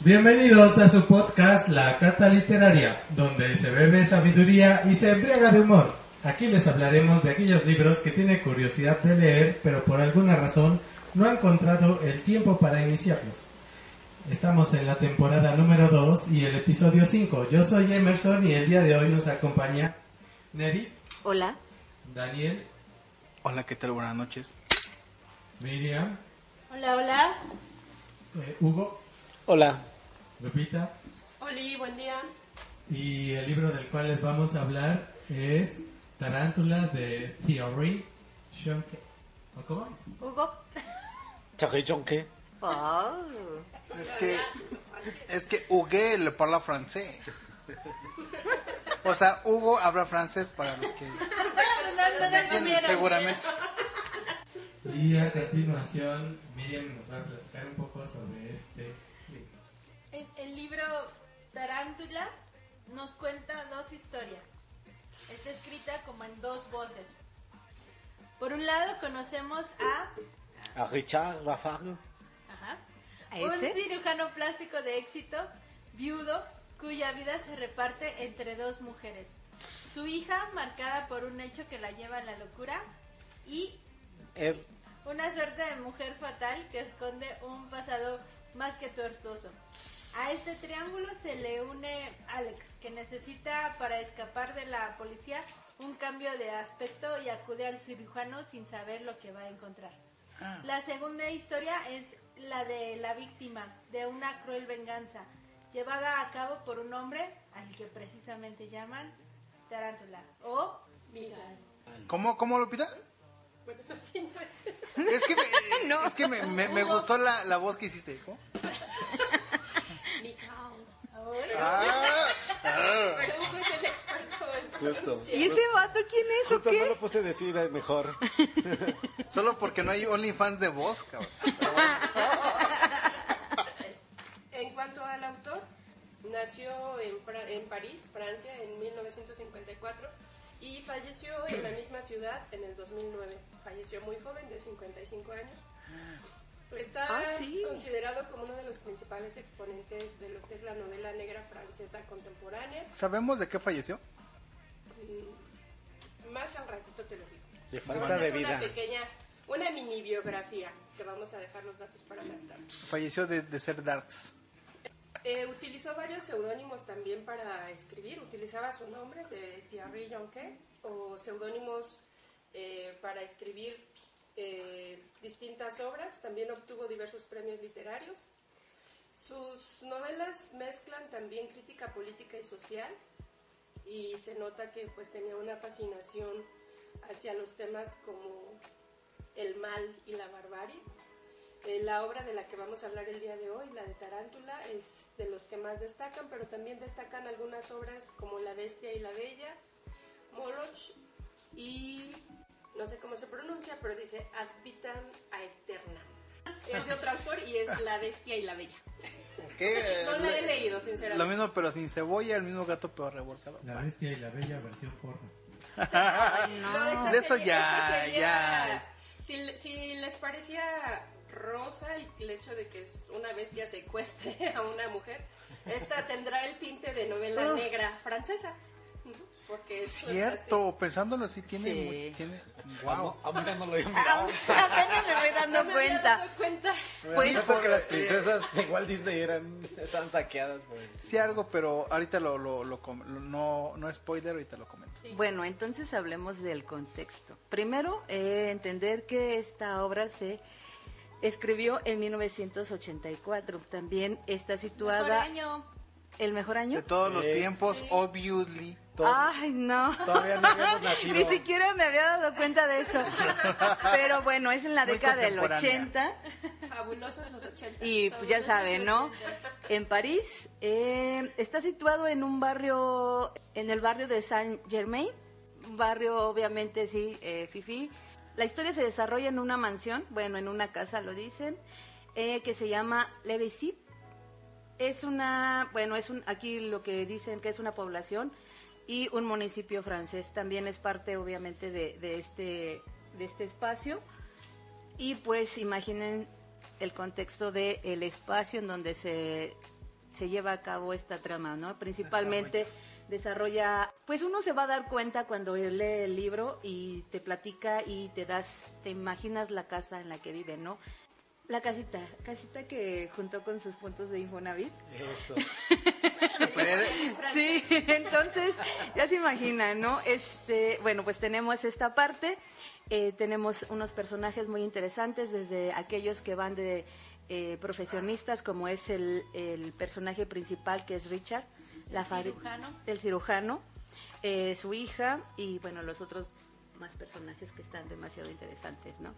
Bienvenidos a su podcast La Cata Literaria, donde se bebe sabiduría y se embriaga de humor. Aquí les hablaremos de aquellos libros que tiene curiosidad de leer, pero por alguna razón no ha encontrado el tiempo para iniciarlos. Estamos en la temporada número 2 y el episodio 5. Yo soy Emerson y el día de hoy nos acompaña Neri, Hola. Daniel, Hola, ¿qué tal? Buenas noches. Miriam, Hola, hola. eh, Hugo, Hola. Lupita. Oli, buen día. Y el libro del cual les vamos a hablar es Tarántula de Theory Shonke. ¿O cómo es? Hugo. Chonque. Oh. Es que, es que Hugué le habla francés. O sea, Hugo habla francés para los que entienden, seguramente. Y a continuación, Miriam nos va a platicar un poco sobre este. El, el libro Tarántula nos cuenta dos historias. Está escrita como en dos voces. Por un lado conocemos a, A Richard Rafael. ajá, ¿A un cirujano plástico de éxito, viudo, cuya vida se reparte entre dos mujeres. Su hija, marcada por un hecho que la lleva a la locura, y Una suerte de mujer fatal que esconde un pasado más que tortuoso. A este triángulo se le une Alex, que necesita para escapar de la policía un cambio de aspecto y acude al cirujano sin saber lo que va a encontrar. La segunda historia es la de la víctima de una cruel venganza, llevada a cabo por un hombre al que precisamente llaman Tarántula o Mikael. ¿Cómo, cómo Lupita? Es que me, es que me, me- me gustó la, la voz que hiciste. ¿Cómo? Ah, ah. Justo. ¿Y ese vato quién es o Justo no qué? lo puse a decir eh, mejor. Solo porque no hay OnlyFans de voz, cabrón. En cuanto al autor, nació en, Fra- en París, Francia, en 1954 y falleció en la misma ciudad en el 2009. Falleció muy joven, de 55 años. Está Ah, sí. considerado como uno de los principales exponentes de lo que es la novela negra francesa contemporánea. ¿Sabemos de qué falleció? Más al ratito te lo digo. De falta de es vida. Una pequeña, una mini biografía que vamos a dejar los datos para más tarde. Falleció de, de ser Darks. Eh, utilizó varios seudónimos también para escribir. Utilizaba su nombre de Thierry Jonquet o seudónimos eh, para escribir eh, distintas obras. También obtuvo diversos premios literarios. Sus novelas mezclan también crítica política y social y se nota que pues tenía una fascinación hacia los temas como el mal y la barbarie. Eh, la obra de la que vamos a hablar el día de hoy, la de Tarántula, es de los que más destacan, pero también destacan algunas obras como La Bestia y la Bella, Moloch y no sé cómo se pronuncia, pero dice Ad vitam aeterna. Es de otro autor y es La Bestia y la Bella. ¿Qué? No la he leído, sinceramente. Lo mismo, pero sin cebolla, el mismo gato, pero revolcado. La bestia y la bella versión porno. No, De eso sería- ya, ya. Si les parecía rosa el, el hecho de que es una bestia secuestre a una mujer, esta tendrá el tinte de novela negra francesa. Porque es Cierto, pensándolo así, tiene. Sí. muy- tiene wow. Ah, no lo había Ah, mirado. apenas me voy dando No me cuenta. dado cuenta. Pues, Yo creo que las princesas de Walt Disney eran, estaban saqueadas por el- Sí, algo, pero ahorita lo, lo, lo com- lo- no, no spoiler, ahorita lo comento. Bueno, entonces hablemos del contexto. Primero, eh, entender que esta obra se escribió en 1984. También está Mejor situada... año. ¿El mejor año? De todos los Sí. tiempos, obviously. Todos- Ay, no. Todavía no. Ni siquiera me había dado cuenta de eso. Pero bueno, es en la Muy década del contemporánea. 80 Fabulosos los 80. y pues ya saben, ¿no? En París eh, está situado en un barrio, en el barrio de Saint Germain, un barrio obviamente sí, eh, fifi. La historia se desarrolla en una mansión, bueno, en una casa lo dicen, eh, que se llama Le Bessit. Es una, bueno, es un, aquí lo que dicen que es una población y un municipio francés. También es parte, obviamente, de, de este, de este espacio. Y pues imaginen el contexto del espacio en donde se se lleva a cabo esta trama, ¿no? Principalmente desarrolla, pues uno se va a dar cuenta cuando lee el libro y te platica y te das, te imaginas la casa en la que vive, ¿no? La casita, casita que juntó con sus puntos de Infonavit. Eso. Sí, entonces ya se imaginan, ¿no? Este, bueno, pues tenemos esta parte, eh, tenemos unos personajes muy interesantes, desde aquellos que van de eh, profesionistas, como es el, el personaje principal que es Richard, la Cirujano. el cirujano, eh, su hija y bueno los otros más personajes que están demasiado interesantes, ¿no?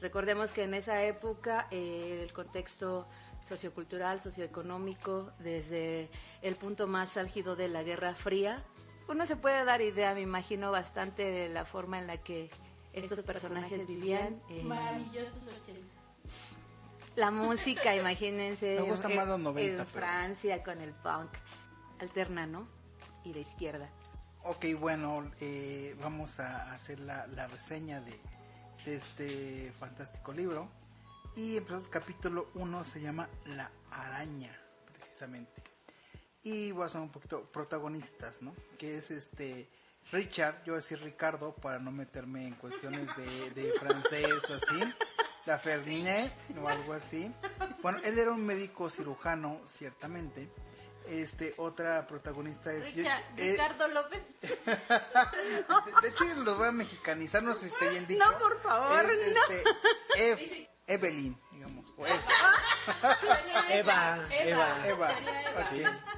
Recordemos que en esa época eh, el contexto sociocultural, socioeconómico, desde el punto más álgido de la Guerra Fría, uno se puede dar idea, me imagino, bastante de la forma en la que estos personajes vivían. eh, Maravillosos ochentas. la música, imagínense. Me gusta en- más los 90, En pero- Francia con el punk. Alterna, ¿no? Y la izquierda. Ok, bueno, eh, vamos a hacer la, reseña de, este fantástico libro. Y empezamos, capítulo 1 se llama La araña, precisamente. Y a hacer un poquito protagonistas, ¿no? Que es este Richard, yo voy a decir Ricardo para no meterme en cuestiones de, de francés o así. La Fernet o algo así. Bueno, él era un médico cirujano, ciertamente. Este, otra protagonista es... Richa- eh, Ricardo López. de, de hecho, yo los voy a mexicanizar, no sé si esté bien dicho. No, por favor, Es, no. este, Ev- Evelyn, digamos. O Ev. Eva, Eva. Eva. Eva.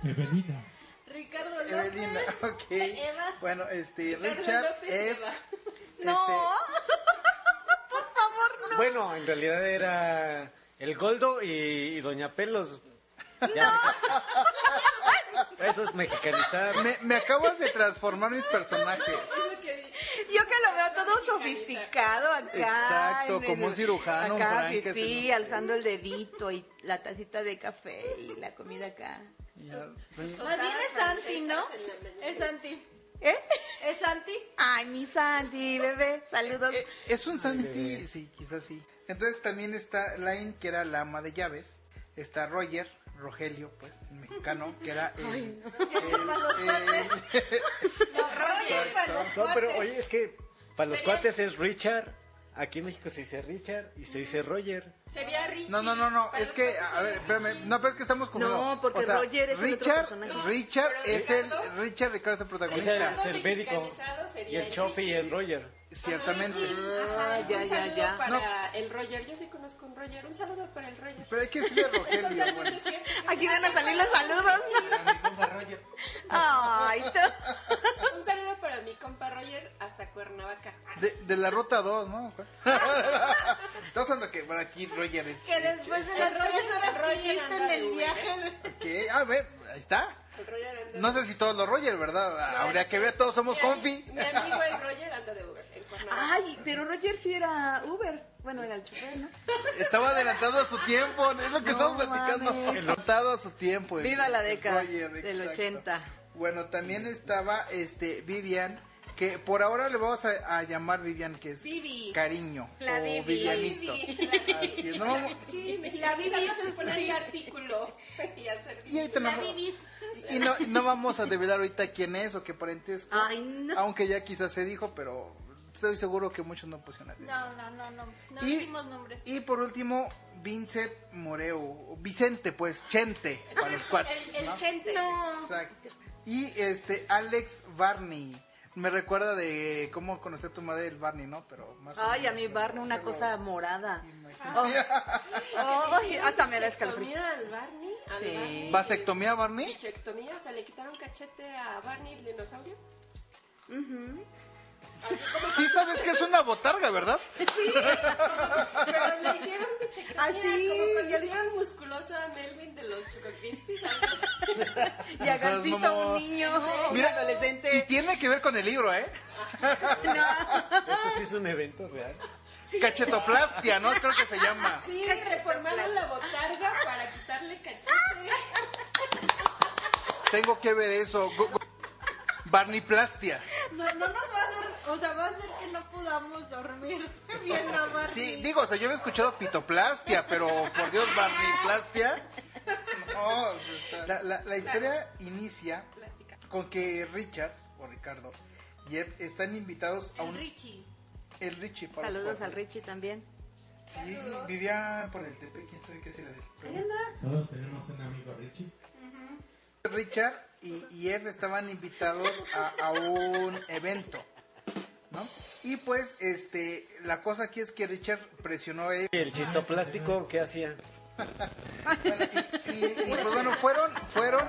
Evelina. Ricardo López. Evelina, ok. Eva. Bueno, este, Ricardo Richard, López Ev. Eva. No. Bueno, en realidad era el Goldo y, y Doña Pelos. Ya. Eso es mexicanizar. Me, me acabas de transformar mis personajes. Yo que lo veo todo sofisticado acá. Exacto, como un cirujano, un Acá, Frankenstein. fifí, alzando el dedito y la tacita de café y la comida acá. Pues, Más bien es Santi, ¿no? Es Santi. ¿Eh? Es Santi. Ay, mi Santi, bebé, saludos. eh, es un Santi, sí, quizás sí. Entonces también está Line, que era la ama de llaves. Está Roger, Rogelio, pues, el mexicano, que era el... el- el- Roger para los No, pero oye, es que para los cuates es Richard. Aquí en México se dice Richard y se dice Roger. Sería Richie. No, no, no, no, es que, a ver, espérame, no, pero es que estamos como... No, porque Roger es otro Richard, personaje. Richard es el, Richard Ricardo es el Es protagonista, el, es el médico. mexicanizado sería Y el el Chofi el Roger. Ciertamente. Ah, ya, un ya, saludo ya. para el Roger. Yo sí conozco un Roger. Un saludo para el Roger. Pero hay que decirle a Rogelio, bueno. Aquí van a salir los saludos. Ay, tú- Un saludo para mi compa Roger hasta Cuernavaca. De, de la ruta 2, ¿no? Estamos hablando que, bueno, aquí Roger es... Que después de las Roger- horas que Roger hiciste en el viaje. ¿Qué? A ver, ahí está. El Roger anda No sé si todos los Roger, ¿verdad? Habría que ver, todos somos confi. Mi amigo el Roger anda de Uber Cuernavaca. Ay, pero Roger sí era Uber. Bueno, era el chofer, ¿no? Estaba adelantado a su tiempo, es lo que No estamos platicando. mames. Adelantado a su tiempo. el- Viva la década Roger, del exacto. 80. Bueno, también estaba este Vivian, que por ahora le vamos a, a llamar Vivian, que es Vivi. cariño. La o Vivi. Vivianito. Vivi. Así es, no vamos- Sí, me La Vivi se poner artículo y hacer. y ahorita no, La Vivis. y- y no, y no vamos a develar ahorita quién es o qué parentesco. Ay, no. Aunque ya quizás se dijo, pero estoy seguro que muchos no pusieron atención. No, no, no, no. No Y- dijimos nombres. Y por último, Vincent Moreu, Vicente, pues, Chente, para los cuates. El, el ¿no? chente. Exacto. Y este, Alex Barney. Me recuerda de cómo conocí a tu madre, el Barney, ¿no? Pero más o Ay, a menos, mi Barney una cosa morada. Imagínate. Oh, ay, hasta me da escalofrío. Al Barney. Al Sí. Barney. ¿Vasectomía, Barney? Bichectomía, o sea, le quitaron cachete a Barney el dinosaurio. Sí sabes que es una botarga, ¿verdad? Pero le hicieron bichectomía, Ah, sí, como cuando hicieron musculoso a Melvin de los Choco Crispies. algo así. Y a Gancito, como- un niño, Mira, y adolescente. tiene que ver con el libro, ¿eh? Eso sí es un evento real. Cachetoplastia, ¿no? Creo que se llama. Sí, reformaron la botarga para quitarle cachete. Tengo que ver eso. Go- Barneyplastia. No, no nos va a hacer, o sea, va a hacer que no podamos dormir viendo a Barney. Sí, digo, o sea, yo había escuchado pitoplastia, pero por Dios, Barneyplastia. No, o sea, la, la- la historia inicia Plástica. con que Richard o Ricardo y están invitados a El un Richie. el Richie para Saludos al. Richie también. Sí, vivía por el Tepe, quién sabe qué será de él. Todos tenemos un amigo Richie. Richard y, y Eve estaban invitados a, a un evento, ¿no? Y pues, este, la cosa aquí es que Richard presionó a ¿Y el chistoplástico qué hacía? y, y, y, pues bueno, fueron, fueron,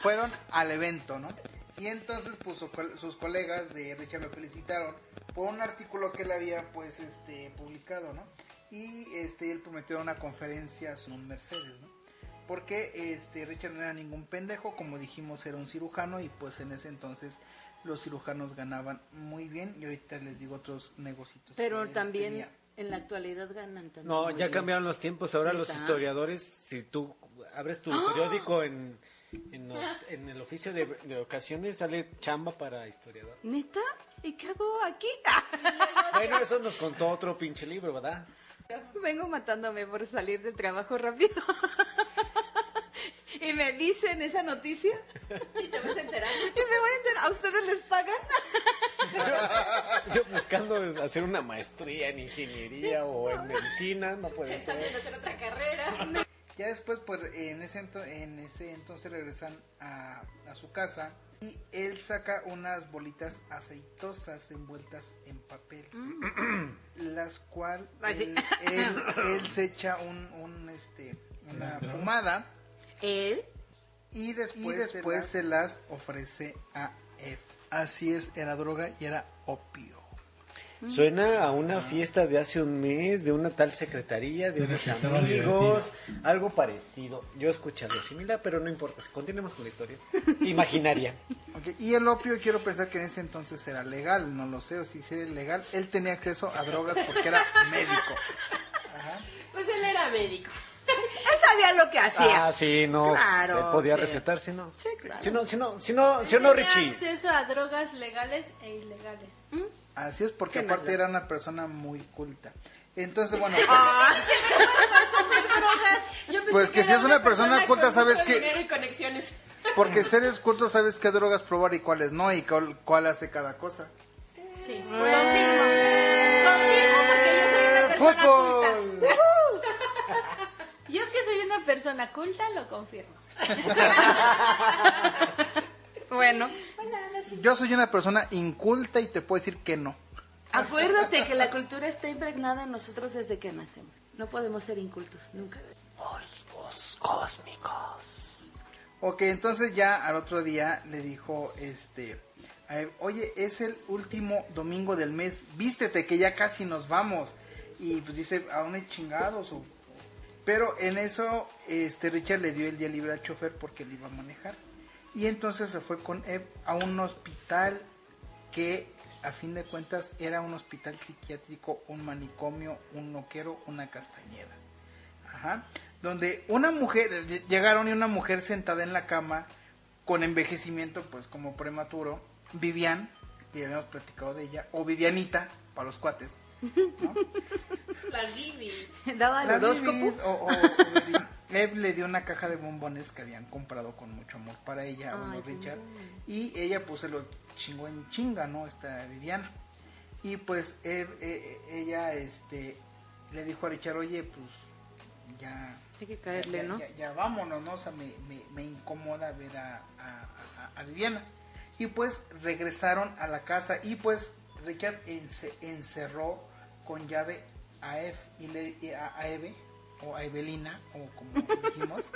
fueron al evento, ¿no? Y entonces, pues su sus colegas de Richard lo felicitaron por un artículo que él había, pues, este, publicado, ¿no? Y este, él prometió una conferencia sobre un Mercedes, ¿no? Porque este, Richard no era ningún pendejo, como dijimos, era un cirujano y pues en ese entonces los cirujanos ganaban muy bien y ahorita les digo otros negocios. Pero también en la actualidad ganan también. No, ya bien. cambiaron los tiempos. Ahora los historiadores, si tú abres tu periódico en, en, los- en el oficio de, de ocasiones, sale chamba para historiador. ¿Neta? ¿Y qué hago aquí? Bueno, eso nos contó otro pinche libro, ¿verdad? Vengo matándome por salir del trabajo rápido. Y me dicen esa noticia Y te vas enterando. y me voy a enterar. ¿A ustedes les pagan? Yo buscando hacer una maestría en ingeniería o en medicina, no puede Pensando en ser. hacer otra carrera. Ya después, pues en ese, ento- en ese entonces regresan a, a su casa y él saca unas bolitas aceitosas envueltas en papel, las cuales él, él- él se echa un, un, este, una fumada ¿Él? y después, después se las ofrece a Eve. Así es, era droga y era opio. Suena a una fiesta de hace un mes, de una tal secretaría, de unos amigos, algo parecido. Yo escuché algo similar, pero no importa. Continuemos con la historia. Imaginaria. Y el opio quiero pensar que en ese entonces era legal, no lo sé, o si era ilegal. Él tenía acceso a drogas porque era médico. Ajá. Pues él era médico. Él sabía lo que hacía. Ah, sí, no. Claro, se podía sí. recetar, si no. Sí, claro. Si no, si no, si no, si no, Tenía Richie. acceso a drogas legales e ilegales. Así es, porque aparte era una persona muy culta. Entonces, bueno, Yo pensé Pues que si era es una persona culta, con sabes que- y conexiones. porque seres cultos sabes qué drogas probar y cuáles no, y cuál, cuál hace cada cosa. Sí. Confirmo. Confirmo porque yo soy una persona culta. ¡Fútbol! Una persona culta lo confirmo. Bueno, Yo soy una persona inculta y te puedo decir que no. acuérdate que la cultura está impregnada en nosotros desde que nacemos. No podemos ser incultos, nunca. Ok, entonces ya al otro día le dijo, este, oye, es el último domingo del mes, vístete que ya casi nos vamos. Y pues dice, ¿a dónde chingados? O- Pero en eso, este, Richard le dio el día libre al chofer porque él iba a manejar. Y entonces se fue con Eve a un hospital que a fin de cuentas era un hospital psiquiátrico, un manicomio, un loquero, una castañeda. Ajá. Donde una mujer, ll- llegaron y una mujer sentada en la cama con envejecimiento pues como prematuro, Vivian, ya habíamos platicado de ella, o Vivianita, para los cuates. ¿No? Las bibis. Daba el La horóscopo. O, o- o Vivian. Eve le dio una caja de bombones que habían comprado con mucho amor para ella, a Ay, uno Richard, y ella pues se lo chingó en chinga, ¿no? Esta Viviana. Y pues Eve, eh, eh, ella este, le dijo a Richard, oye, pues ya Hay que caerle, ya, ¿no? ya- ya vámonos, ¿no? O sea, me, me, me incomoda ver a, a- a- a Viviana. Y pues regresaron a la casa y pues Richard ence- encerró con llave a Eve y le, y a, a Eve o a Evelina o como dijimos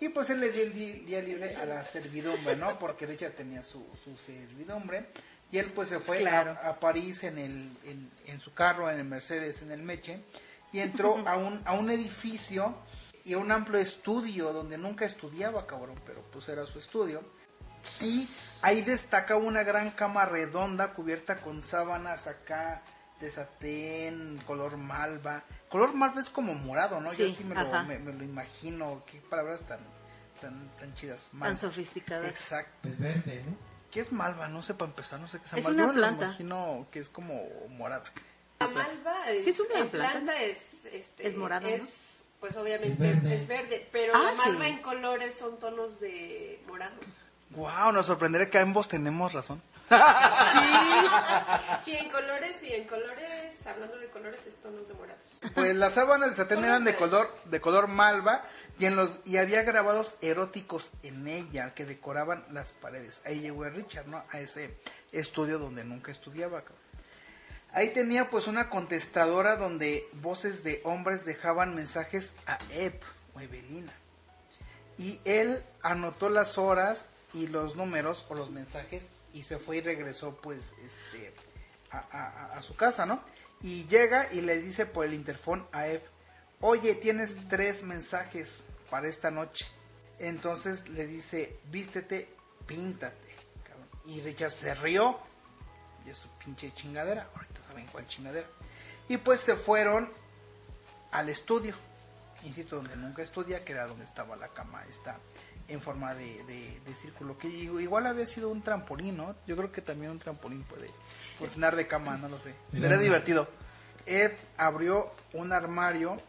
y pues él le dio el día libre a la servidumbre, ¿no? Porque Richard tenía su, su servidumbre y él pues se fue Claro. a, a París en, el, en, en su carro, en el Mercedes, en el Meche y entró a un, a un edificio y a un amplio estudio donde nunca estudiaba, cabrón, pero pues era su estudio. Y ahí destaca una gran cama redonda cubierta con sábanas acá de satén, color malva. Color malva es como morado, ¿no? Yo Sí, me lo, me, me lo imagino. Qué palabras tan, tan, tan chidas. Tan Malva. sofisticadas. Exacto. Es verde, ¿no? ¿Qué es malva? No sé para empezar, no sé qué es Es malva. una Yo me planta. imagino que es como morada. La malva, Sí, es una en planta. planta es, este, Es morada, ¿no? es pues obviamente Es verde. es verde, pero Ah, la malva sí. en colores son tonos de morado. Wow, nos sorprendería que ambos tenemos razón. Sí, en colores y en colores, hablando de colores, es tonos de morado. Pues las sábanas de satén eran de color, de color malva y en los y había grabados eróticos en ella que decoraban las paredes. Ahí llegó Richard, ¿no? A ese estudio donde nunca estudiaba. Ahí tenía pues una contestadora donde voces de hombres dejaban mensajes a Eb o Evelina. Y él anotó las horas y los números o los mensajes y se fue y regresó pues este a, su casa, ¿no? Y llega y le dice por el interfón a Eve, oye, tienes tres mensajes para esta noche. Entonces le dice, vístete, píntate. cabrón. Y Richard se rió de su pinche chingadera. Ahorita saben cuál chingadera. Y pues se fueron al estudio. Insisto, donde nunca estudia, que era donde estaba la cama esta en forma de, de- de círculo. Que igual había sido un trampolín, ¿no? Yo creo que también un trampolín puede funcionar de cama, no lo sé. Era divertido. Ed abrió un armario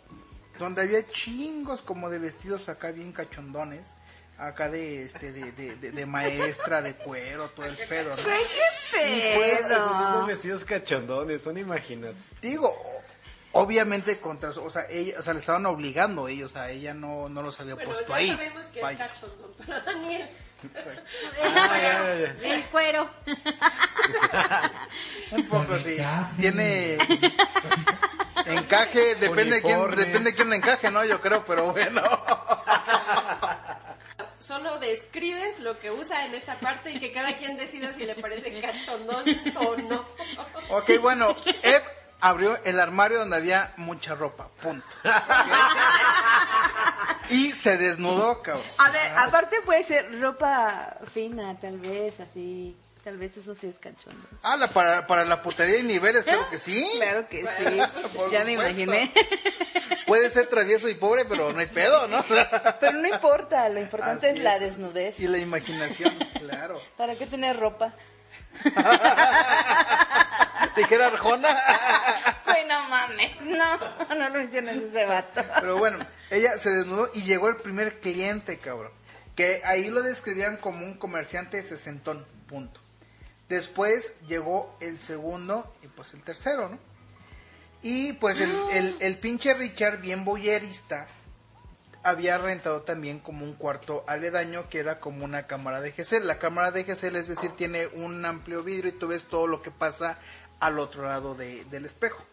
donde había chingos como de vestidos acá bien cachondones. Acá de este de, de, de- de maestra de cuero, todo el pedo, ¿no? ¡Qué pues, Esos vestidos cachondones, son imaginados. Digo, obviamente contra su- o sea, ella, o sea, le estaban obligando ellos, a ella no, no los había Bueno, puesto ya ahí. sabemos que Vaya. es cachondón, pero Daniel, Ah. El cuero. Un poco encaje. Tiene encaje, depende de quién, depende de quién le encaje, ¿no? Yo creo, pero bueno. solo describes lo que usa en esta parte y que cada quien decida si le parece cachondón o no. Ok, bueno, abrió el armario donde había mucha ropa, punto. Y se desnudó, cabrón. A ver, aparte puede ser ropa fina, tal vez, así. Tal vez eso sí es cachondo. Ah, la, para, para la putería y niveles, creo que sí. Claro que sí. Ya me imaginé. Puede ser travieso y pobre, pero no hay pedo, ¿no? Pero no importa, lo importante Así es la es. desnudez. Y la imaginación, claro. ¿Para qué tener ropa? Dijera Arjona. Ay, no mames. No, no lo menciones ese vato. Pero bueno, ella se desnudó y llegó el primer cliente, cabrón. Que ahí lo describían como un comerciante sesentón, punto. Después llegó el segundo y pues el tercero, ¿no? Y pues el, el, el pinche Richard, bien boyerista, había rentado también como un cuarto aledaño que era como una cámara de GESEL. La cámara de GESEL, es decir, tiene un amplio vidrio y tú ves todo lo que pasa al otro lado de- del espejo.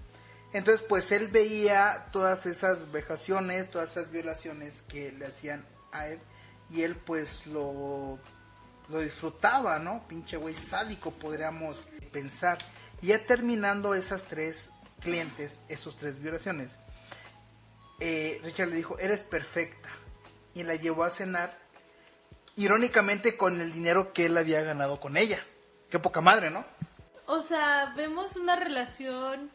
Entonces, pues él veía todas esas vejaciones, todas esas violaciones que le hacían a él y él pues lo, lo disfrutaba, ¿no? Pinche güey sádico podríamos pensar. Y ya terminando esas tres clientes, esos tres violaciones, eh, Richard le dijo, eres perfecta. Y la llevó a cenar, irónicamente con el dinero que él había ganado con ella. Qué poca madre, ¿no? O sea, vemos una relación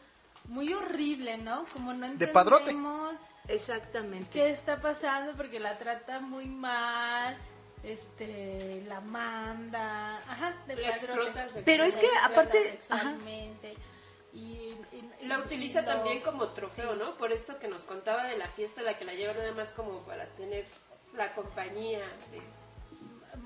muy horrible, ¿no? Como no De padrote. entendemos Exactamente. qué está pasando porque la trata muy mal, este, la manda, ajá, de La padrote. Pero es que aparte, ajá. sexualmente. Y, y- y- La utiliza y lo- también como trofeo, ¿no? Por esto que nos contaba de la fiesta, la que la lleva nada más como para tener la compañía. de-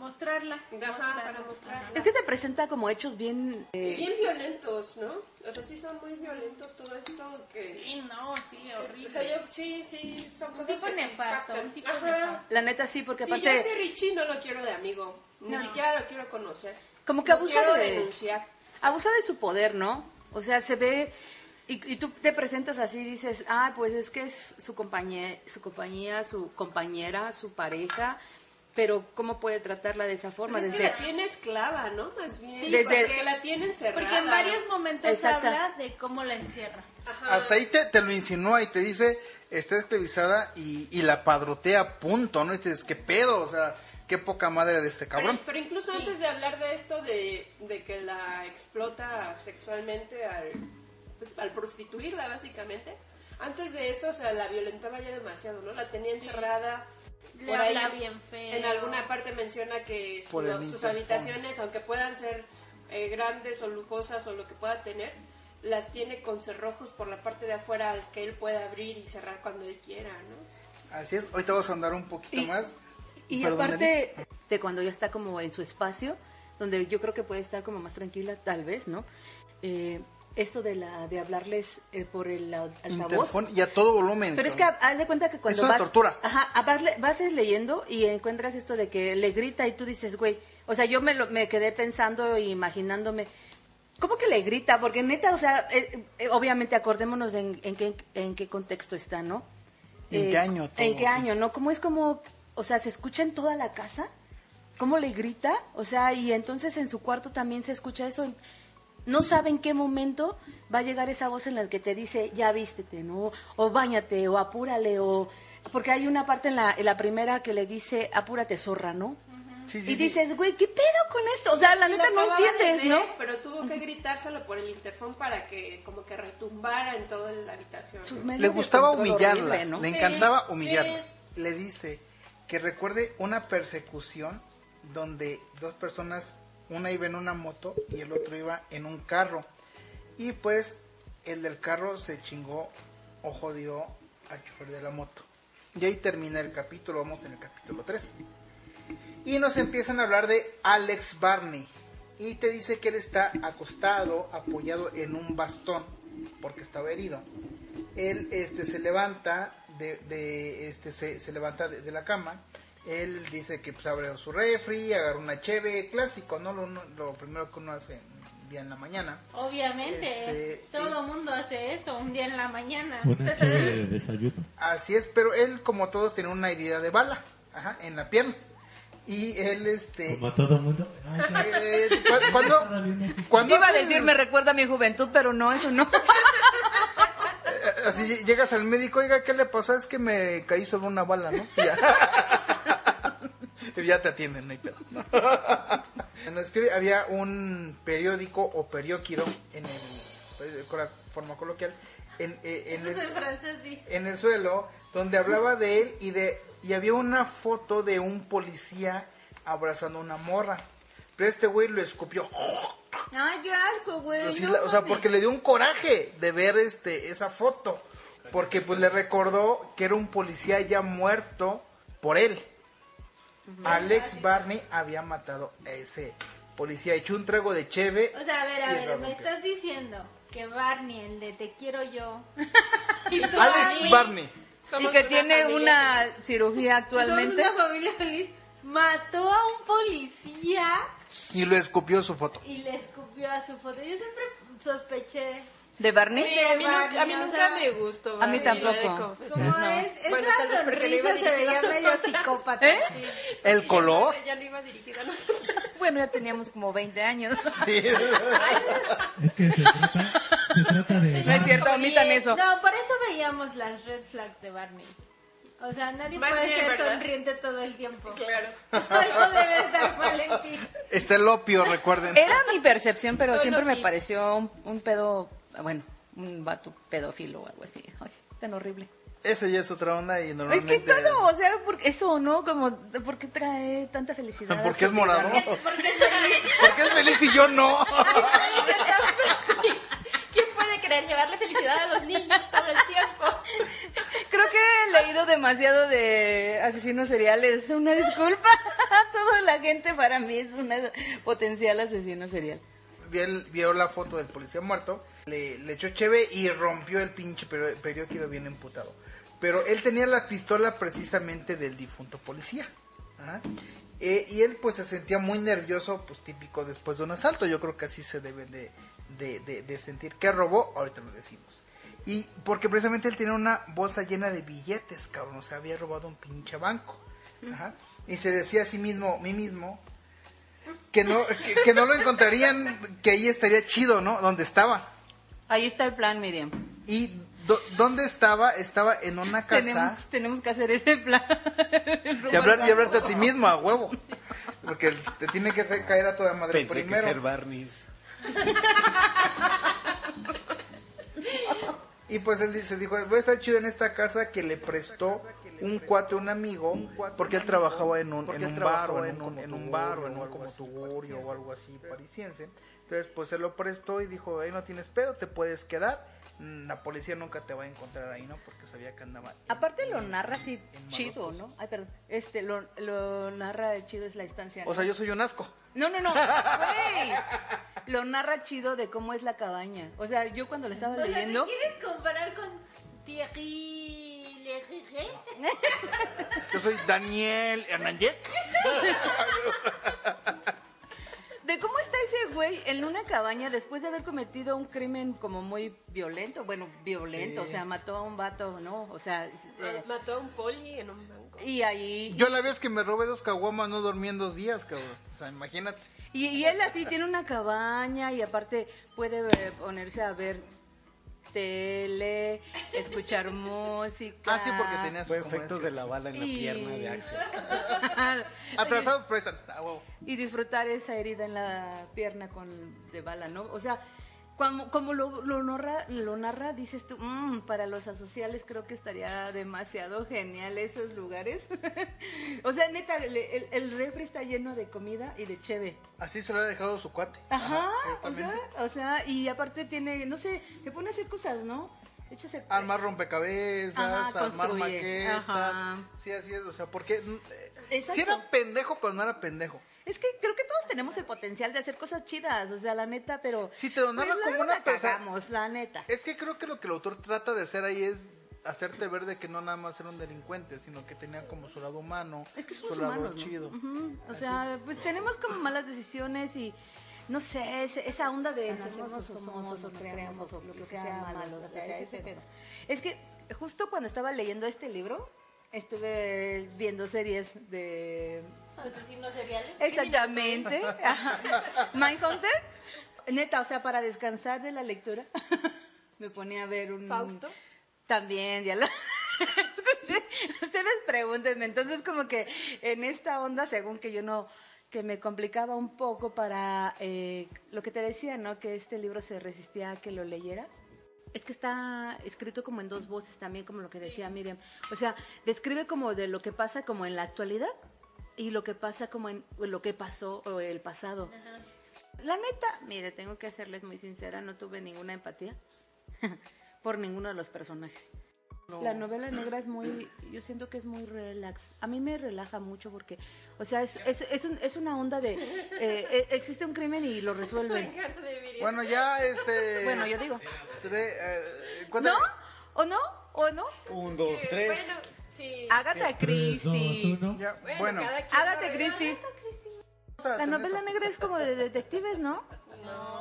mostrarla. Ajá, para mostrarla. Es que te presenta como hechos bien... eh, Bien violentos, ¿no? O sea, sí son muy violentos todo esto que... Sí, no, sí, horrible. O sea, yo sí, sí, son Un cosas tipo nefasto, impactan. un tipo Ajá. nefasto. la neta sí, porque Sí, yo aparte... ese Richie no lo quiero de amigo. Ni No. siquiera lo quiero conocer. Como que abusa quiero de- denunciar. abusa de su poder, ¿no? O sea, se ve y, y tú te presentas así y dices, ah, pues es que es su compañía, su compañía, su compañera, su pareja, pero ¿cómo puede tratarla de esa forma? Pues es que la tiene esclava, ¿no? Más bien. Sí, Desde- porque la tiene encerrada. Porque en varios momentos Exacto. habla de cómo la encierra. Ajá. Hasta ahí te, te lo insinúa y te dice, está esclavizada y, y la padrotea, punto, ¿no? Y te dices, ¿qué pedo? O sea, qué poca madre de este cabrón. pero incluso antes de hablar de esto, de, de que la explota sexualmente al, pues, al prostituirla, básicamente, antes de eso, o sea, la violentaba ya demasiado, ¿no? La tenía encerrada. Le Por ahí, habla bien feo. En alguna parte menciona que su- sus interfón. habitaciones, aunque puedan ser eh, grandes o lujosas o lo que pueda tener, las tiene con cerrojos por la parte de afuera al que él pueda abrir y cerrar cuando él quiera, ¿no? Así es, ahorita vamos a andar un poquito Y- más. Y Perdón, aparte de cuando ya está como en su espacio, donde yo creo que puede estar como más tranquila, tal vez, ¿no? Eh, esto de la de hablarles eh, por el al- altavoz. Interfón y a todo volumen. Pero es que haz de cuenta que cuando Es una vas... tortura. Ajá, ah, vas, vas leyendo y encuentras esto de que le grita y tú dices, güey, o sea, yo me, lo, me quedé pensando e imaginándome, ¿cómo que le grita? Porque neta, o sea, eh, eh, obviamente acordémonos de en, en qué, en qué contexto está, ¿no? ¿En Eh, qué año todo, ¿En qué sí? año, no? ¿Cómo es como, o sea, se escucha en toda la casa? ¿Cómo le grita? O sea, y entonces en su cuarto también se escucha eso. No sabe en qué momento va a llegar esa voz en la que te dice, ya vístete, ¿no? O bañate, o apúrale, o... Porque hay una parte en la, en la primera que le dice, apúrate, zorra, ¿no? Sí, sí, y sí. dices, güey, ¿qué pedo con esto? O sea, la neta no entiendes, ver, ¿no? Pero tuvo que gritárselo por el interfón para que como que retumbara en toda la habitación. Le gustaba humillarla, horrible, ¿no? le Sí, encantaba sí. humillarla. Le dice que recuerde una persecución donde dos personas, una iba en una moto y el otro iba en un carro. Y pues el del carro se chingó o jodió al chofer de la moto. Y ahí termina el capítulo, vamos en el capítulo 3. Y nos empiezan a hablar de Alex Barney. Y te dice que él está acostado, apoyado en un bastón, porque estaba herido. Él este, se levanta de, este, se, se levanta de la cama. Él dice que pues abre su refri, agarra una cheve, clásico, ¿no? Lo, lo primero que uno hace un día en la mañana. Obviamente, Este, todo mundo hace eso un día en la mañana. Una chévere de desayuno. Así es, pero él, como todos, tiene una herida de bala ajá, en la pierna. Y él, este. Como todo mundo. Ay, eh, cu- cuando, cuando Iba a decir, me recuerda a mi juventud, pero no, eso no. eh, así ll- llegas al médico, oiga, ¿qué le pasó? Es que me caí sobre una bala, ¿no? Ya. Ya te atienden, no hay pedo. Bueno, es que había un periódico o perióquido en el, pues, con la forma coloquial, en, eh, en Eso es el- en francés, di. en el suelo donde hablaba de él y de y había una foto de un policía abrazando a una morra. Pero este güey lo escupió. Ay, qué asco, güey. Así no la- o sea, porque le dio un coraje de ver este esa foto, porque pues le recordó que era un policía ya muerto por él. Alex Barney había matado a ese policía, echó un trago de cheve. O sea, a ver, a ver, me estás diciendo que Barney, el de Te quiero yo. y Alex Barney, Barney. Y Somos que una tiene una feliz. cirugía somos actualmente. una familia feliz. Mató a un policía Y lo escupió su foto. y le escupió a su foto. Yo siempre sospeché. ¿De Barney? Sí, a mí, Barney, nunca, a mí nunca sea, me gustó. A mí Barney, tampoco. confesar. ¿Cómo No. es? Bueno, iba sonrisa se veía medio psicópata. ¿Eh? sí. El color. Ya no iba dirigida a nosotros. Bueno, ya teníamos como 20 años. Sí. Es que se trata, se trata de. No es cierto, omitan eso. No, por eso veíamos las red flags de Barney. O sea, nadie Más puede bien, ser ¿verdad? sonriente todo el tiempo. Claro. Algo debe estar mal en ti. Está el opio, recuerden. Era mi percepción, pero Soy siempre me pareció un, un pedo, bueno, un vato pedófilo o algo así. Ay, tan horrible. Eso ya es otra onda y Es normalmente... que todo, o sea, por, eso, ¿no? Como, ¿por qué trae tanta felicidad? Porque es a su vida, morado. no? Porque es feliz. Porque es feliz y yo no. ¿Quién puede querer llevarle felicidad a los niños todo el tiempo? Creo que he leído demasiado de asesinos seriales. Una disculpa a toda la gente, para mí es una potencial asesino serial. Vio la foto del policía muerto, le, le echó cheve y rompió el pinche peri- periódico bien emputado. Pero él tenía la pistola precisamente del difunto policía. Ajá. Eh, y él pues se sentía muy nervioso, pues típico después de un asalto. Yo creo que así se debe de, de, de- de sentir. ¿Qué robó? Ahorita lo decimos. Y porque precisamente él tenía una bolsa llena de billetes, cabrón. O sea, había robado un pinche banco. Ajá. Y se decía a sí mismo, mí mismo, que no, que, que no lo encontrarían, que ahí estaría chido, ¿no? Donde estaba. Ahí está el plan, Miriam. Y do- ¿dónde estaba? Estaba en una casa. Tenemos, tenemos que hacer ese plan. Y, hablar, y hablarte a ti mismo, a huevo. Porque te tiene que caer a toda madre Pensé que primero. ser Barneys. Y pues él dice, dijo, voy a estar chido en esta casa que le prestó un cuate, un amigo, porque él trabajaba en un, en un bar o en un, en un bar o en un como tugurio o algo así parisiense. Entonces, pues se lo prestó y dijo, ahí no tienes pedo, te puedes quedar. Mm, La policía nunca te va a encontrar ahí, ¿no? Porque sabía que andaba... en- Aparte lo narra así chido. ¿no? Ay, perdón. Este, lo, lo narra chido es la instancia. O ¿no? sea, yo soy un asco. No, no, no, güey. Lo narra chido de cómo es la cabaña. O sea, yo cuando lo estaba O sea, ¿te leyendo... quieres comparar con Thierry? Yo soy Daniel Hernández. De cómo está ese güey en una cabaña después de haber cometido un crimen como muy violento, bueno, violento, Sí. o sea, mató a un vato, ¿no? O sea, eh, Mató a un poli en un banco. y ahí... Yo la vez que me robé dos caguamas no dormí en dos días, cabrón. O sea, imagínate. Y, y él así tiene una cabaña y aparte puede eh, ponerse a ver tele, escuchar música. Ah, sí, porque tenía sus Fue efectos de la bala en la pierna de Axel. Atrasados prestan. Ah, huevo. y disfrutar esa herida en la pierna con de bala, ¿no? O sea, como, como lo, lo, narra, lo narra, dices tú, "Mm, para los asociales creo que estaría demasiado genial esos lugares. o sea, neta, el, el, el refri está lleno de comida y de cheve. Así se lo ha dejado su cuate. Ajá, o sea, o sea, y aparte tiene, no sé, se pone a hacer cosas, ¿no? De hecho, se... Armar rompecabezas, Ajá, armar maquetas. Ajá. Sí, así es. O sea, porque. mm, eh. Sí era pendejo, pero no era pendejo. Es que creo que todos tenemos el potencial de hacer cosas chidas, o sea, la neta, pero... Sí, te lo narra pues, como una persona- cagamos, la neta. Es que creo que lo que el autor trata de hacer ahí es hacerte ver de que no nada más era un delincuente, sino que tenía como su lado humano, Es que su lado humanos, ¿no? chido. O Así sea, pues tenemos como malas decisiones y no sé, esa onda de nacemos o somos, o creamos o lo que sea malo, o sea, ese pedo. Es que justo cuando estaba leyendo este libro, estuve viendo series de Asesinos seriales. Exactamente. Mindhunter. Neta, o sea, para descansar de la lectura, me ponía a ver un... ¿Fausto? También, ya lo escuché. Ustedes pregúntenme. Entonces, como que en esta onda, según que yo no que me complicaba un poco para eh, lo que te decía, ¿no? Que este libro se resistía a que lo leyera. Es que está escrito como en dos voces también, como lo que decía Miriam. O sea, describe como de lo que pasa como en la actualidad y lo que pasa como en lo que pasó o el pasado. La neta, mire, tengo que serles muy sincera, no tuve ninguna empatía por ninguno de los personajes. La novela negra es muy, yo siento que es muy relax. A mí me relaja mucho porque, o sea, es, es, es, un- es una onda de, eh, eh, existe un crimen y lo resuelven. Bueno, ya este. Bueno, yo digo. tre- eh, ¿cuánto- ¿No? ¿O no? ¿O no? Un, dos, tres. Bueno, sí. Agatha Tres, dos, Christie. uno. Ya, Bueno, bueno, Agatha. Christie. La novela negra es como de detectives, ¿no?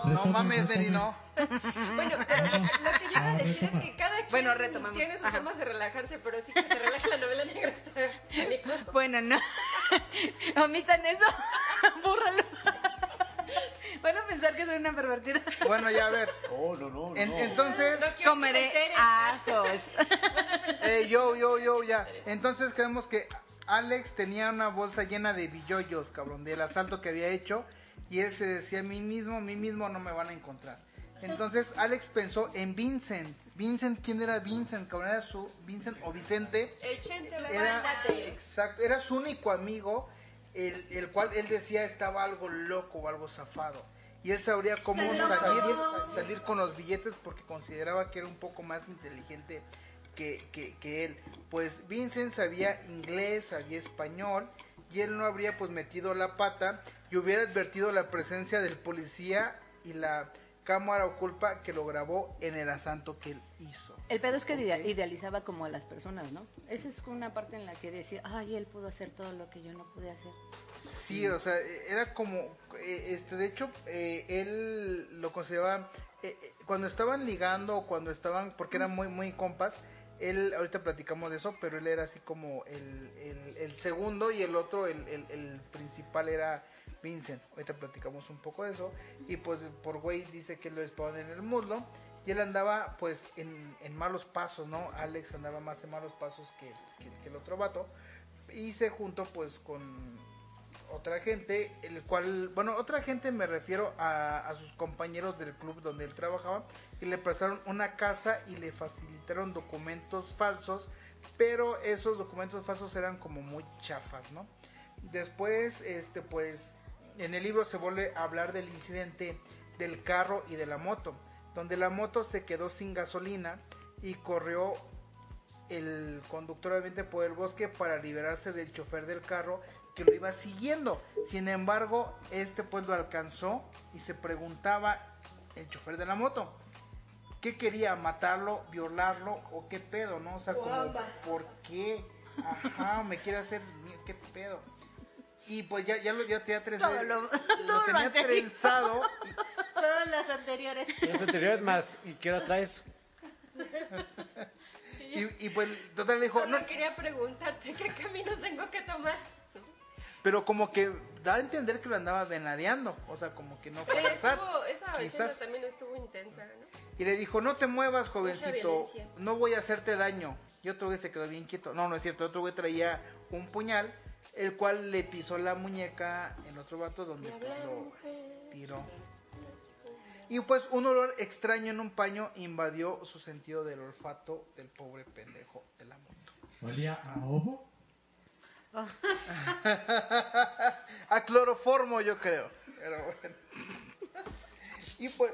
No mames, Neri, no. Bueno, lo, que yo iba a decir es que cada quien Bueno, retomamos. tiene sus Ajá. formas de relajarse, pero sí que te relaja la novela negra. está. Bueno, no. Omitan eso. Bórralo. Van a pensar que soy una pervertida. Bueno, ya a ver. Oh, no, no, En- no. entonces, No Comeré ajos. eh, yo, yo, yo, ya. Entonces quedamos que Alex tenía una bolsa llena de billoyos, cabrón, del asalto que había hecho. Y él se decía a mí mismo, a mí mismo no me van a encontrar. Entonces Alex pensó en Vincent. Vincent, ¿quién era Vincent? Cabrón, era su Vincent o Vicente. El chente, Era, exacto, era su único amigo, el, el cual él decía estaba algo loco o algo zafado. Y él sabría cómo salir, salir con los billetes porque consideraba que era un poco más inteligente que, que- que él. Pues Vincent sabía inglés, sabía español y él no habría pues metido la pata y hubiera advertido la presencia del policía y la cámara o culpa que lo grabó en el asalto que él hizo. El pedo es que idealizaba como a las personas, ¿no? Esa es una parte en la que decía, ay, él pudo hacer todo lo que yo no pude hacer. Sí, o sea, era como, eh, este, de hecho, eh, él lo consideraba, eh, cuando estaban ligando cuando estaban, porque eran muy, muy compas, él, ahorita platicamos de eso, pero él era así como el, el, el segundo y el otro, el, el, el principal era Vincent. Ahorita platicamos un poco de eso. Y pues por güey dice que lo disparan en el muslo. Y él andaba pues en, en malos pasos, ¿no? Alex andaba más en malos pasos que, que- que el otro vato. Y se juntó pues con otra gente, el cual, bueno, otra gente me refiero a, a sus compañeros del club donde él trabajaba, y le prestaron una casa y le facilitaron documentos falsos, pero esos documentos falsos eran como muy chafas, ¿no? Después, este, pues, en el libro se vuelve a hablar del incidente del carro y de la moto, donde la moto se quedó sin gasolina y corrió el conductor obviamente por el bosque para liberarse del chofer del carro que lo iba siguiendo. Sin embargo, este pues lo alcanzó y se preguntaba el chofer de la moto, ¿qué quería? ¿Matarlo, violarlo o qué pedo, no? O sea, como. ¿por qué? Ajá, me quiere hacer, ¿qué pedo? Y pues ya, ya lo ya tenía trenzado, Todo lo- lo todo lo tenía anterior. trenzado Todas las anteriores. Los anteriores más. ¿Y qué hora traes? y, y pues total dijo, Solo no, quería preguntarte qué camino tengo que tomar. pero como que da a entender que lo andaba venadeando, o sea, como que no fue Eh, estuvo- esa Quizás. también estuvo intensa, ¿no? Y le dijo, no te muevas, jovencito, no voy a hacerte daño. Y otro güey se quedó bien quieto. No, no es cierto, otro güey traía un puñal, el cual le pisó la muñeca el otro vato donde pues, lo tiró. Y pues un olor extraño en un paño invadió su sentido del olfato del pobre pendejo de la moto. ¿Olía a ovo? A cloroformo yo creo. Pero bueno. Y pues,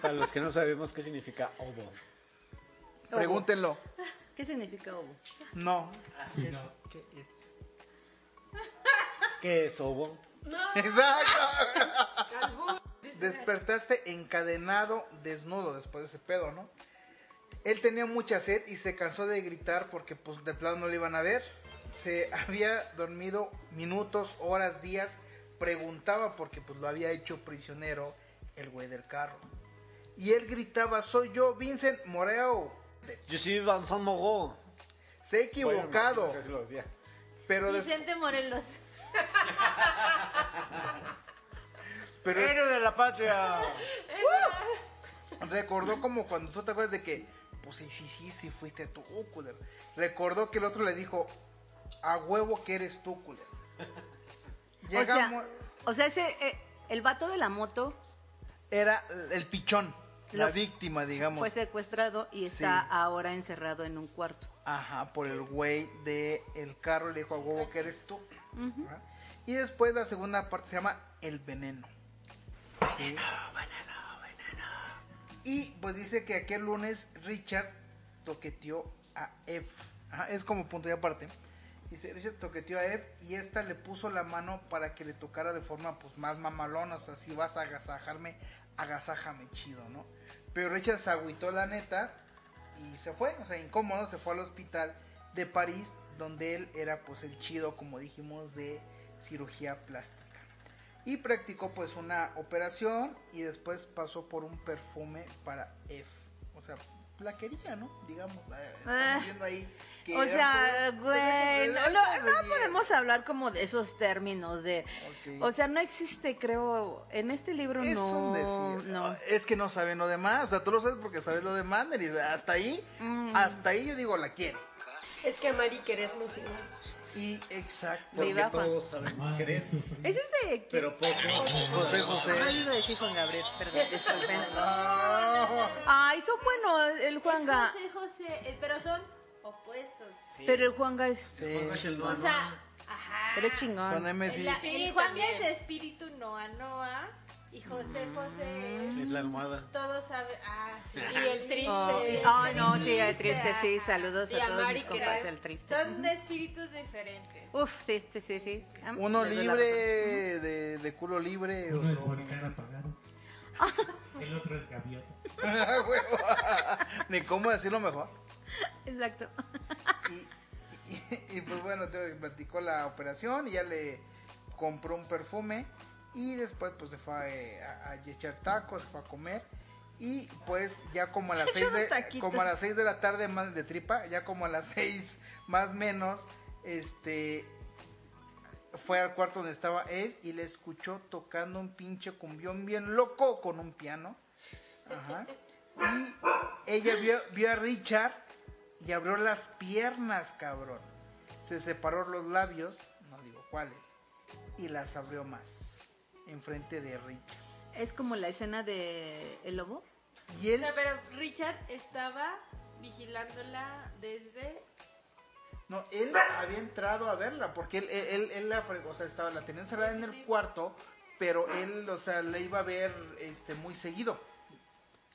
Para los que no sabemos qué significa ovo. pregúntenlo. ¿Qué significa ovo? No. Sí, Es- no. ¿qué es? ¿Qué es ovo? Exacto. Despertaste encadenado, desnudo después de ese pedo, ¿no? Él tenía mucha sed y se cansó de gritar porque pues de plano no le iban a ver. Se había dormido minutos, horas, días. Preguntaba porque pues lo había hecho prisionero el güey del carro. Y él gritaba, soy yo, Vincent Moreo. Yo soy Vincent Moreau. Se ha equivocado, Bueno, así lo decía. Pero, des- Vicente Morelos. pero ¡Héroe de la patria! Recordó como cuando tú te acuerdas de que, pues sí, sí, sí, sí fuiste tú, culero. Recordó que el otro le dijo, a huevo que eres tú, culero. O sea, Llegamos, o sea, ese, eh, el vato de la moto era el pichón, la Lo- víctima, digamos. fue secuestrado y Sí. está ahora encerrado en un cuarto. Ajá, por el güey del el carro le dijo, a huevo que eres tú. Y después la segunda parte se llama El Veneno. Sí. Y pues dice que aquel lunes Richard toqueteó a Eve. Ajá, es como punto y aparte. Dice, Richard toqueteó a Eve y esta le puso la mano para que le tocara de forma pues más mamalona. O sea, si vas a agasajarme, agasájame chido, ¿no? Pero Richard se agüitó la neta y se fue, o sea, incómodo, se fue al hospital de París, donde él era pues el chido, como dijimos, de cirugía plástica. Y practicó pues una operación y después pasó por un perfume para F. O sea, la quería, ¿no? Digamos, eh, estamos Ah. viendo ahí que O sea, güey, pues, no, no- no podemos hablar como de esos términos de... O sea, no existe, creo, en este libro Es no... un decir. no. Es que no saben lo demás. O sea, tú lo sabes porque sabes lo de Manner. Y hasta ahí, Mm. hasta ahí yo digo, la quiere. Es que amar y querer no es igual. Y exacto. Porque Viva Juan. todos sabemos querer, sufrir. Ese es de... ¿quién? pero pocos. José José. Ah, iba a decir Juan Gabriel, perdón, disculpen. Ah, Ay, son buenos el Juanga, Es José José, pero son opuestos. pero el Juanga es... sí. Es el O sea, ajá. Pero es chingón. Son M, sí. La- Sí, el Juan también. es espíritu Noa Noa y José José Es es la almohada. todo sabe ah sí Y el triste. Oh, y- no, sí, el triste, sí, saludos Y a todos mis compas querer. del triste. son de espíritus diferentes Uf, sí, sí, sí, sí. Ah, Uno libre, de, de culo libre. Uno es volcán apagado. El otro es gaviota. Ah, huevo. Ni cómo decirlo mejor. Exacto. Y, y- y, pues bueno, te platicó la operación y ya le compró un perfume. Y después pues se fue eh, a, a echar tacos, se fue a comer. Y pues ya como a las Echó 6 unos de, como a las 6 de la tarde más de tripa, ya como a las 6 más menos, este fue al cuarto donde estaba él y le escuchó tocando un pinche cumbión bien loco con un piano. Ajá. Y ella vio, vio a Richard y abrió las piernas, cabrón. Se separó los labios, no digo cuáles, y las abrió más, enfrente de Richard. Es como la escena de El Lobo. Y O él, sea, pero Richard estaba vigilándola desde no, él había entrado a verla, porque él, él, él- él la fregó, o sea, estaba, la tenía encerrada en el cuarto pero él, o sea, le iba a ver este, muy seguido.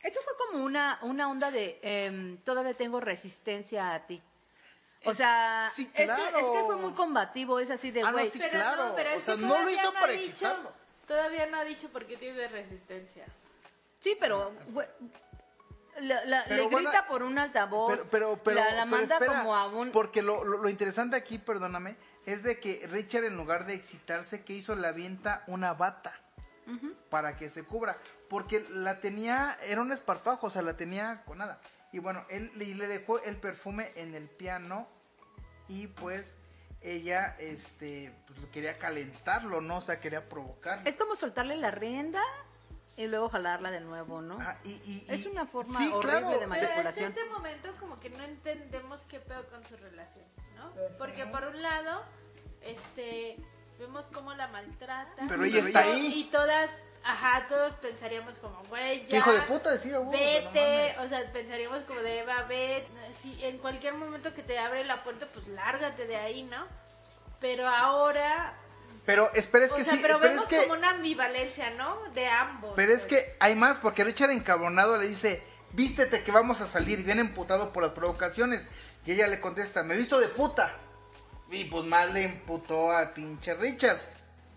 Eso fue como una, una onda de em, todavía tengo resistencia a ti. O sea, sí, es, que, claro. es que fue muy combativo, es así de Ah, no, güey. sí, Pero claro. no, pero o es sea, que no lo hizo para dicho- excitarlo. Todavía no ha dicho por qué tiene resistencia. Sí, pero güey, la- la- Pero le bueno, grita por un altavoz, Pero, pero, pero, la, la pero manda espera, como a un... Porque lo, lo, lo interesante aquí, perdóname, es de que Richard en lugar de excitarse, ¿qué hizo? Le avienta una bata para que se cubra. Porque la tenía, era un esparpajo, o sea, la tenía con nada. Y bueno, él le dejó el perfume en el piano y pues ella, este, pues quería calentarlo, ¿no? O sea, quería provocarlo. Es como soltarle la rienda y luego jalarla de nuevo, ¿no? Ah, y- y- Es una forma sí, horrible claro. de Pero manipulación. en este momento como que no entendemos qué pedo con su relación, ¿no? Porque por un lado, este, vemos cómo la maltrata. Pero ella está ahí. Y todas, ajá, todos pensaríamos como, güey, ¿Qué ya. hijo de puta? O sea, no Vete, o sea, pensaríamos como de Eva, ve, si en cualquier momento que te abre la puerta, pues lárgate de ahí, ¿no? Pero ahora, Pero espera, es o que sea, sí, pero vemos es que... como una ambivalencia, ¿no? De ambos. Pero es pues. que hay más, porque Richard encabronado le dice, vístete que vamos a salir, bien emputado por las provocaciones. Y ella le contesta, me visto de puta. Y pues más le emputó a pinche Richard.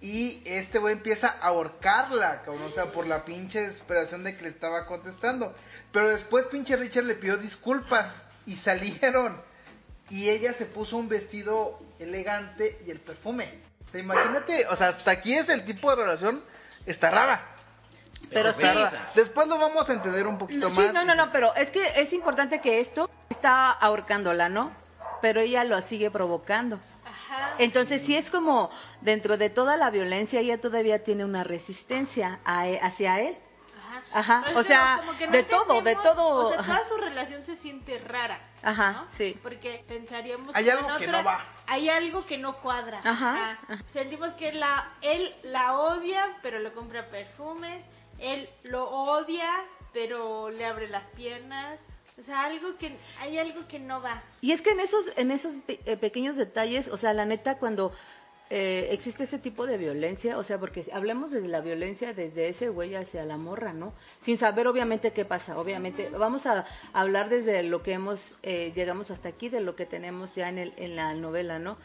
Y este güey empieza a ahorcarla, cabrón, o sea, por la pinche desesperación de que le estaba contestando. Pero después pinche Richard le pidió disculpas y salieron. Y ella se puso un vestido elegante y el perfume. O sea, imagínate, o sea, hasta aquí es el tipo de relación, está rara. Pero sí. Rara. Después lo vamos a entender un poquito Sí, más. no, no, no, pero es que es importante que esto está ahorcándola, ¿no? Pero ella lo sigue provocando. Ajá. Entonces, sí es como dentro de toda la violencia, ella todavía tiene una resistencia a e- hacia él. Ajá, Pero o sea, no de todo, de todo, O sea, ajá. toda su relación se siente rara. Ajá, ¿no? sí. Porque pensaríamos Hay algo en que otra- no va. Hay algo que no cuadra. Ajá, Sentimos que la, él la odia, pero le compra perfumes. Él lo odia, pero le abre las piernas. O sea, algo que hay algo que no va. Y es que en esos, en esos eh, pequeños detalles, o sea, la neta, cuando eh, existe este tipo de violencia, o sea, porque hablemos de la violencia desde ese güey hacia la morra, ¿no? Sin saber obviamente qué pasa, obviamente. Vamos a hablar desde lo que hemos, eh, llegamos hasta aquí, de lo que tenemos ya en, el, en la novela, ¿no?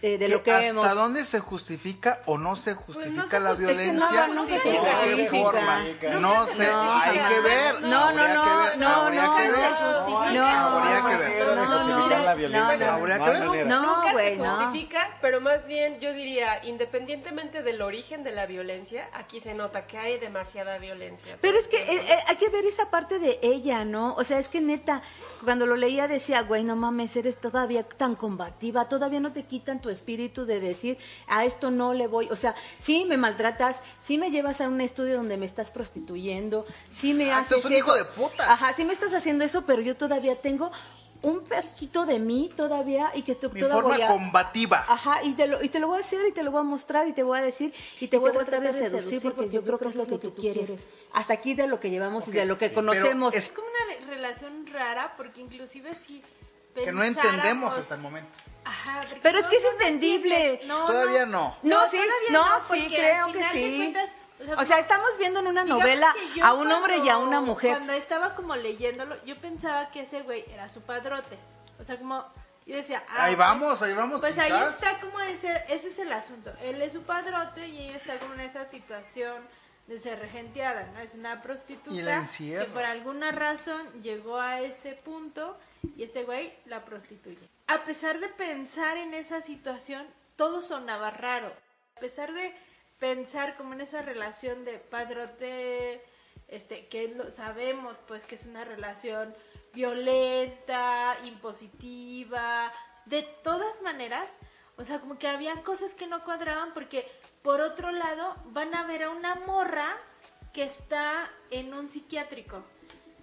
Eh, de lo que ¿Hasta dónde se justifica o no se justifica se la justifica, violencia? no, se ¿De qué forma? No sé, hay que ver. No, no, no, que ver, no, habría no, que no ver. No, habría que ver. No, no, justificar la violencia. no, no. Habría No que ver. No, Nunca se no. justifica, pero más bien yo diría, independientemente del origen de la violencia, aquí se nota que hay demasiada violencia. Pero es que eh, eh, hay que ver esa parte de ella, ¿no? O sea, es que neta, cuando lo leía decía, güey, no mames, eres todavía tan combativa, todavía no te quitan tu espíritu de decir, a esto no le voy. O sea, sí me maltratas, sí me llevas a un estudio donde me estás prostituyendo, sí me Exacto, haces es un hijo eso. de puta. Ajá, sí me estás haciendo eso, pero yo todavía tengo un poquito de mí todavía y que tú Mi todavía forma voy a- combativa. Ajá, y te, lo, y te lo voy a hacer y te lo voy a mostrar y te voy a decir y te voy a tratar de seducir porque yo creo que es lo que tú quieres. Hasta aquí de lo que llevamos y de lo que conocemos. es- Es como una re- relación rara porque inclusive si Que no entendemos hasta el momento. Ajá, Pero es que es entendible. No, Todavía no. No, sí, todavía no, porque sí, creo que sí. cuentas, O sea, estamos viendo en una novela a un hombre y a una mujer. Cuando estaba como leyéndolo, yo pensaba que ese güey era su padrote. O sea, como yo decía, ah, Ahí pues- vamos, ahí vamos, Pues ahí quizás. está como ese, ese es el asunto. Él es su padrote y ella está como en esa situación de ser regenteada, ¿no? Es una prostituta Y la encierra. que por alguna razón llegó a ese punto y este güey la prostituye. A pesar de pensar en esa situación, todo sonaba raro. A pesar de pensar como en esa relación de padrote, este, que sabemos pues que es una relación violenta, impositiva, de todas maneras, o sea, como que había cosas que no cuadraban porque por otro lado van a ver a una morra que está en un psiquiátrico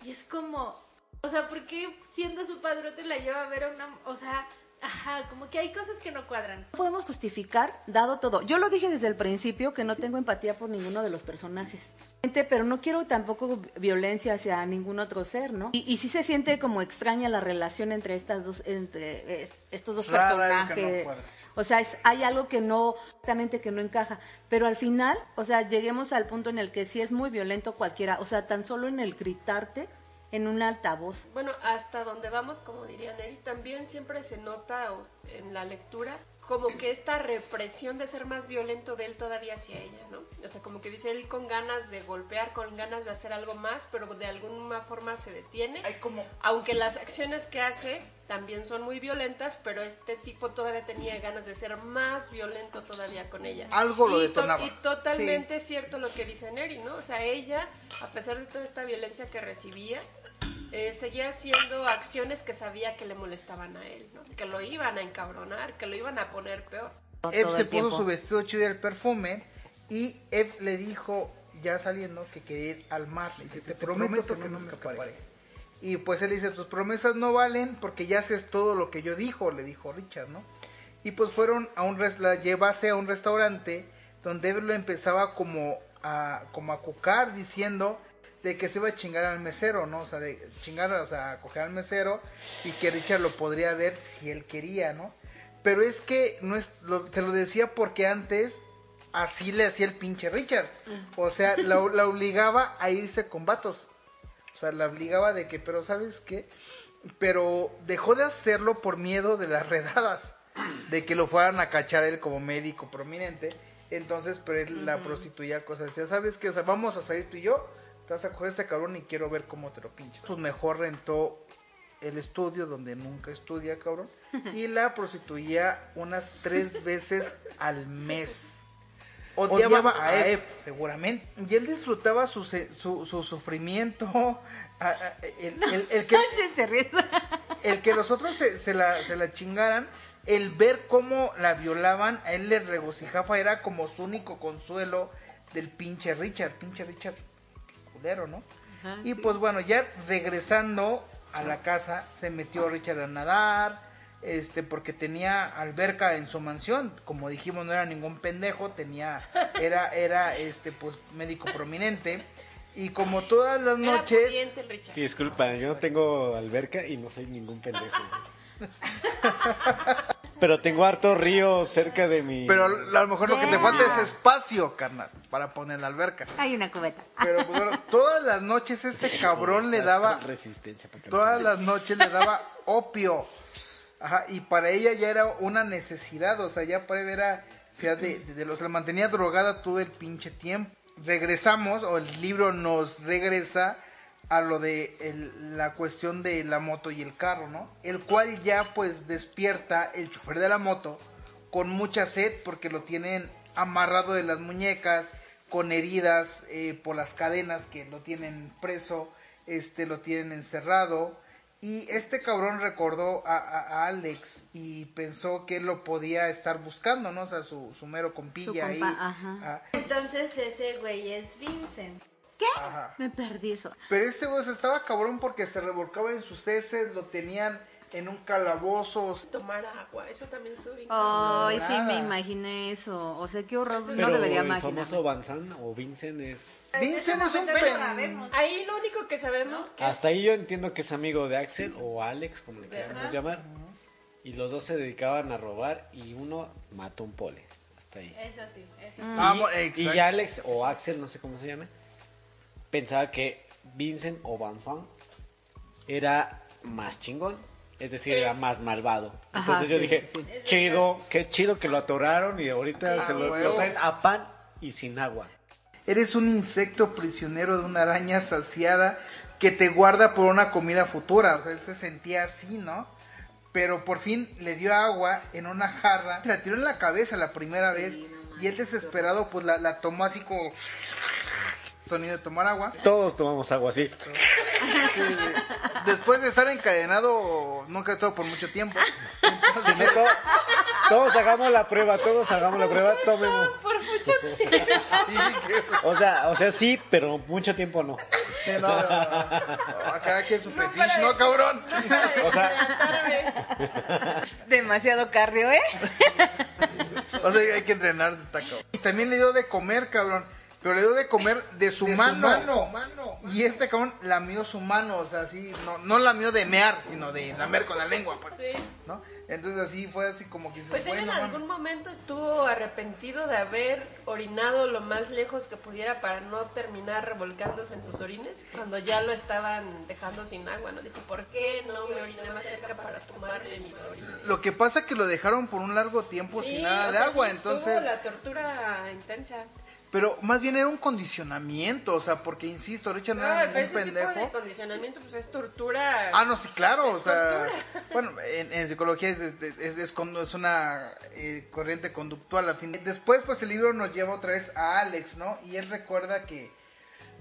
y es como, o sea, ¿por qué siendo su padrote la lleva a ver a una, o sea, ajá, como que hay cosas que no cuadran. No podemos justificar dado todo. Yo lo dije desde el principio que no tengo empatía por ninguno de los personajes. Pero no quiero tampoco violencia hacia ningún otro ser, ¿no? Y, y sí se siente como extraña la relación entre estas dos, entre eh, estos dos Rara, algo que no personajes. cuadra. O sea, es- hay algo que no, exactamente que no encaja. Pero al final, o sea, lleguemos al punto en el que sí es muy violento cualquiera. O sea, tan solo en el gritarte en un altavoz. Bueno, hasta donde vamos, como diría Neri, también siempre se nota en la lectura como que esta represión de ser más violento de él todavía hacia ella, ¿no? O sea, como que dice él con ganas de golpear, con ganas de hacer algo más, pero de alguna forma se detiene. Hay como Aunque las acciones que hace también son muy violentas, pero este tipo todavía tenía ganas de ser más violento todavía con ella. Algo lo Y to- detonaba. Y totalmente cierto lo que dice Neri, ¿no? O sea, ella, a pesar de toda esta violencia que recibía, eh, seguía haciendo acciones que sabía que le molestaban a él, ¿no? Que lo iban a encabronar, que lo iban a poner peor. Eve todo se puso su vestido chido y el perfume y Eve le dijo ya saliendo que quería ir al mar. Le dice, te, prometo, que no me escaparé. Y pues él dice, tus promesas no valen porque ya haces todo lo que yo dijo, le dijo Richard, ¿no? Y pues fueron a un la llevase a un restaurante donde Eve lo empezaba como a, como a cucar diciendo de que se iba a chingar al mesero, ¿no? O sea, de chingar, o sea, a coger al mesero y que Richard lo podría ver si él quería, ¿no? Pero es que no es, lo- te lo decía porque antes así le hacía el pinche Richard. O sea, la, la obligaba a irse con vatos. O sea, la obligaba de que, pero ¿sabes qué? Pero dejó de hacerlo por miedo de las redadas. De que lo fueran a cachar él como médico prominente. Entonces, pero él la prostituía cosas. Decía, ¿sabes qué? O sea, vamos a salir tú y yo. Te vas a coger este cabrón y quiero ver cómo te lo pinches. Pues mejor rentó el estudio donde nunca estudia, cabrón. Y la prostituía unas tres veces al mes. Odiaba, a Eve, seguramente. Y él disfrutaba su, su, su sufrimiento. a- a- el, el- el que, el que los otros se, se la, se la chingaran, el ver cómo la violaban, a él le regocijaba, era como su único consuelo del pinche Richard, pinche Richard ¿no? y pues bueno, ya regresando a la casa, se metió Richard a nadar, este, porque tenía alberca en su mansión, como dijimos, no era ningún pendejo, tenía, era, era, este, pues, médico prominente, y como todas las Era noches... pudiente Richard. Disculpa, yo no tengo alberca y no soy ningún pendejo. Pero tengo harto río cerca de mi... Pero a lo mejor lo que te falta es espacio, carnal, para poner la alberca. Hay una cubeta. Pero pues, bueno, todas las noches este cabrón le daba, resistencia. para que todas las noches le daba opio. Ajá, y para ella ya era una necesidad, o sea, ya para ella era, o sea, de, de, de los la mantenía drogada todo el pinche tiempo. Regresamos, o el libro nos regresa a lo de el- la cuestión de la moto y el carro, ¿no? El cual ya pues despierta el chofer de la moto con mucha sed porque lo tienen amarrado de las muñecas, con heridas eh, por las cadenas que lo tienen preso, este lo tienen encerrado. Y este cabrón recordó a, a- a Alex y pensó que él lo podía estar buscando, ¿no? O sea, su, su mero compilla Su ahí. ajá. Ah, Entonces ese güey es Vincent. ¿Qué? Ajá. Me perdí eso. Pero este güey estaba cabrón porque se revolcaba en sus heces, lo tenían en un calabozo. Tomar agua, eso también tuve. Ay, sí, me imaginé eso. O sea, qué horror. Eso No Pero debería el imaginar. famoso Banzan o Vincent es... Vincent es un pen-. Ahí lo único que sabemos que Hasta ahí yo entiendo que es amigo de Axel o Alex, como le queramos Ajá. llamar. Y los dos se dedicaban a robar y uno mató un pole. Hasta ahí. Eso sí, eso sí. Vamos, Y exacto. Alex o Axel, no sé cómo se llame, pensaba que Vincent o Vincent era más chingón. Es decir, Sí. era más malvado. Ajá, Entonces yo sí, dije, sí, sí. chido, qué chido que lo atoraron y ahorita Sí, se a lo, lo traen a pan y sin agua. Eres un insecto prisionero de una araña saciada que te guarda por una comida futura. O sea, él se sentía así, ¿no? Pero por fin le dio agua en una jarra. Se la tiró en la cabeza la primera vez. Y él desesperado pues la, la tomó así como... Sonido de tomar agua. Todos tomamos agua así. Después de estar encadenado, nunca he estado por mucho tiempo. Si no, to- todos hagamos la prueba, todos hagamos la prueba, tomemos. por mucho tiempo. O sea, o sea, sí, pero mucho tiempo no. Sí, no, no, no. Acá que es su fetiche, ¿no, cabrón? O sea, Demasiado cardio, ¿eh? O sea, hay que entrenarse, está cabrón. Y también le dio de comer, cabrón. Pero le dio de comer de su mano. Y este cabrón lamió su mano, o sea, así, no, no lamió de mear, sino de lamer con la lengua, pues. Sí. ¿No? Entonces así fue así como que Pues él en algún momento estuvo arrepentido de haber orinado lo más lejos que pudiera para no terminar revolcándose en sus orines cuando ya lo estaban dejando sin agua, ¿no? Dijo, ¿por qué no me oriné más cerca para tomarme mis orines? Lo que pasa es que lo dejaron por un largo tiempo Sí, sin nada o de sea, agua, sí, entonces... la tortura intensa. Pero más bien era un condicionamiento, o sea, porque insisto, Richard no era ningún ese tipo de pendejo. condicionamiento pues es tortura. Ah, no, sí, claro, o sea, tortura. bueno, en, en psicología es, es, es- es una eh, corriente conductual. A fin. Después, pues el libro nos lleva otra vez a Alex, ¿no? Y él recuerda que,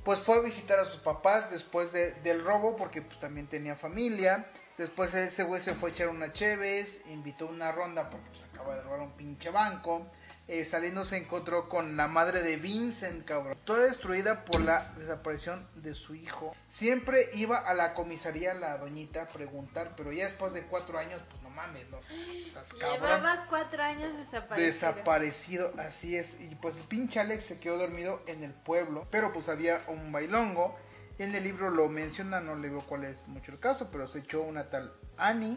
pues fue a visitar a sus papás después de- del robo, porque pues también tenía familia. Después ese güey se fue a echar una cheves, invitó una ronda porque pues acaba de robar un pinche banco. Eh, saliendo se encontró con la madre de Vincent, cabrón. Toda destruida por la desaparición de su hijo. Siempre iba a la comisaría la doñita a preguntar, pero ya después de cuatro años, pues no mames, no estás cabrón. Llevaba cuatro años desaparecido. Desaparecido, así es. Y pues el pinche Alex se quedó dormido en el pueblo, pero pues había un bailongo. En el libro lo menciona, no le veo cuál es mucho el caso, pero se echó una tal Annie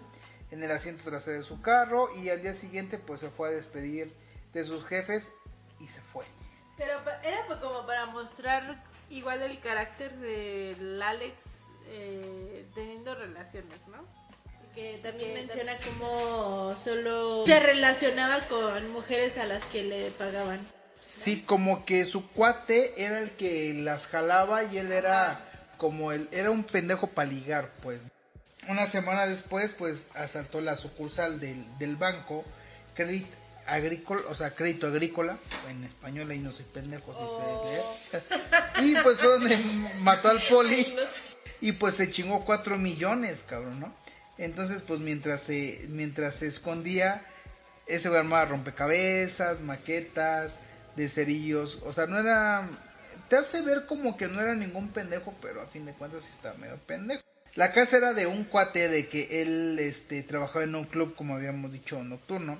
en el asiento trasero de su carro y al día siguiente pues se fue a despedir de sus jefes y se fue. Pero era como para mostrar igual el carácter del Alex eh, teniendo relaciones, ¿no? Que también menciona cómo solo se relacionaba con mujeres a las que le pagaban. Sí, como que su cuate era el que las jalaba y él era como el era un pendejo para ligar, pues. Una semana después, pues asaltó la sucursal del, del banco Credit Agrícola, o sea, crédito agrícola, en español ahí no soy pendejo, sé leer. Y pues fue donde mató al poli y pues se chingó cuatro millones, cabrón, ¿no? Entonces, pues mientras se, mientras se escondía, ese güey armaba rompecabezas, maquetas, de cerillos, o sea, no era... Te hace ver como que no era ningún pendejo, pero a fin de cuentas sí estaba medio pendejo. La casa era de un cuate de que él este, trabajaba en un club, como habíamos dicho, nocturno,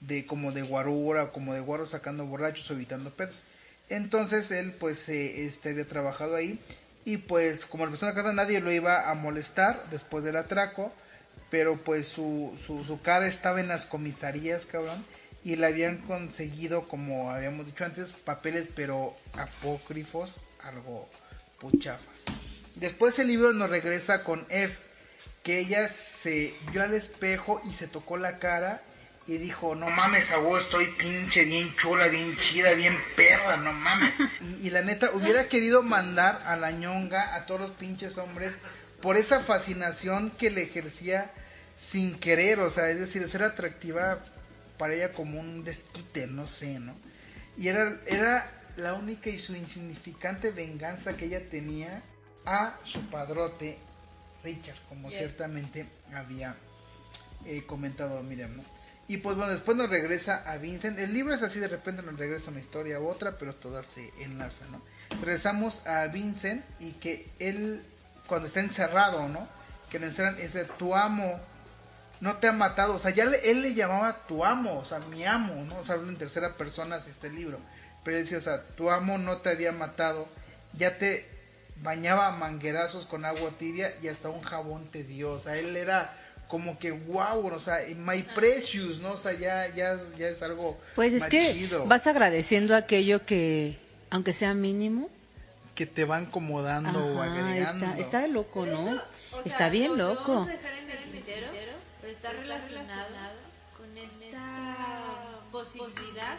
de como de guarura, como de guaro sacando borrachos o evitando pedos. Entonces él pues eh, este, había trabajado ahí y pues como empezó en la casa nadie lo iba a molestar después del atraco, pero pues su, su, su cara estaba en las comisarías, cabrón, y le habían conseguido, como habíamos dicho antes, papeles pero apócrifos, algo puchafas. Después el libro nos regresa con F, que ella se vio al espejo y se tocó la cara y dijo, no mames, a vos estoy pinche bien chula, bien chida, bien perra, no mames. Y, y la neta, hubiera querido mandar a la ñonga a todos los pinches hombres por esa fascinación que le ejercía sin querer, o sea, es decir, ser atractiva para ella como un desquite, no sé, ¿no? Y era, era la única y su insignificante venganza que ella tenía a su padrote Richard, como ciertamente había eh, comentado Miriam, ¿no? Y pues bueno, después nos regresa a Vincent. El libro es así, de repente nos regresa una historia u otra, pero todas se enlazan, ¿no? Regresamos a Vincent y que él, cuando está encerrado, ¿no? Que lo encerran, de tu amo no te ha matado, o sea, ya él le llamaba tu amo, o sea, mi amo, ¿no? O sea, habla en tercera persona si este libro. Pero él decía, o sea, tu amo no te había matado, ya te bañaba manguerazos con agua tibia y hasta un jabón te dio, o sea, él era como que wow, o sea, my precious, ¿no? O sea, ya, ya, ya es algo Pues es más que chido, vas agradeciendo aquello que, aunque sea mínimo, que te van como dando o ajá, agregando. está, está loco, ¿no? O sea, está bien lo loco. vamos a dejar en el tintero, pero está relacionado con esta posibilidad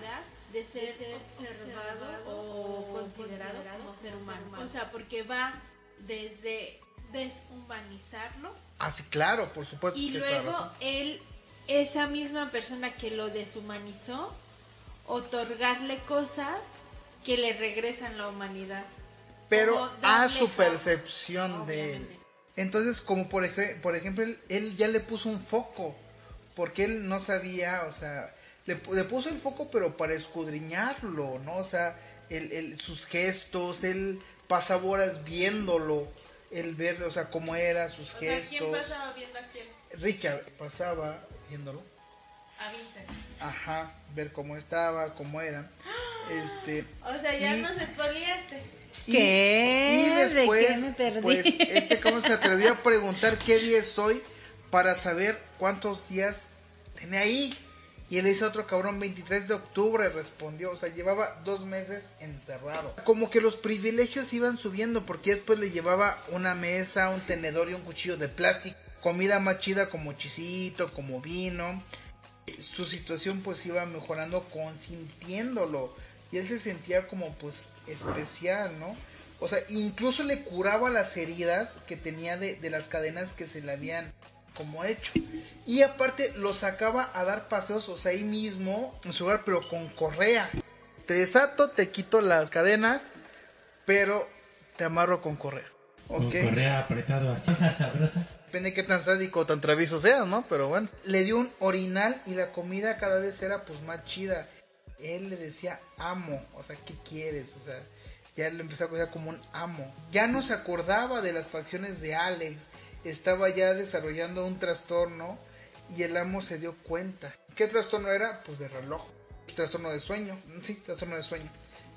de ser observado o considerado como ser humano. O sea, porque va desde deshumanizarlo Ah, sí, claro, por supuesto. y que luego él, esa misma persona que lo deshumanizó, otorgarle cosas que le regresan la humanidad. pero a su percepción de él. Entonces, como por, ej- por ejemplo, él, él ya le puso un foco, porque él no sabía, o sea, le, le puso el foco, pero para escudriñarlo, ¿no? O sea, el, el- sus gestos, él pasaba horas viéndolo, el verlo, o sea, cómo era, sus O sea, ¿quién gestos. pasaba viendo a quién? Richard pasaba viéndolo. a Vincent. Ajá, ver cómo estaba, cómo era. Este, O sea, ya Y- nos espoliaste. y- ¿Qué? Y ¿De después, qué me perdí? pues, este cómo se atrevió a preguntar qué día es hoy para saber cuántos días tenía ahí. Y él dice otro cabrón, 23 de octubre, respondió. O sea, llevaba dos meses encerrado. Como que los privilegios iban subiendo, porque después le llevaba una mesa, un tenedor y un cuchillo de plástico. Comida más chida como chisito, como vino. Su situación pues iba mejorando consintiéndolo. Y él se sentía como pues especial, ¿no? O sea, incluso le curaba las heridas que tenía de, de las cadenas que se le habían como hecho. Y aparte lo sacaba a dar paseos, o sea, ahí mismo, en su hogar, pero con correa. Te desato, te quito las cadenas, pero te amarro con correa. Con correa apretado así, esa sabrosa. Depende de qué tan sádico o tan travieso seas, ¿no? Pero bueno. Le dio un orinal y la comida cada vez era pues más chida. Él le decía amo, o sea, ¿qué quieres? O sea, ya le empezó a coger como un amo. Ya no se acordaba de las facciones de Alex. Estaba ya desarrollando un trastorno y el amo se dio cuenta. ¿Qué trastorno era? Pues de reloj. Trastorno de sueño. Sí, trastorno de sueño.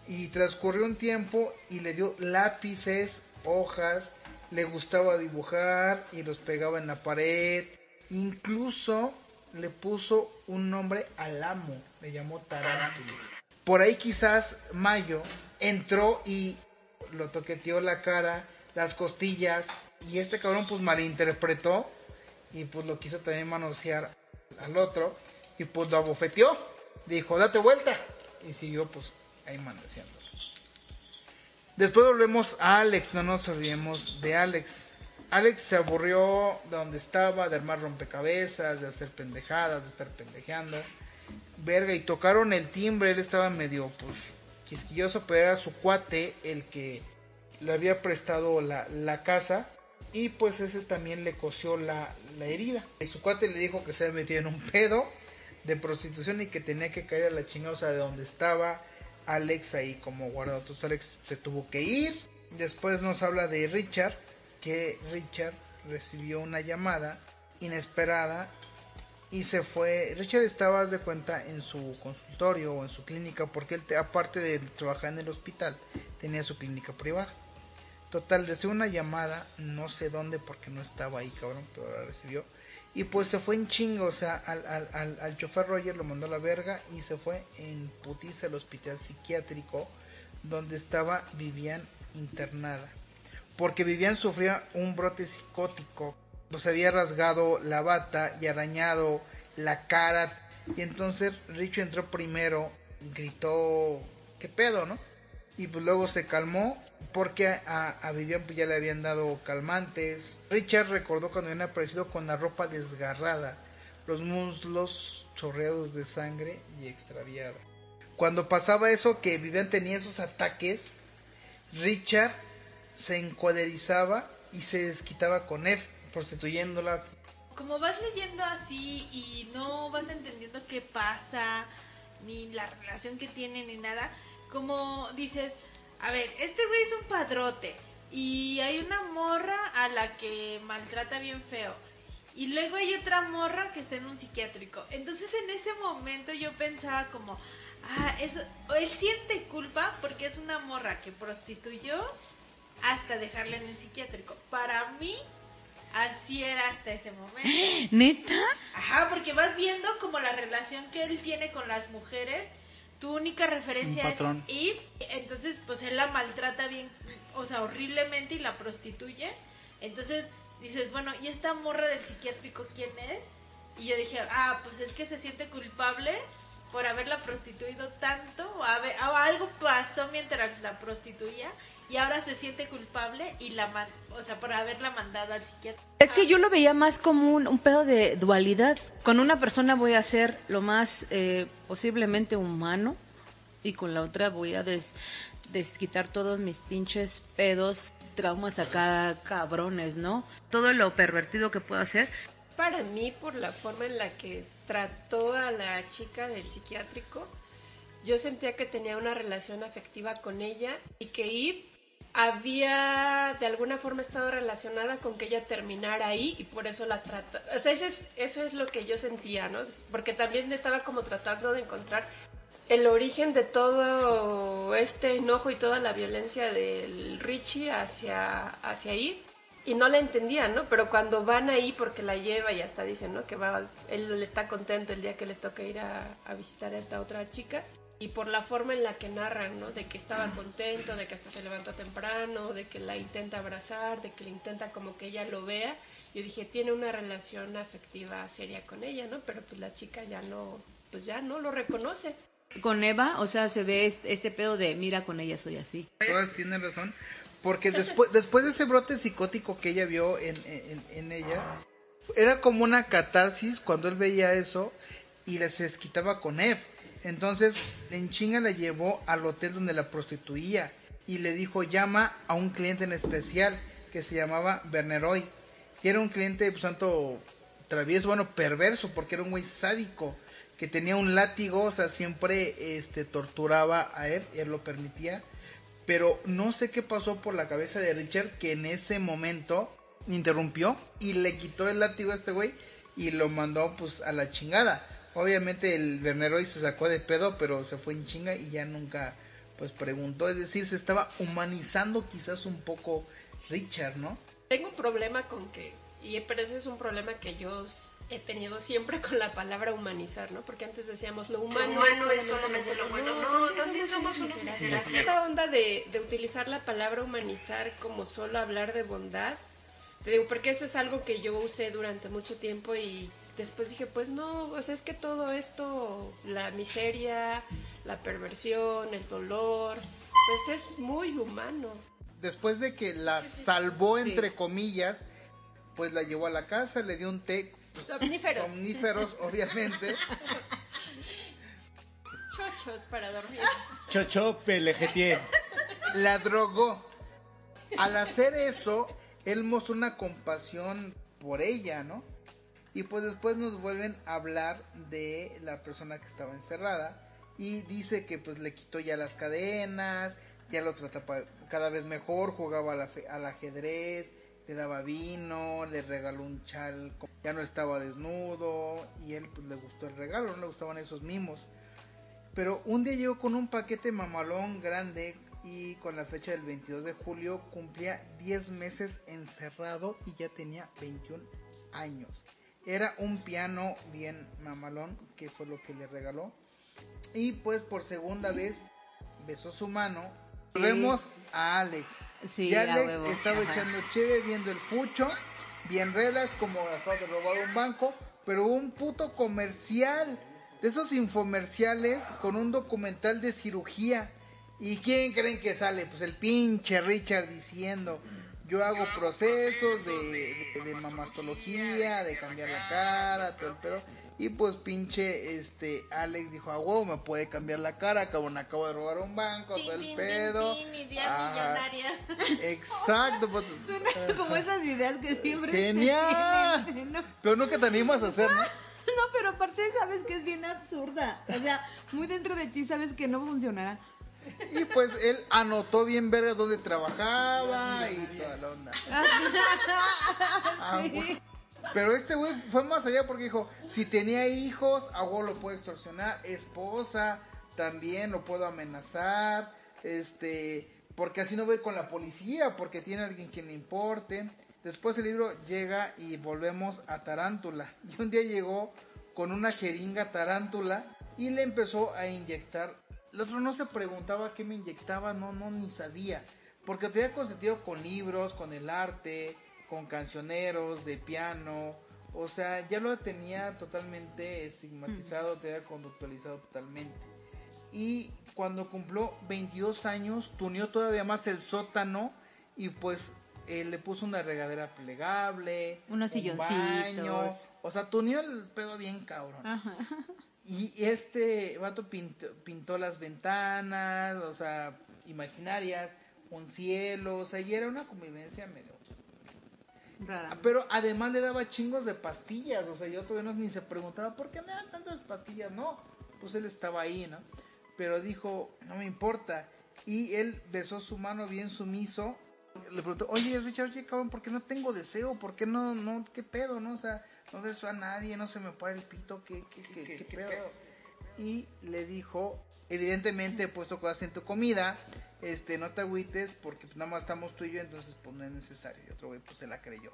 Y transcurrió un tiempo y le dio lápices, hojas, le gustaba dibujar y los pegaba en la pared. Incluso le puso un nombre al amo, le llamó Tarántula. Por ahí quizás Mayo entró y lo toqueteó la cara, las costillas, y este cabrón pues malinterpretó y pues lo quiso también manosear al otro y pues lo abofeteó. Dijo, date vuelta. Y siguió pues ahí manoseándolo. Después volvemos a Alex, no nos olvidemos de Alex. Alex se aburrió de donde estaba, de armar rompecabezas, de hacer pendejadas, de estar pendejeando. Verga, y tocaron el timbre, él estaba medio, pues, quisquilloso, pero era su cuate el que le había prestado la, la casa. Y pues ese también le cosió la, la herida. Y su cuate le dijo que se había metido en un pedo de prostitución y que tenía que caer a la chingada, o sea, de donde estaba Alex ahí como guardado. Entonces Alex se tuvo que ir. Después nos habla de Richard, que Richard recibió una llamada inesperada y se fue. Richard estaba, de cuenta, en su consultorio o en su clínica, porque él, te- aparte de trabajar en el hospital, tenía su clínica privada. Total, recibió una llamada, no sé dónde porque no estaba ahí, cabrón, pero la recibió. Y pues se fue en chingo, o sea, al, al, al, chofer Roger lo mandó a la verga y se fue en putiza al hospital psiquiátrico donde estaba Vivian internada. Porque Vivian sufría un brote psicótico, pues había rasgado la bata y arañado la cara. Y entonces Richo entró primero, gritó, ¿qué pedo, no? Y pues luego se calmó porque a, Vivian pues ya le habían dado calmantes. Richard recordó cuando habían aparecido con la ropa desgarrada, los muslos chorreados de sangre y extraviada. Cuando pasaba eso que Vivian tenía esos ataques, Richard se encuaderizaba y se desquitaba con Eve, prostituyéndola. Como vas leyendo así y no vas entendiendo qué pasa, ni la relación que tienen, ni nada, como dices, a ver, este güey es un padrote y hay una morra a la que maltrata bien feo. Y luego hay otra morra que está en un psiquiátrico. Entonces en ese momento yo pensaba como, ah, eso, él siente culpa porque es una morra que prostituyó hasta dejarla en el psiquiátrico. Para mí, así era hasta ese momento. ¿Neta? Ajá, porque vas viendo como la relación que él tiene con las mujeres. Tu única referencia es. Eve. Entonces, pues él la maltrata bien, o sea, horriblemente y la prostituye. Entonces dices, bueno, ¿y esta morra del psiquiátrico quién es? Y yo dije, ah, pues es que se siente culpable por haberla prostituido tanto. O, haber- o algo pasó mientras la prostituía. Y ahora se siente culpable y la man- o sea, por haberla mandado al psiquiatra. Es que yo lo veía más como un, un pedo de dualidad. Con una persona voy a ser lo más eh, posiblemente humano y con la otra voy a des- desquitar todos mis pinches pedos, traumas acá cabrones, ¿no? Todo lo pervertido que puedo hacer. Para mí, por la forma en la que trató a la chica del psiquiátrico, yo sentía que tenía una relación afectiva con ella y que Eve había de alguna forma estado relacionada con que ella terminara ahí y por eso la trata. O sea, eso es, eso es lo que yo sentía, ¿no? Porque también estaba como tratando de encontrar el origen de todo este enojo y toda la violencia del Richie hacia, hacia ahí y no la entendían, ¿no? Pero cuando van ahí porque la lleva y hasta dicen, ¿no? Que va, él está contento el día que les toca ir a visitar a esta otra chica y por la forma en la que narran, ¿no? De que estaba contento, de que hasta se levantó temprano, de que la intenta abrazar, de que le intenta como que ella lo vea. Yo dije, tiene una relación afectiva seria con ella, ¿no? Pero pues la chica ya no, pues ya no lo reconoce. Con Eva, o sea, se ve este, este pedo de, mira, con ella soy así. Todas tienen razón. Porque después, después de ese brote psicótico que ella vio en, en, en ella, era como una catarsis cuando él veía eso y se desquitaba con Eve entonces, en chinga la llevó al hotel donde la prostituía y le dijo llama a un cliente en especial que se llamaba Berneroy. Y era un cliente, pues, tanto travieso, bueno, perverso, porque era un güey sádico que tenía un látigo, o sea, siempre este, torturaba a él, él lo permitía. Pero no sé qué pasó por la cabeza de Richard que en ese momento interrumpió y le quitó el látigo a este güey y lo mandó pues a la chingada. Obviamente el Berneroy se sacó de pedo, pero se fue en chinga y ya nunca pues preguntó. Es decir, se estaba humanizando quizás un poco Richard, ¿no? Tengo un problema con que, y pero ese es un problema que yo he tenido siempre con la palabra humanizar, ¿no? Porque antes decíamos lo humano, es, solamente lo bueno. No, también somos miserables. Esta onda de, de utilizar la palabra humanizar como solo hablar de bondad, te digo, porque eso es algo que yo usé durante mucho tiempo y después dije, pues no, o sea, es que todo esto, la miseria, la perversión, el dolor, pues es muy humano. Después de que la salvó, entre comillas, pues la llevó a la casa, le dio un té. Somníferos. Somníferos, obviamente. Chochos para dormir. Chocho Pelejetier. La drogó. Al hacer eso, él mostró una compasión por ella, ¿no? Y pues después nos vuelven a hablar de la persona que estaba encerrada. Y dice que pues le quitó ya las cadenas, ya lo trataba cada vez mejor, jugaba al, ajedrez, le daba vino, le regaló un chal, ya no estaba desnudo y él pues le gustó el regalo, no le gustaban esos mimos. Pero un día llegó con un paquete mamalón grande y con la fecha del 22 de julio cumplía 10 meses encerrado y ya tenía 21 años. Era un piano bien mamalón, que fue lo que le regaló. Y pues por segunda vez besó su mano. Vemos a Alex. Sí, y Alex estaba echando chévere viendo el fucho, bien relax, como acaba de robar un banco, pero un puto comercial. De esos infomerciales con un documental de cirugía. ¿Y quién creen que sale? Pues el pinche Richard diciendo, yo hago procesos de, de, mamastología, de cambiar la cara, todo el pedo. Y pues pinche este Alex dijo, ah, wow, me puede cambiar la cara, acabo, acabo de robar un banco, todo el pedo. millonaria. Exacto. Pues, Suena como esas ideas que siempre Genial. Pero no que te animas a hacer, ¿no? No, pero aparte sabes que es bien absurda. O sea, muy dentro de ti sabes que no funcionará. Y pues él anotó bien verga dónde trabajaba y toda la onda. Ah, Pero este güey fue más allá porque dijo, si tenía hijos, a lo puede extorsionar, esposa, también lo puedo amenazar, este, porque así no voy con la policía, porque tiene alguien que le importe. Después el libro llega y volvemos a Tarántula. Y un día llegó con una jeringa tarántula y le empezó a inyectar el otro no se preguntaba qué me inyectaba, no, no, ni sabía. Porque tenía consentido con libros, con el arte, con cancioneros, de piano. O sea, ya lo tenía totalmente estigmatizado, tenía conductualizado totalmente. Y cuando cumplió 22 años, tunió todavía más el sótano y pues eh, le puso una regadera plegable, unos un baño, o sea, tunió el pedo bien cabrón. Ajá. Y este vato pintó, las ventanas, o sea, imaginarias, un cielo, o sea, y era una convivencia medio Rara. Pero además le daba chingos de pastillas, o sea, yo todavía no, ni se preguntaba, ¿por qué me dan tantas pastillas? No, pues él estaba ahí, ¿no? Pero dijo, no me importa. y él besó su mano bien sumiso. Le preguntó, oye Richard, oye cabrón, ¿por qué no tengo deseo? ¿Por qué no, no, qué pedo, no? O sea, no deseo a nadie, no se me para el pito, ¿qué, qué, qué, qué pedo? Y le dijo, evidentemente he puesto cosas en tu comida, este, no te agüites porque pues, nada más estamos tú y yo, entonces pues no es necesario. Y otro güey pues se la creyó.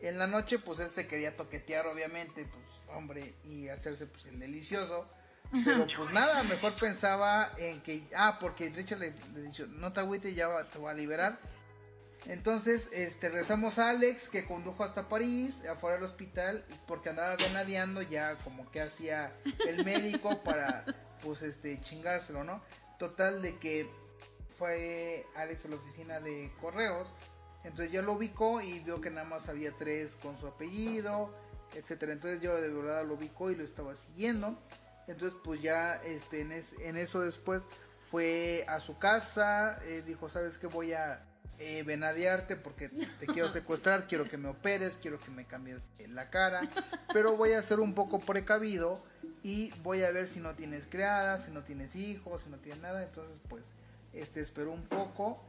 En la noche pues él se quería toquetear obviamente, pues hombre, y hacerse pues el delicioso. Pero pues nada, mejor pensaba en que, ah, porque Richard le, le dijo, no te agüites, ya va- te voy a liberar. Entonces, este, rezamos a Alex que condujo hasta París, afuera del hospital, porque andaba venadeando ya como que hacía el médico para, pues, este, chingárselo, ¿no? Total de que fue Alex a la oficina de correos, entonces ya lo ubicó y vio que nada más había tres con su apellido, etcétera. Entonces yo de verdad lo ubicó y lo estaba siguiendo. Entonces pues ya este, en, es- en eso después fue a su casa, eh, dijo, ¿sabes qué? Voy a eh, venadearte porque te quiero secuestrar, quiero que me operes, quiero que me cambies la cara, pero voy a ser un poco precavido y voy a ver si no tienes criadas, si no tienes hijos, si no tienes nada, entonces pues este esperó un poco,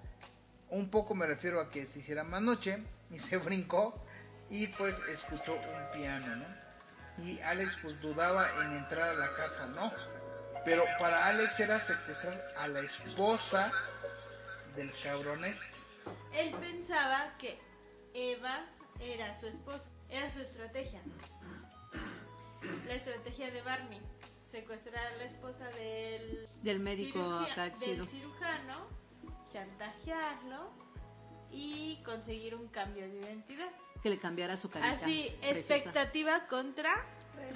un poco me refiero a que se hiciera más noche y se brincó y pues escuchó un piano, ¿no? Y Alex pues dudaba en entrar a la casa no. Pero para Alex era secuestrar a la esposa del cabrón este. Él pensaba que Eva era su esposa. Era su estrategia. La estrategia de Barney. Secuestrar a la esposa del... Del médico acá del cirujano, chantajearlo y conseguir un cambio de identidad. Que le cambiara su carita. Así, preciosa. expectativa contra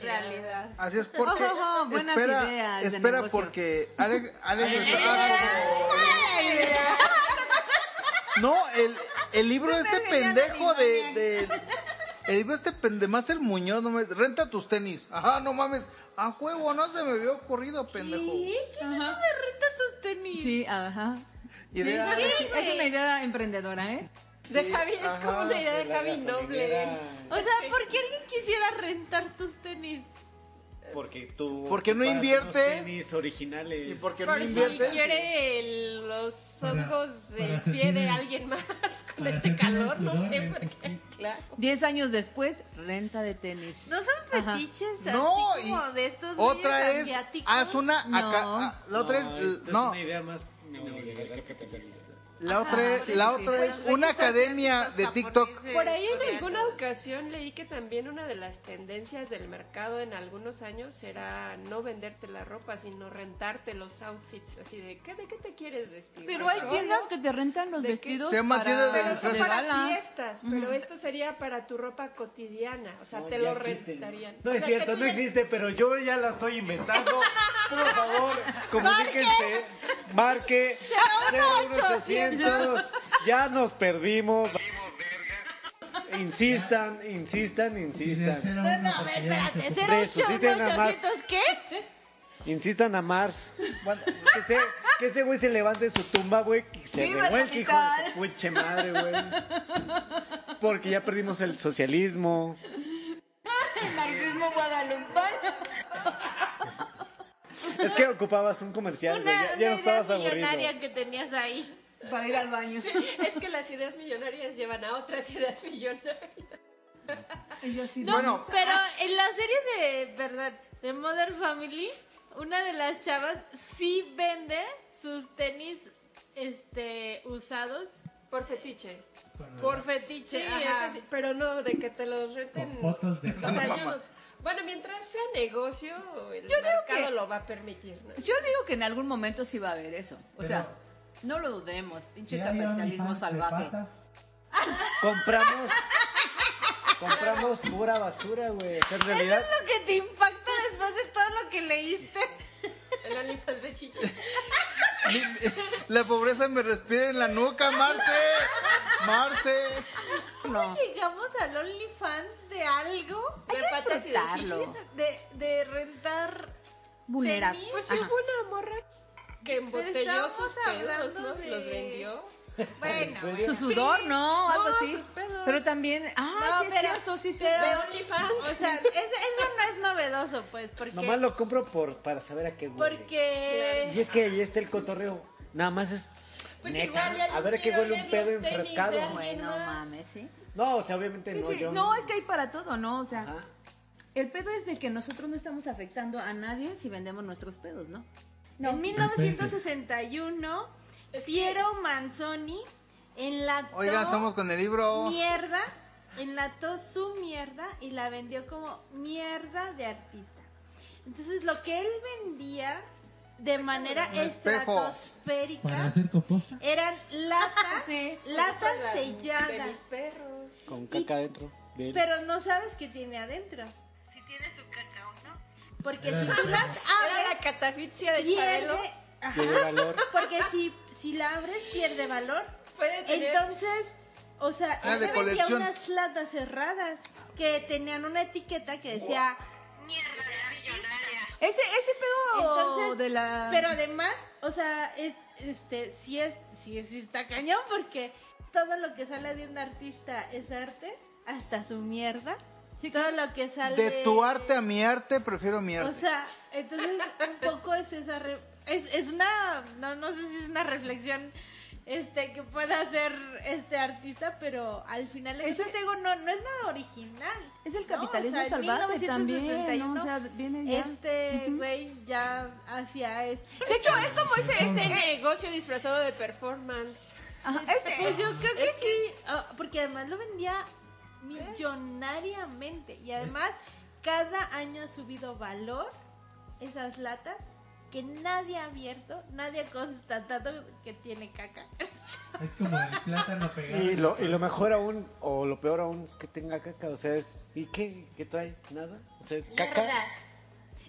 realidad. Así es porque Oh, espera, ideas de espera negocio. porque Alex, Alex está No, el, el libro este pendejo de, de el libro este pendejo de Master Muñoz, no me, renta tus tenis. Ajá, no mames, a juego no se me había ocurrido, pendejo. ¿Qué? ¿Qué me renta tus tenis? Sí, ajá. Idea- Es una idea emprendedora, ¿eh? De Javi es como una idea de la Javi noble. O sea, ¿por qué alguien quisiera rentar tus tenis? Porque tú. ¿Por qué no inviertes? tenis originales. ¿Y por qué no Por si inviertes? quiere el- los para del pie de alguien más con este calor, no sudor sé por qué. Claro. Diez años después, renta de tenis. ¿No son fetiches No, así y como de estos otra medios es asiáticos? haz una No. acá, ah, la otra No, es esto es no, una idea más neoliberal capitalista. La otra es la sí, otra es una academia de TikTok. Por ahí en alguna ocasión leí que también una de las tendencias del mercado en algunos años será no venderte la ropa, sino rentarte los outfits, así de ¿qué, ¿de qué te quieres vestir? Pero ¿De hay tiendas que te rentan los vestidos Se para, tiendas de Pero de para gala. fiestas, pero esto sería para tu ropa cotidiana, o sea, No, te lo existe. rentarían. No O es sea, cierto, no existe, pero yo ya la estoy inventando. Por favor, comuníquense. Marque 01800. Ya nos perdimos. Insistan, insistan, insistan. No, no, a ver, espérate, ¿cero Resuciten a. 800 qué? Insistan a Mars. Que, se- que ese güey se levante de su tumba, güey, y se ¡Viva el revuelque, hijo de su puche madre, güey. Porque ya perdimos el socialismo. El marxismo guadalupano. Es que ocupabas un comercial, güey. Ya, no estabas aburrido. millonaria que tenías ahí. Para ir al baño. Es que las ideas millonarias llevan a otras ideas millonarias. Y yo No, Bueno. pero en la serie de, perdón, de Mother Family, una de las chavas sí vende sus tenis este usados Por fetiche. por fetiche. Sí, ajá. eso sí, pero no de que te los renten. Con fotos de O sea, yo bueno, mientras sea negocio, el digo mercado que- lo va a permitir. ¿no? Yo digo que en algún momento sí va a haber eso. O Pero- sea, no lo dudemos. Pinche capitalismo salvaje. patas, Compramos. Compramos pura basura, güey. En realidad. ¿Qué es lo que te impacta después de todo lo que leíste? El OnlyFans de chichi. La pobreza me respira en la nuca, Marce. Marce. No. Llegamos al OnlyFans de algo. De patas y de. De, de rentar. Vulnerable. Pues hubo una morra que embotelló sus pedos, ¿no? de- Los vendió. Bueno? Su sudor, ¿no? Algo No, así. sus pedos. Pero también. Ah, No, sí es pero- cierto, sí, sí. pero- De OnlyFans. o sea, eso, eso no es novedoso, pues, porque. Nomás lo compro por, para saber a qué huele. Porque. Y es que ahí está el cotorreo. nada más es. Pues neta, igual ya a ver les qué huele un pedo enfrescado. Bueno, mames, ¿sí? No, o sea, obviamente Sí, no. sí. yo No, es que hay para todo, ¿no? O sea, Ajá. el pedo es de que nosotros no estamos afectando a nadie si vendemos nuestros pedos, ¿no? En 1961, Piero Manzoni enlató Oigan, estamos con el libro. mierda, enlató su mierda y la vendió como mierda de artista. Entonces, lo que él vendía de manera estratosférica eran latas, Sí, latas De mis selladas, perros. Con caca adentro. de él. pero no sabes qué tiene adentro. Porque si la tú las Era la abres, catafixia de pierde, Chabelo. Ajá. Valor. porque si, si la abres pierde valor. Puede tener... Entonces, o sea, Ah, él de te vendía colección. unas latas cerradas que tenían una etiqueta que decía Ese, ese pedo Entonces, de la... Pero además, o sea, es, este, sí es, sí es, sí está cañón porque todo lo que sale de un artista es arte, hasta su mierda. Todo lo que sale De tu arte a mi arte, prefiero mi O arte. sea, entonces un poco es esa re- es, es una no no sé si es una reflexión este que pueda hacer este artista, pero al final de cuentas, te digo no no es nada original. Es el ¿no? capitalismo en salvaje también, 1961, ¿no? O sea, viene ya. Este güey ya hacía este De hecho, es como ese, ese negocio disfrazado de performance. Ajá, este- Pues yo creo que sí, ah, porque además lo vendía millonariamente y además cada año ha subido valor esas latas que nadie ha abierto, nadie ha constatado que tiene caca. Es como el plátano pegado. Y lo, y lo mejor aún, o lo peor aún, es que tenga caca. O sea, es. ¿Y qué? ¿Qué trae? ¿Nada? O sea, es caca.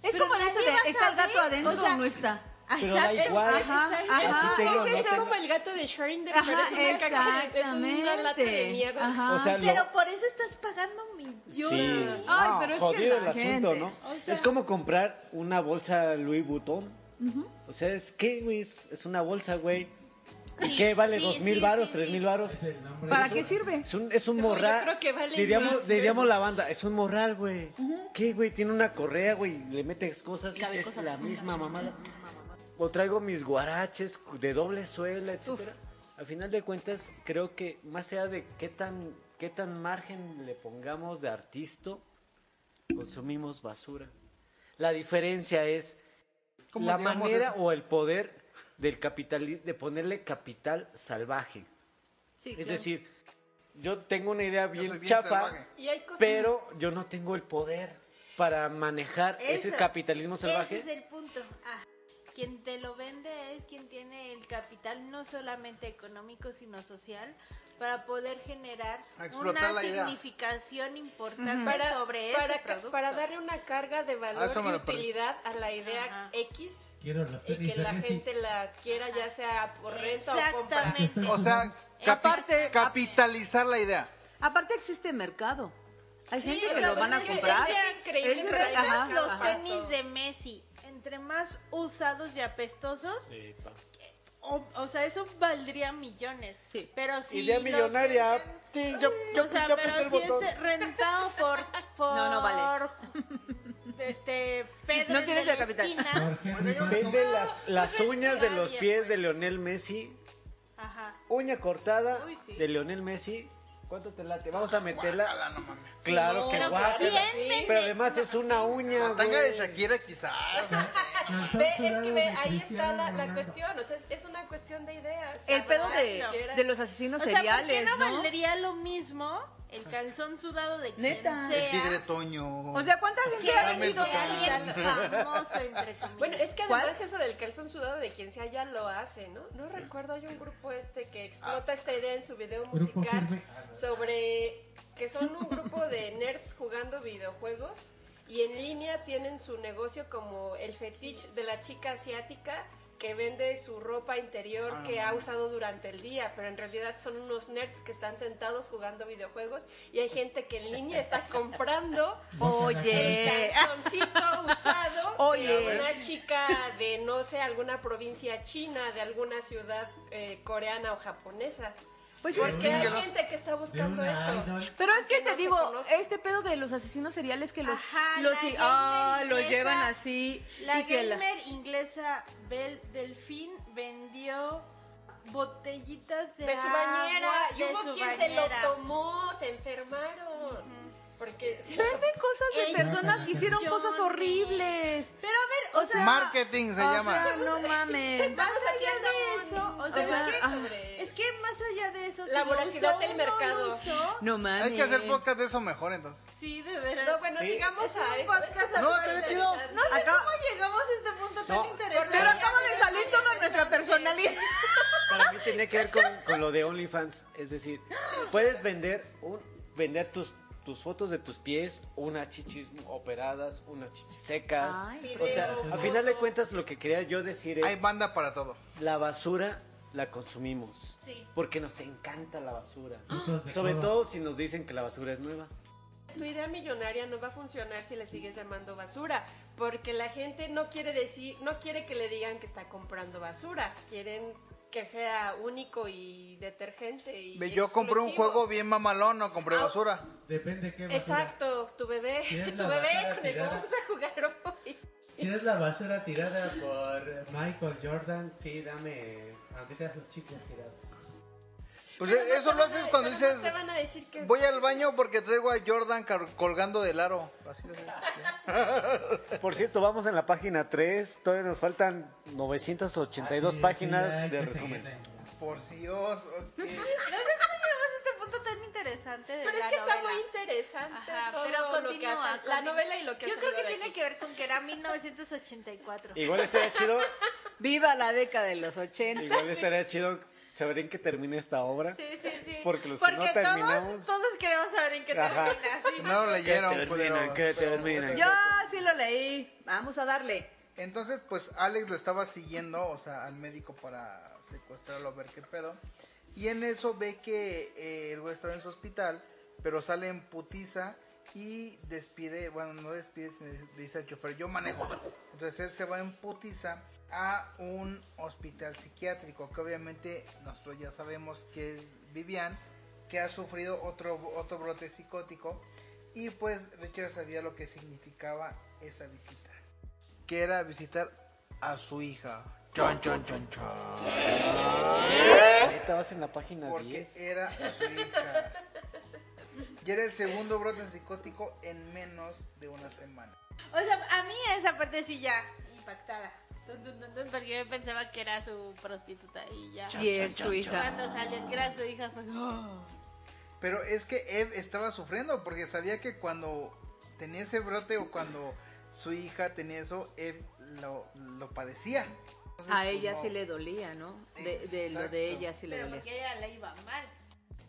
es Pero como en eso de, ¿está el gato adentro o sea, o no está? Pero da igual. es- Ajá, es- ajá. Así te digo, es, no sé. como el gato de Schrödinger, pero es una caca, es una lata de exactamente. mierda. Ajá. O sea, lo- Pero por eso estás pagando millones. Sí. Ay, No, pero es que jodido la el asunto, gente, ¿no? o sea- es como comprar una bolsa Louis Vuitton. O sea, es que, güey, es, una bolsa, güey. ¿Y qué vale? sí, ¿Dos mil sí, varos? sí, ¿Tres sí. mil varos? ¿Para qué sirve? Es un, es un No, yo morral. creo que vale diríamos, más, diríamos la banda, es un morral, güey. ¿Qué, güey? Tiene una correa, güey, le metes cosas, es cosas. la misma mamada. O traigo mis guaraches de doble suela, etcétera. Al final de cuentas, creo que más allá de qué tan, qué tan margen le pongamos de artista, consumimos basura. La diferencia es ¿Cómo la manera eso? o el poder del capitalismo, de ponerle capital salvaje. Sí, Es claro. decir, yo tengo una idea bien cosas... pero yo no tengo el poder para manejar ese capitalismo salvaje. Ese es el punto. Ah, quien te lo vende es quien tiene el capital no solamente económico sino social para poder generar una idea. significación importante para, sobre para, ese ca- producto. para darle una carga de Ah, valor me y utilidad a la idea Ajá. X Quiero y que la gente la adquiera ya sea por renta o compra. Exactamente. O sea, capi- Aparte- capitalizar la idea. Aparte existe mercado. Hay Sí, gente que lo van a comprar. es increíble, Es- ajá, los ajá. tenis de Messi, entre más usados y apestosos, o, o sea, eso valdría millones. Sí. Pero si Idea millonaria. Sí, yo, yo, o sea, yo pero el si botón. es rentado por, por No, no vale. este Pedro No el tienes de el la capital. Vende las, las Pues, uñas de los pies de Leonel Messi. Ajá. Uña cortada Uy, sí. de Leonel Messi. ¿Cuánto te late? Vamos a meterla. Guácala, no mames. Claro que pero guácala. Pero además es una uña, La tanga de. Shakira quizás. Ve, es que ve, ahí está la, la cuestión, o sea, es, es una cuestión de ideas. El pedo de, de los asesinos O sea, ¿por qué seriales, no, ¿no? valdría lo mismo el calzón sudado de quien Neta. El tigre sea? Toño. O sea, ¿cuánta gente ha alguien famoso, entre comillas. Bueno, es que ¿Cuál? además eso del calzón sudado de quien sea ya lo hace, ¿no? No recuerdo, hay un grupo este que explota esta idea en su video musical sobre que son un grupo de nerds jugando videojuegos y en línea tienen su negocio como el fetiche de la chica asiática que vende su ropa interior que ha usado durante el día, pero en realidad son unos nerds que están sentados jugando videojuegos y hay gente que en línea está comprando Oye, calzoncito usado Oye. de una chica de no sé alguna provincia china de alguna ciudad eh, coreana o japonesa pues ¿Por es que... hay gente que está buscando eso idol. Pero es que te, digo, este pedo de los asesinos seriales que los, Ajá, los, gamer ah, los inglesa- llevan así. La y que la- gamer inglesa Belle Delfín vendió botellitas de, de su agua bañera. Y de hubo su quien se lo bañera. tomó, se enfermaron. Porque si Venden cosas de Ey, personas que hicieron cosas horribles. Pero a ver, o, sea, Marketing se o llama. sea, no mames. más Estamos allá haciendo eso, o o sea, sea, es, que, sobre- es que más allá de eso, La si usó del o mercado. No mames. Hay que hacer podcast de eso mejor entonces. sí, de veras. No, bueno, Sí. sigamos Es a podcast No, chido. interesante. No sé Acá- cómo llegamos a este punto tan interesante. Pero acaba de salir toda nuestra personalidad. Para mí tenía que ver con, con lo de OnlyFans. Es decir, puedes vender un vender tus tus fotos de tus pies, unas chichis operadas, unas chichis secas. Ay, o sea, video, a final de cuentas lo que quería yo decir es Hay banda para todo. la basura la consumimos. Sí. Porque nos encanta la basura. Sobre todo si nos dicen que la basura es nueva. Tu idea millonaria no va a funcionar si le sigues llamando basura, porque la gente no quiere decir, no quiere que le digan que está comprando basura, quieren que sea único y detergente y Yo compré un juego bien mamalón, no compré Ah. basura. Depende qué basura. Exacto, tu bebé, Si tu bebé con el que vamos a jugar hoy. Si es la basura tirada por Michael Jordan, sí, dame, aunque sea sus chicles tirados. Pues Pero no eso te lo a- haces cuando dices, no te van a decir que voy al baño porque traigo a Jordan colgando del aro. Así lo haces. Por cierto, vamos en la página 3. Todavía nos faltan 982 Sí, páginas de resumen. Por Dios, ok. No sé cómo llegamos a este punto tan interesante de Pero la es que está novela. muy interesante Ajá, todo pero lo que continúa, hace la continúa. novela y lo que Yo creo que tiene aquí. que ver con que era 1984. Igual estaría chido, Viva la década de los 80. igual estaría chido saber en qué termina esta obra. Sí, sí, sí. Porque los que no todos- terminamos- Todos, queremos saber en qué Ajá. termina. ¿sí? No lo leyeron, Que termina, pero- termina. Yo sí lo leí. Vamos a darle. Entonces, pues Alex lo estaba siguiendo, o sea, al médico para secuestrarlo, a ver qué pedo. Y en eso ve que eh, el güey estaba en su hospital, pero sale en putiza y despide, bueno, no despide, sino dice- dice al chofer, yo manejo. Entonces él se va en putiza a un hospital psiquiátrico, que obviamente nosotros ya sabemos que es Vivian, que ha sufrido otro, otro brote psicótico. Y pues Richard sabía lo que significaba esa visita que era visitar a su hija. Chan, chan, chan, chan. Neta, vas en la página Porque 10. era su hija. Y era el segundo brote psicótico en menos de una semana. O sea, a mí esa parte sí ya impactada. Porque yo pensaba que era su prostituta y ya. Y es su hija. Cuando salió que era su hija fue... "Oh". Pero es que Eve estaba sufriendo porque sabía que cuando tenía ese brote o cuando su hija tenía eso, Eve lo, lo padecía. Entonces, A ella sí le dolía, ¿no? De, de lo de ella sí le Pero dolía. porque ella le iba mal.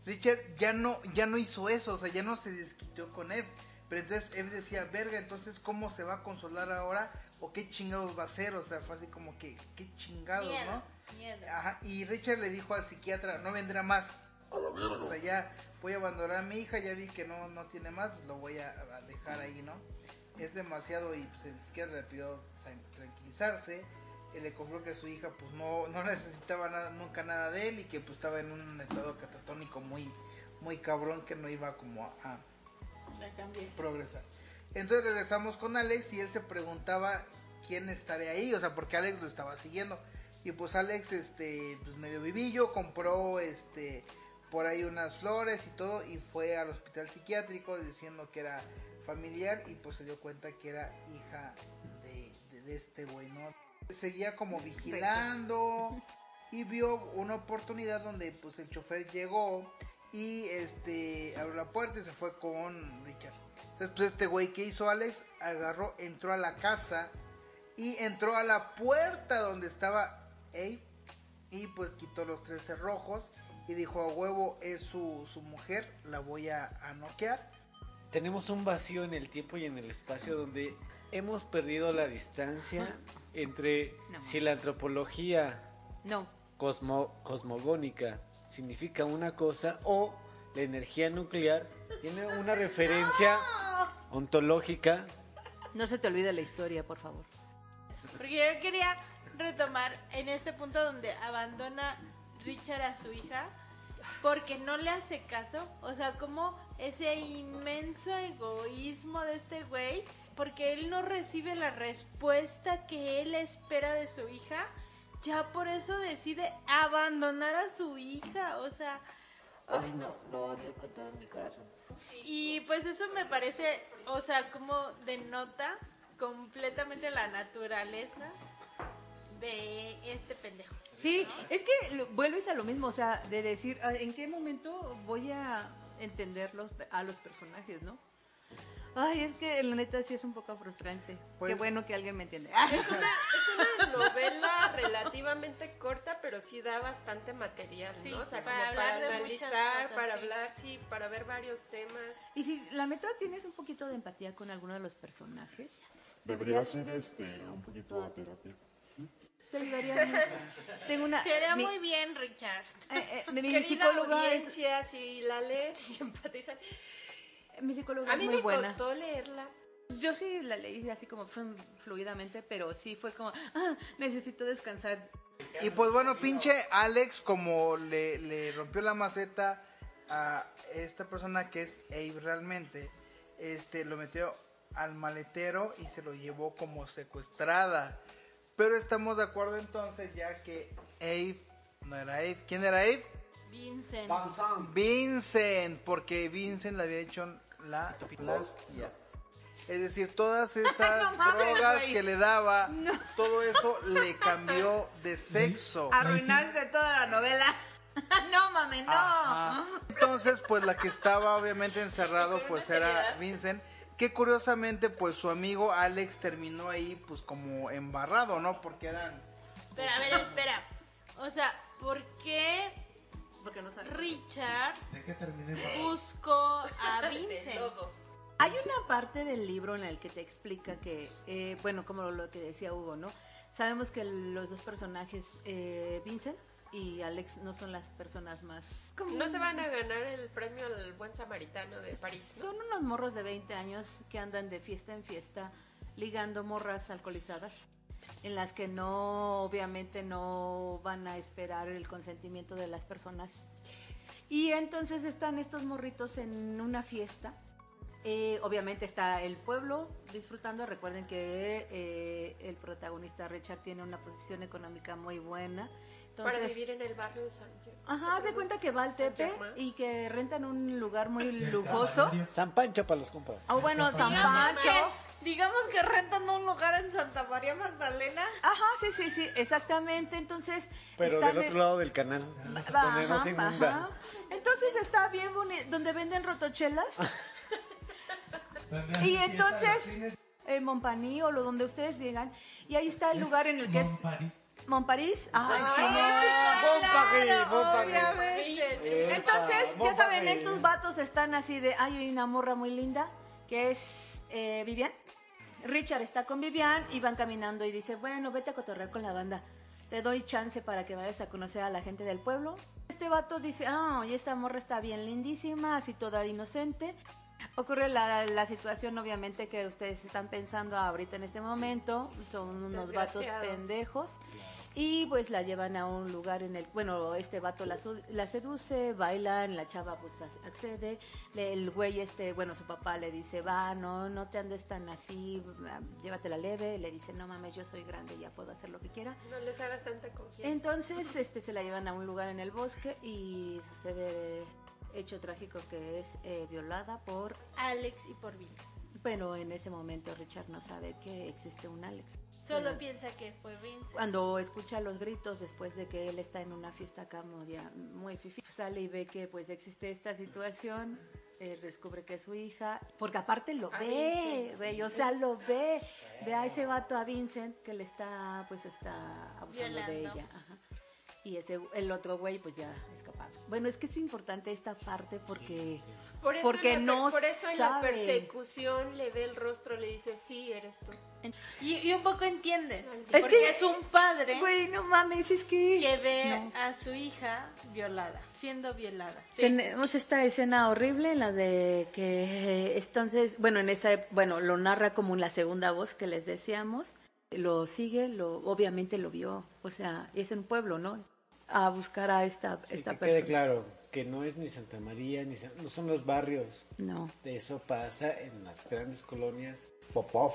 Richard ya no, ya no hizo eso, o sea, ya no se desquitó con Eve. Pero entonces Eve decía, verga, entonces ¿cómo se va a consolar ahora? ¿O qué chingados va a hacer? O sea, fue así como que, qué chingados, Miedo, ¿no? miedo. Ajá, y Richard le dijo al psiquiatra, no vendrá más. O sea, ya voy a abandonar a mi hija, ya vi que no, no tiene más, lo voy a, a dejar ahí, ¿no? Es demasiado y pues, el psiquiatra le pidió o sea, tranquilizarse. Él le confirmó que su hija pues no, no necesitaba nada, nunca nada de él y que pues estaba en un estado catatónico muy, muy cabrón que no iba como a, a La progresar. Entonces regresamos con Alex y él se preguntaba quién estaría ahí, o sea, porque Alex lo estaba siguiendo. Y pues Alex, este, pues medio vivillo, compró, este, por ahí unas flores y todo y fue al hospital psiquiátrico diciendo que era familiar y pues se dio cuenta que era hija de, este güey, ¿no? Seguía como vigilando y vio una oportunidad donde pues el chofer llegó y este abrió la puerta y se fue con Richard. Entonces pues este güey que hizo Alex agarró, entró a la casa y entró a la puerta donde estaba Abe y pues quitó los tres cerrojos y dijo a huevo es su, su mujer, la voy a, a noquear. Tenemos un vacío en el tiempo y en el espacio donde hemos perdido la distancia entre No. si la antropología No. cosmo- cosmogónica significa una cosa o la energía nuclear tiene una referencia ontológica. No se te olvide la historia, por favor. Porque yo quería retomar en este punto donde abandona Richard a su hija porque no le hace caso. O sea, como ese inmenso egoísmo de este güey, porque él no recibe la respuesta que él espera de su hija, ya por eso decide abandonar a su hija, o sea, ay no, lo odio con todo mi corazón. Y pues eso me parece, o sea, como denota completamente la naturaleza de este pendejo. Sí, es que lo- vuelves a lo mismo, o sea, de decir, ah, ¿en qué momento voy a entender los, a los personajes, no? Ay, es que la neta sí es un poco frustrante. Pues- Qué bueno que alguien me entiende. Es una, es una novela relativamente corta, pero sí da bastante material, Sí, ¿no? O sea, para como para de analizar, cosas, para sí. hablar, sí, para ver varios temas. Y si la neta tienes un poquito de empatía con alguno de los personajes, Debería ser este un poquito a terapia. te ayudaría mucho. Tengo una... Te haría mi- muy bien, Richard. eh, eh, mi, Querida psicóloga es, si la leen y empatizan. Mi psicóloga A es mí muy me buena. costó leerla. Yo sí la leí así como flu- fluidamente, pero sí fue como, ah, necesito descansar. Y pues bueno, pinche Alex, como le, le rompió la maceta a esta persona que es Abe realmente, este lo metió al maletero y se lo llevó como secuestrada. Pero estamos de acuerdo entonces ya que Abe no era Abe. ¿Quién era Abe? Vincent. Vincent, porque Vincent le había hecho la plastia. Es decir, todas esas No mames, drogas güey. que le daba, todo eso le cambió de sexo. Arruinaste toda la novela. no mames, no. Ajá. Entonces, pues la que estaba obviamente encerrado, pues era Vincent. Que curiosamente, pues su amigo Alex terminó ahí, pues como embarrado, ¿no? Porque eran. Pero a ver, espera. O sea, ¿por qué Porque no sabe. Richard ¿De qué terminé? buscó a Vincent? Hay una parte del libro en el que te explica que, eh, bueno, como lo que decía Hugo, ¿no? Sabemos que los dos personajes, eh, Vincent y Alex, no son las personas más... como- No se van a ganar el premio al buen samaritano de París. ¿no? Son unos morros de 20 años que andan de fiesta en fiesta ligando morras alcoholizadas en las que no, obviamente no van a esperar el consentimiento de las personas. Y entonces están estos morritos en una fiesta. Eh, obviamente está el pueblo disfrutando. Recuerden que eh, el protagonista Richard tiene una posición económica muy buena. Entonces, para vivir en el barrio de San Diego. Ajá, haz de cuenta que va al Tepe y que rentan un lugar muy lujoso. San Pancho para los compas. Ah, bueno, San Pancho. Digamos que rentan un lugar en Santa María Magdalena. Ajá, sí, sí, sí, exactamente. Entonces, Pero del otro lado del canal. Ajá, Donde no se ajá. inunda. Entonces está bien bonito, donde venden rotochelas. ¿Dónde y entonces, en Montpaní o lo donde ustedes digan. Y ahí está el lugar en el que es Montparís. Montparís. Ay, Montparí. Obviamente. Entonces, ya saben, estos vatos están así de, ay, hay una morra muy linda, que es eh, Vivian. Richard está con Vivian y van caminando y dice, bueno, vete a cotorrear con la banda. Te doy chance para que vayas a conocer a la gente del pueblo. Este vato dice, ah, y esta morra está bien lindísima, así toda inocente. Ocurre la, la situación, obviamente, que ustedes están pensando ahorita en este momento. Son unos vatos pendejos. Y pues la llevan a un lugar en el, bueno, este vato la, la seduce, bailan, la chava pues ac- accede, le- el güey este, bueno, su papá le dice, va, no, no te andes tan así, va, llévatela leve, le dice, no mames, yo soy grande, ya puedo hacer lo que quiera. No les hagas tanta confianza. Entonces, este, se la llevan a un lugar en el bosque y sucede hecho trágico que es eh, violada por, Alex y por Vincent. pero en ese momento Richard no sabe que existe un Alex. Solo piensa que fue Vincent. cuando escucha los gritos después de que él está en una fiesta acá muy, fifi, sale y ve que pues existe esta situación, eh, descubre que es su hija, porque aparte lo A ve, Vincent. güey, o sea, lo ve, ve a ese vato a Vincent que le está, pues está abusando de ella, ajá. Y ese, el otro güey pues ya escapado. Bueno, es que es importante esta parte porque, Por eso porque en la no Por eso en la sabe. persecución le ve el rostro, le dice, sí, eres tú. Y, y un poco entiendes. Es porque que- es un padre Güey, no mames, es que... que ve No. a su hija violada, siendo violada. Sí. Tenemos esta escena horrible en la de que eh, entonces, bueno, en esa, bueno, lo narra como la segunda voz que les decíamos, lo sigue, lo, obviamente lo vio, o sea, es un pueblo, ¿no? A buscar a esta, Sí, esta que quede persona. claro que no es ni Santa María, ni San- no son los barrios. No. Eso pasa en las grandes colonias Popov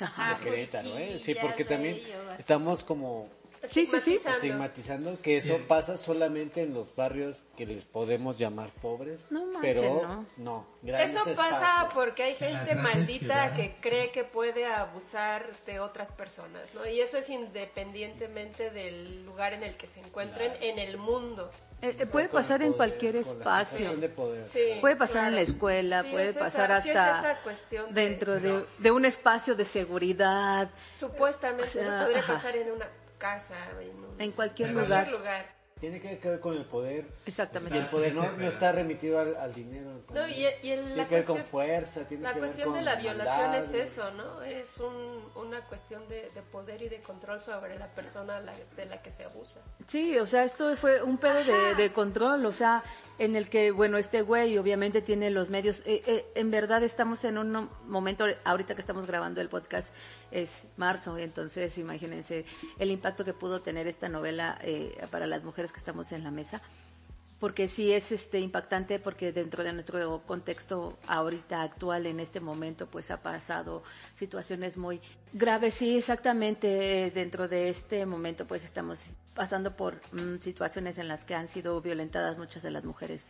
Ajá. de Querétaro, ¿eh? Sí, porque también estamos como. Estigmatizando. estigmatizando que eso Sí. pasa solamente en los barrios que les podemos llamar pobres, No manchen, pero ¿no? no, Eso pasa espacios. porque hay gente maldita que cree que puede abusar de otras personas, ¿no? Y eso es independientemente del lugar en el que se encuentren en el mundo. Eh, eh, puede pasar en cualquier espacio. sensación de poder. Sí, Puede pasar en la escuela, Sí, puede es esa- pasar sí es hasta esa cuestión de- dentro de, de un espacio de seguridad, Supuestamente O sea, no podría ajá. pasar en una casa, en, un- en cualquier lugar. lugar. Tiene que ver con el poder. Exactamente. Y el poder no, no está remitido al, al dinero. No, y, y el- tiene la que ver con cuestión- fuerza, tiene La que ver cuestión con de la violación maldad, es eso, ¿no? Es un- una cuestión de, de poder y de control sobre la persona la- de la que se abusa. Sí, o sea, esto fue un pedo de, de control, o sea, en el que, bueno, este güey obviamente tiene los medios. eh, eh, en verdad estamos en un momento, ahorita que estamos grabando el podcast, es marzo, entonces imagínense el impacto que pudo tener esta novela eh, para las mujeres que estamos en la mesa. Porque sí es este impactante porque dentro de nuestro contexto ahorita actual en este momento pues ha pasado situaciones muy graves sí exactamente dentro de este momento pues estamos pasando por mm, situaciones en las que han sido violentadas muchas de las mujeres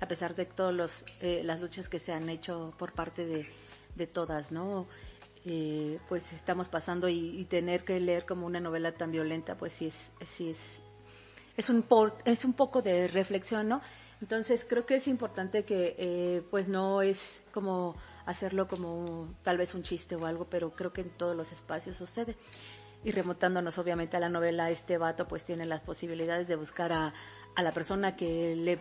a pesar de todas eh, las luchas que se han hecho por parte de, de todas no Eh, pues estamos pasando y, y tener que leer como una novela tan violenta pues sí es sí es es un por- es un poco de reflexión, ¿no? Entonces creo que es importante que eh, pues no es como hacerlo como tal vez un chiste o algo, pero creo que en todos los espacios sucede. Y remontándonos obviamente a la novela, este vato pues tiene las posibilidades de buscar a, a la persona que le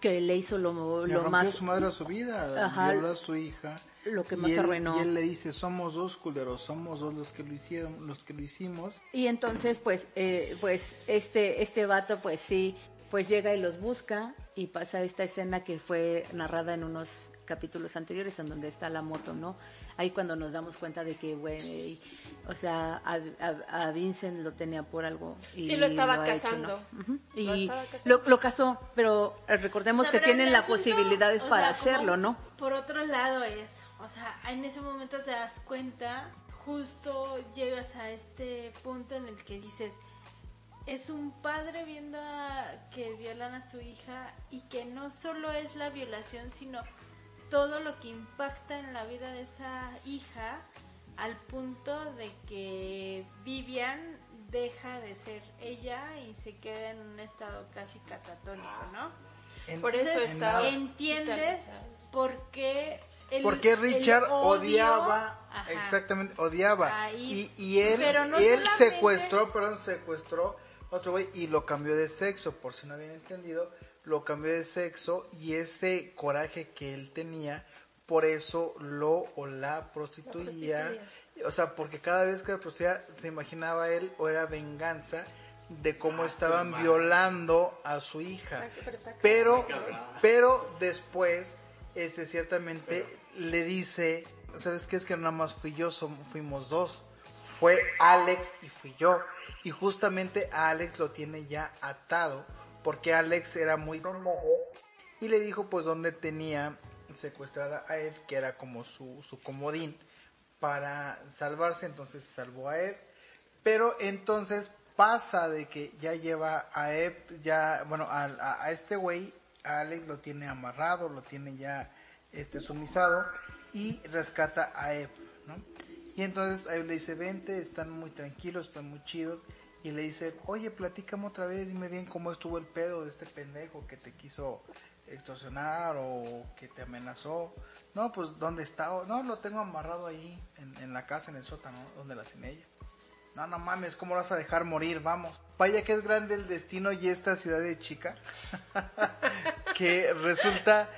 que le hizo lo, Le lo más su madre a su vida, Ajá. violó a su hija. Lo que y más él, arruinó. Y él le dice, somos dos culeros, somos dos los que lo hicieron, los que lo hicimos. Y entonces, pues, eh, pues este, este vato, pues sí, pues llega y los busca y pasa esta escena que fue narrada en unos capítulos anteriores en donde está la moto, ¿no? Ahí cuando nos damos cuenta de que, güey, o sea, a, a- a Vincent lo tenía por algo. Y Sí, lo estaba. Ujú. Lo Y estaba cazando. lo, lo casó, pero eh, recordemos O sea, que pero tienen las posibilidades para sea, hacerlo, ¿no? Por otro lado es, o sea, en ese momento te das cuenta, justo llegas a este punto en el que dices, es un padre viendo a- que violan a su hija y que no solo es la violación, sino todo lo que impacta en la vida de esa hija al punto de que Vivian deja de ser ella y se queda en un estado casi catatónico, ¿no? En- Por eso está entiendes por qué el, Porque Richard el odio- odiaba, Ajá. exactamente, odiaba. Ahí. Y, y él, no él secuestró, perdón, secuestró otro güey y lo cambió de sexo, por si no habían entendido, lo cambió de sexo y ese coraje que él tenía, por eso lo o la prostituía. prostituía. O sea, porque cada vez que la prostituía se imaginaba él o era venganza de cómo estaban violando a su hija. Pero Pero, después, este, ciertamente le dice, ¿sabes qué? Es que nada más fui yo, som- fuimos dos. Fue Alex y fui yo. Y justamente a Alex lo tiene ya atado, porque Alex era muy y le dijo pues dónde tenía secuestrada a Ed, que era como su, su comodín para salvarse, entonces salvó a Ed, pero entonces pasa de que ya lleva a Ed, ya, bueno, a, a- este güey, a Alex lo tiene amarrado, lo tiene ya este sumisado y rescata a Ed, ¿no? Y entonces ahí le dice, vente, están muy tranquilos, están muy chidos. Y le dice, oye, platícame otra vez, dime bien cómo estuvo el pedo de este pendejo que te quiso extorsionar o que te amenazó. No, pues, ¿dónde está? No, lo tengo amarrado ahí, en, en la casa, en el sótano, donde la tiene ella. No, no mames, ¿cómo lo vas a dejar morir? Vamos. Vaya que es grande el destino y esta ciudad de chica. que resulta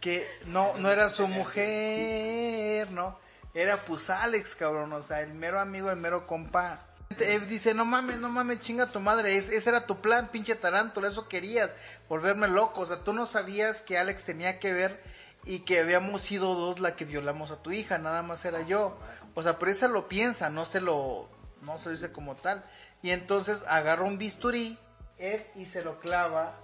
que no, no era su mujer, ¿no? Era pues Alex, cabrón, o sea, el mero amigo, el mero compa. Él dice, no mames, no mames, chinga tu madre, es- ese era tu plan, pinche tarántula, eso querías, volverme loco, o sea, tú no sabías que Alex tenía que ver y que habíamos sido dos la que violamos a tu hija, nada más era yo. O sea, pero esa lo piensa, no se lo, no se lo dice como tal. Y entonces agarra un bisturí, Eve y se lo clava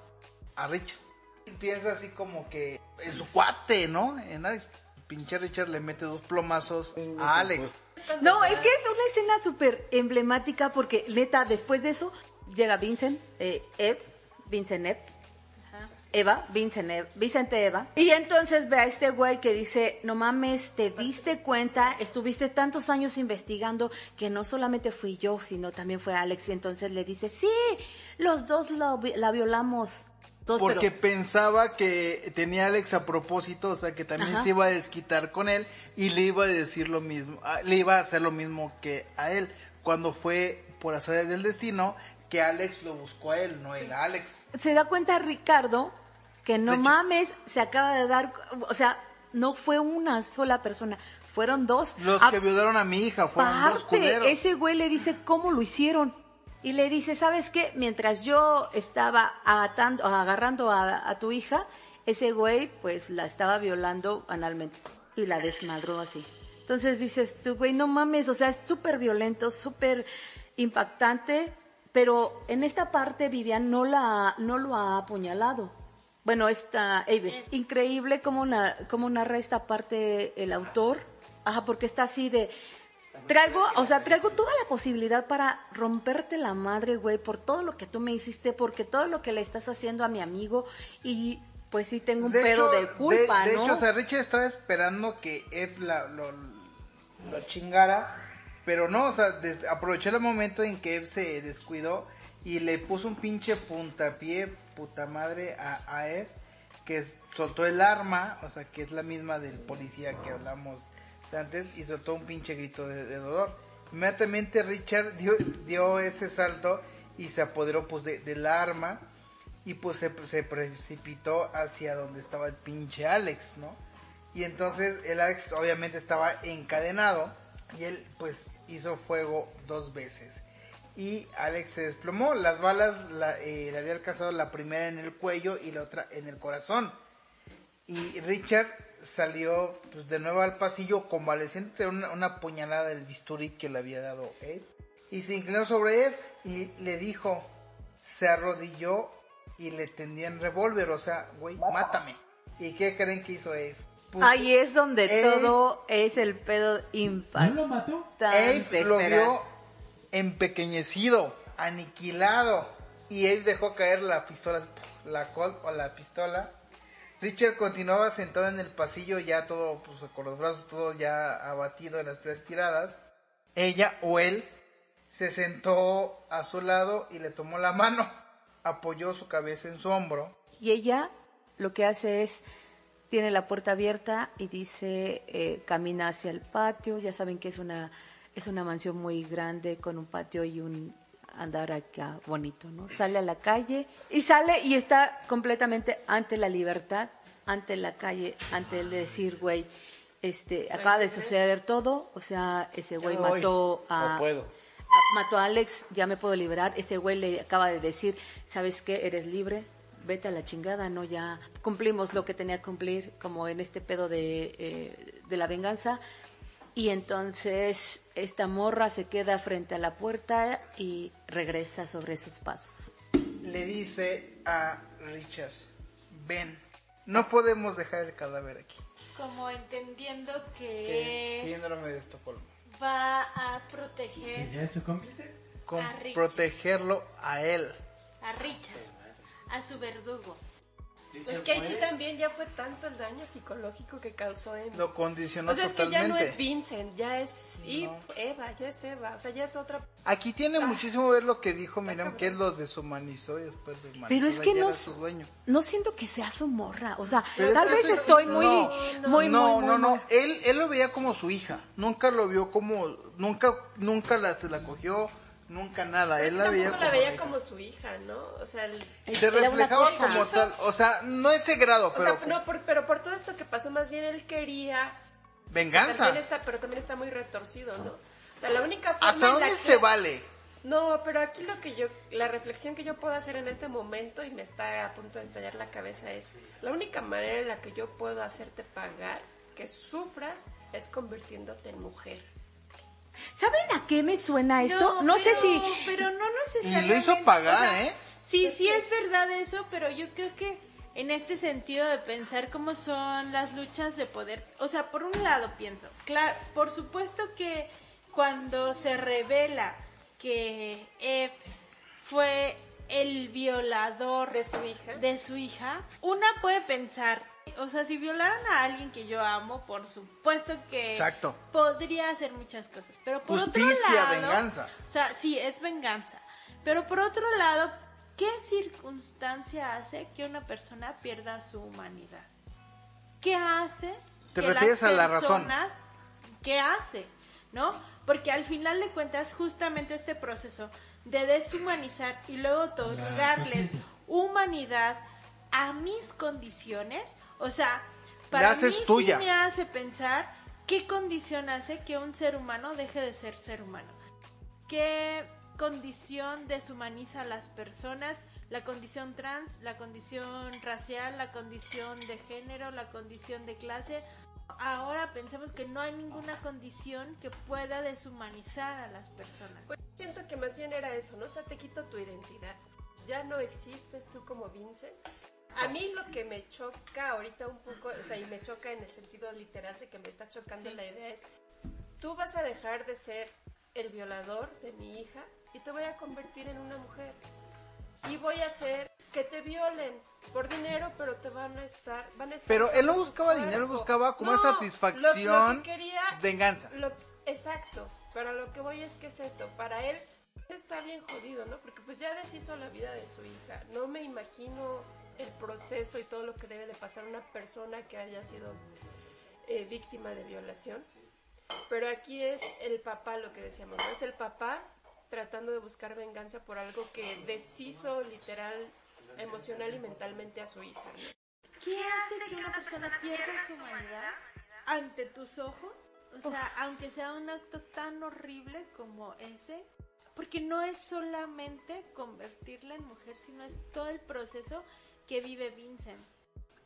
a Richard. Y piensa así como que en su cuate, ¿no? En Alex. Pinche Richard le mete dos plomazos a Alex. No, es que es una escena súper emblemática porque, neta, después de eso llega Vincent, eh, Eve, Vincent Eve, Eva, Vincent Eve, Vicente Eva. Y entonces ve a este güey que dice, no mames, te diste cuenta, estuviste tantos años investigando que no solamente fui yo, sino también fue Alex. Y entonces le dice, sí, los dos lo vi- la violamos. Porque pero- pensaba que tenía a Alex a propósito, o sea, que también Ajá. se iba a desquitar con él y le iba a decir lo mismo, ah, le iba a hacer lo mismo que a él, cuando fue por hacer del destino que Alex lo buscó a él, no él a Alex. se da cuenta Ricardo que no mames, se acaba de dar, o sea, no fue una sola persona, fueron dos. Los A- que violaron a mi hija fueron dos Aparte, culeros. ese güey le dice cómo lo hicieron. Y le dice, ¿sabes qué? Mientras yo estaba atando, agarrando a, tu hija, ese güey pues la estaba violando analmente y la desmadró así. Entonces dices, tú güey, no mames, o sea, es súper violento, súper impactante, pero en esta parte Vivian no, la, no lo ha apuñalado. Bueno, esta Eve, increíble cómo, cómo narra esta parte el autor. Ajá, porque está así de traigo, o sea, traigo toda la posibilidad para romperte la madre, güey, por todo lo que tú me hiciste, porque todo lo que le estás haciendo a mi amigo y pues sí tengo un pedo de culpa, de ¿no? hecho, o sea, Richard estaba esperando que Eve la, lo, lo chingara, pero no, o sea, des- aprovechó el momento en que Eve se descuidó y le puso un pinche puntapié, puta madre, a, a Eve, que soltó el arma, o sea, que es la misma del policía que hablamos de antes, y soltó un pinche grito de, dolor. Inmediatamente Richard dio, ese salto y se apoderó pues de, del arma y pues se, precipitó hacia donde estaba el pinche Alex, ¿no? Y entonces el Alex obviamente estaba encadenado y él pues hizo fuego dos veces. Y Alex se desplomó, las balas la, eh, le había alcanzado la primera en el cuello y la otra en el corazón. Y Richard salió pues, de nuevo al pasillo convaleciente de una, una puñalada del bisturí que le había dado Ed. Y se inclinó sobre Ed y le dijo, se arrodilló y le tendía el revólver, o sea, güey, mátame. ¿Y qué creen que hizo Ed? Puso- Ahí es donde todo es el pedo ¿No impactante. lo mató? Eve lo vio empequeñecido, aniquilado. Y él dejó caer la pistola, la Colt o la pistola. Richard continuaba sentado en el pasillo, ya todo, pues con los brazos todos ya abatido en las pies tiradas. Ella o él se sentó a su lado y le tomó la mano, apoyó su cabeza en su hombro. Y ella lo que hace es, tiene la puerta abierta y dice, eh, camina hacia el patio. Ya saben que es una, es una mansión muy grande con un patio y un andar acá bonito, ¿no? Sale a la calle y sale y está completamente ante la libertad, ante la calle, ante el decir, güey, este, acaba de suceder todo, o sea, ese güey mató a... no puedo. a- mató a Alex, ya me puedo liberar. Ese güey le acaba de decir, ¿sabes qué? Eres libre, vete a la chingada, ¿no? Ya cumplimos lo que tenía que cumplir, como en este pedo de, eh, de la venganza. Y entonces esta morra se queda frente a la puerta y regresa sobre sus pasos. Le dice a Richard, ven, no podemos dejar el cadáver aquí. Como entendiendo Que que síndrome de Estocolmo. va a ¿Que proteger ya es su cómplice? Con A protegerlo a él. a Richard, a su verdugo. Es que ahí sí también ya fue tanto el daño psicológico que causó Amy. Lo condicionó O sea, es que totalmente. ya no es Vincent, ya es Eve, Eva, ya es Eva, o sea, ya es otra. Aquí tiene muchísimo ver lo que dijo Miriam, que es los deshumanizó y después humanizó. Pero es que no, su dueño. no siento que sea su morra. O sea, Pero tal vez estoy muy, no, muy, no, muy, no, muy- no. Él, él lo veía como su hija. Nunca lo vio como, nunca, nunca la, se la cogió, nunca nada. Él la veía como, la veía como su hija, ¿no? O sea, el- Se Era una reflejaba cosa. como tal. O sea, no ese grado, o pero sea, no, por- pero por todo esto que pasó, más bien él quería. venganza. También está, pero también está muy retorcido, ¿no? O sea, la única forma ¿Hasta en la dónde que- se vale? No, pero aquí lo que yo, la reflexión que yo puedo hacer en este momento y me está a punto de estallar la cabeza es, la única manera en la que yo puedo hacerte pagar que sufras es convirtiéndote en mujer. ¿Saben a qué me suena esto? No, sé pero- si... Pero no Y lo hizo pagar, o sea, ¿eh? Sí, sí es verdad eso, pero yo creo que en este sentido de pensar cómo son las luchas de poder, o sea, por un lado pienso, claro, por supuesto que cuando se revela que Eve fue el violador De su hija. de su hija, una puede pensar, o sea, si violaran a alguien que yo amo, por supuesto que Exacto. podría hacer muchas cosas, pero por otro Justicia, lado, venganza. o sea, sí, es venganza. Pero por otro lado, ¿qué circunstancia hace que una persona pierda su humanidad? ¿Qué hace? Te que refieres las a la razón. ¿Qué hace? ¿No? Porque al final de cuentas, justamente este proceso de deshumanizar y luego otorgarles humanidad a mis condiciones, o sea, La para haces mí sí tuya. me hace pensar qué condición hace que un ser humano deje de ser ser humano. ¿Qué condición deshumaniza a las personas? La condición trans, la condición racial, la condición de género, la condición de clase. Ahora pensemos que no hay ninguna condición que pueda deshumanizar a las personas. Pues siento que más bien era eso, ¿no? O sea, te quito tu identidad. Ya no existes tú como Vincent. A mí lo que me choca ahorita un poco, o sea, y me choca en el sentido literal de que me está chocando la idea es, tú vas a dejar de ser el violador de mi hija y te voy a convertir en una mujer. Y voy a hacer que te violen por dinero, pero te van a estar... Van a estar Pero él no buscaba dinero, buscaba como No, satisfacción, lo- lo que quería venganza. lo- exacto, pero lo que voy es que es esto, para él está bien jodido, ¿no? Porque pues ya deshizo la vida de su hija. No me imagino el proceso y todo lo que debe de pasar una persona que haya sido eh, víctima de violación. Pero aquí es el papá lo que decíamos, ¿no? Es el papá tratando de buscar venganza por algo que deshizo literal, emocional y mentalmente a su hija. ¿Qué hace que una persona pierda su humanidad ante tus ojos? O sea, aunque sea un acto tan horrible como ese, porque no es solamente convertirla en mujer, sino es todo el proceso que vive Vincent.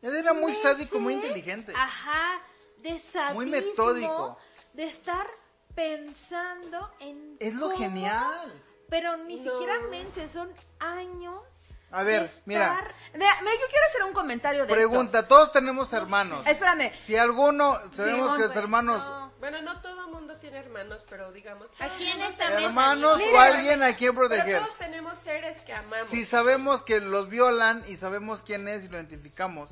Él era muy sádico, muy inteligente. Ajá, de sadismo, Muy metódico. De estar pensando en Es lo cómo- genial. Pero ni No. siquiera meses, son años. A ver, de mira, estar- Mira, mira, yo quiero hacer un comentario de pregunta, todos tenemos hermanos. Espérame. Si alguno, sabemos que los hermanos, No. Bueno, no todo mundo tiene hermanos, pero digamos... todo Aquí en mundo esta tenemos- hermanos Mira, o alguien a quien Pero proteger. todos tenemos seres que amamos. Si sabemos que los violan y sabemos quién es y lo identificamos,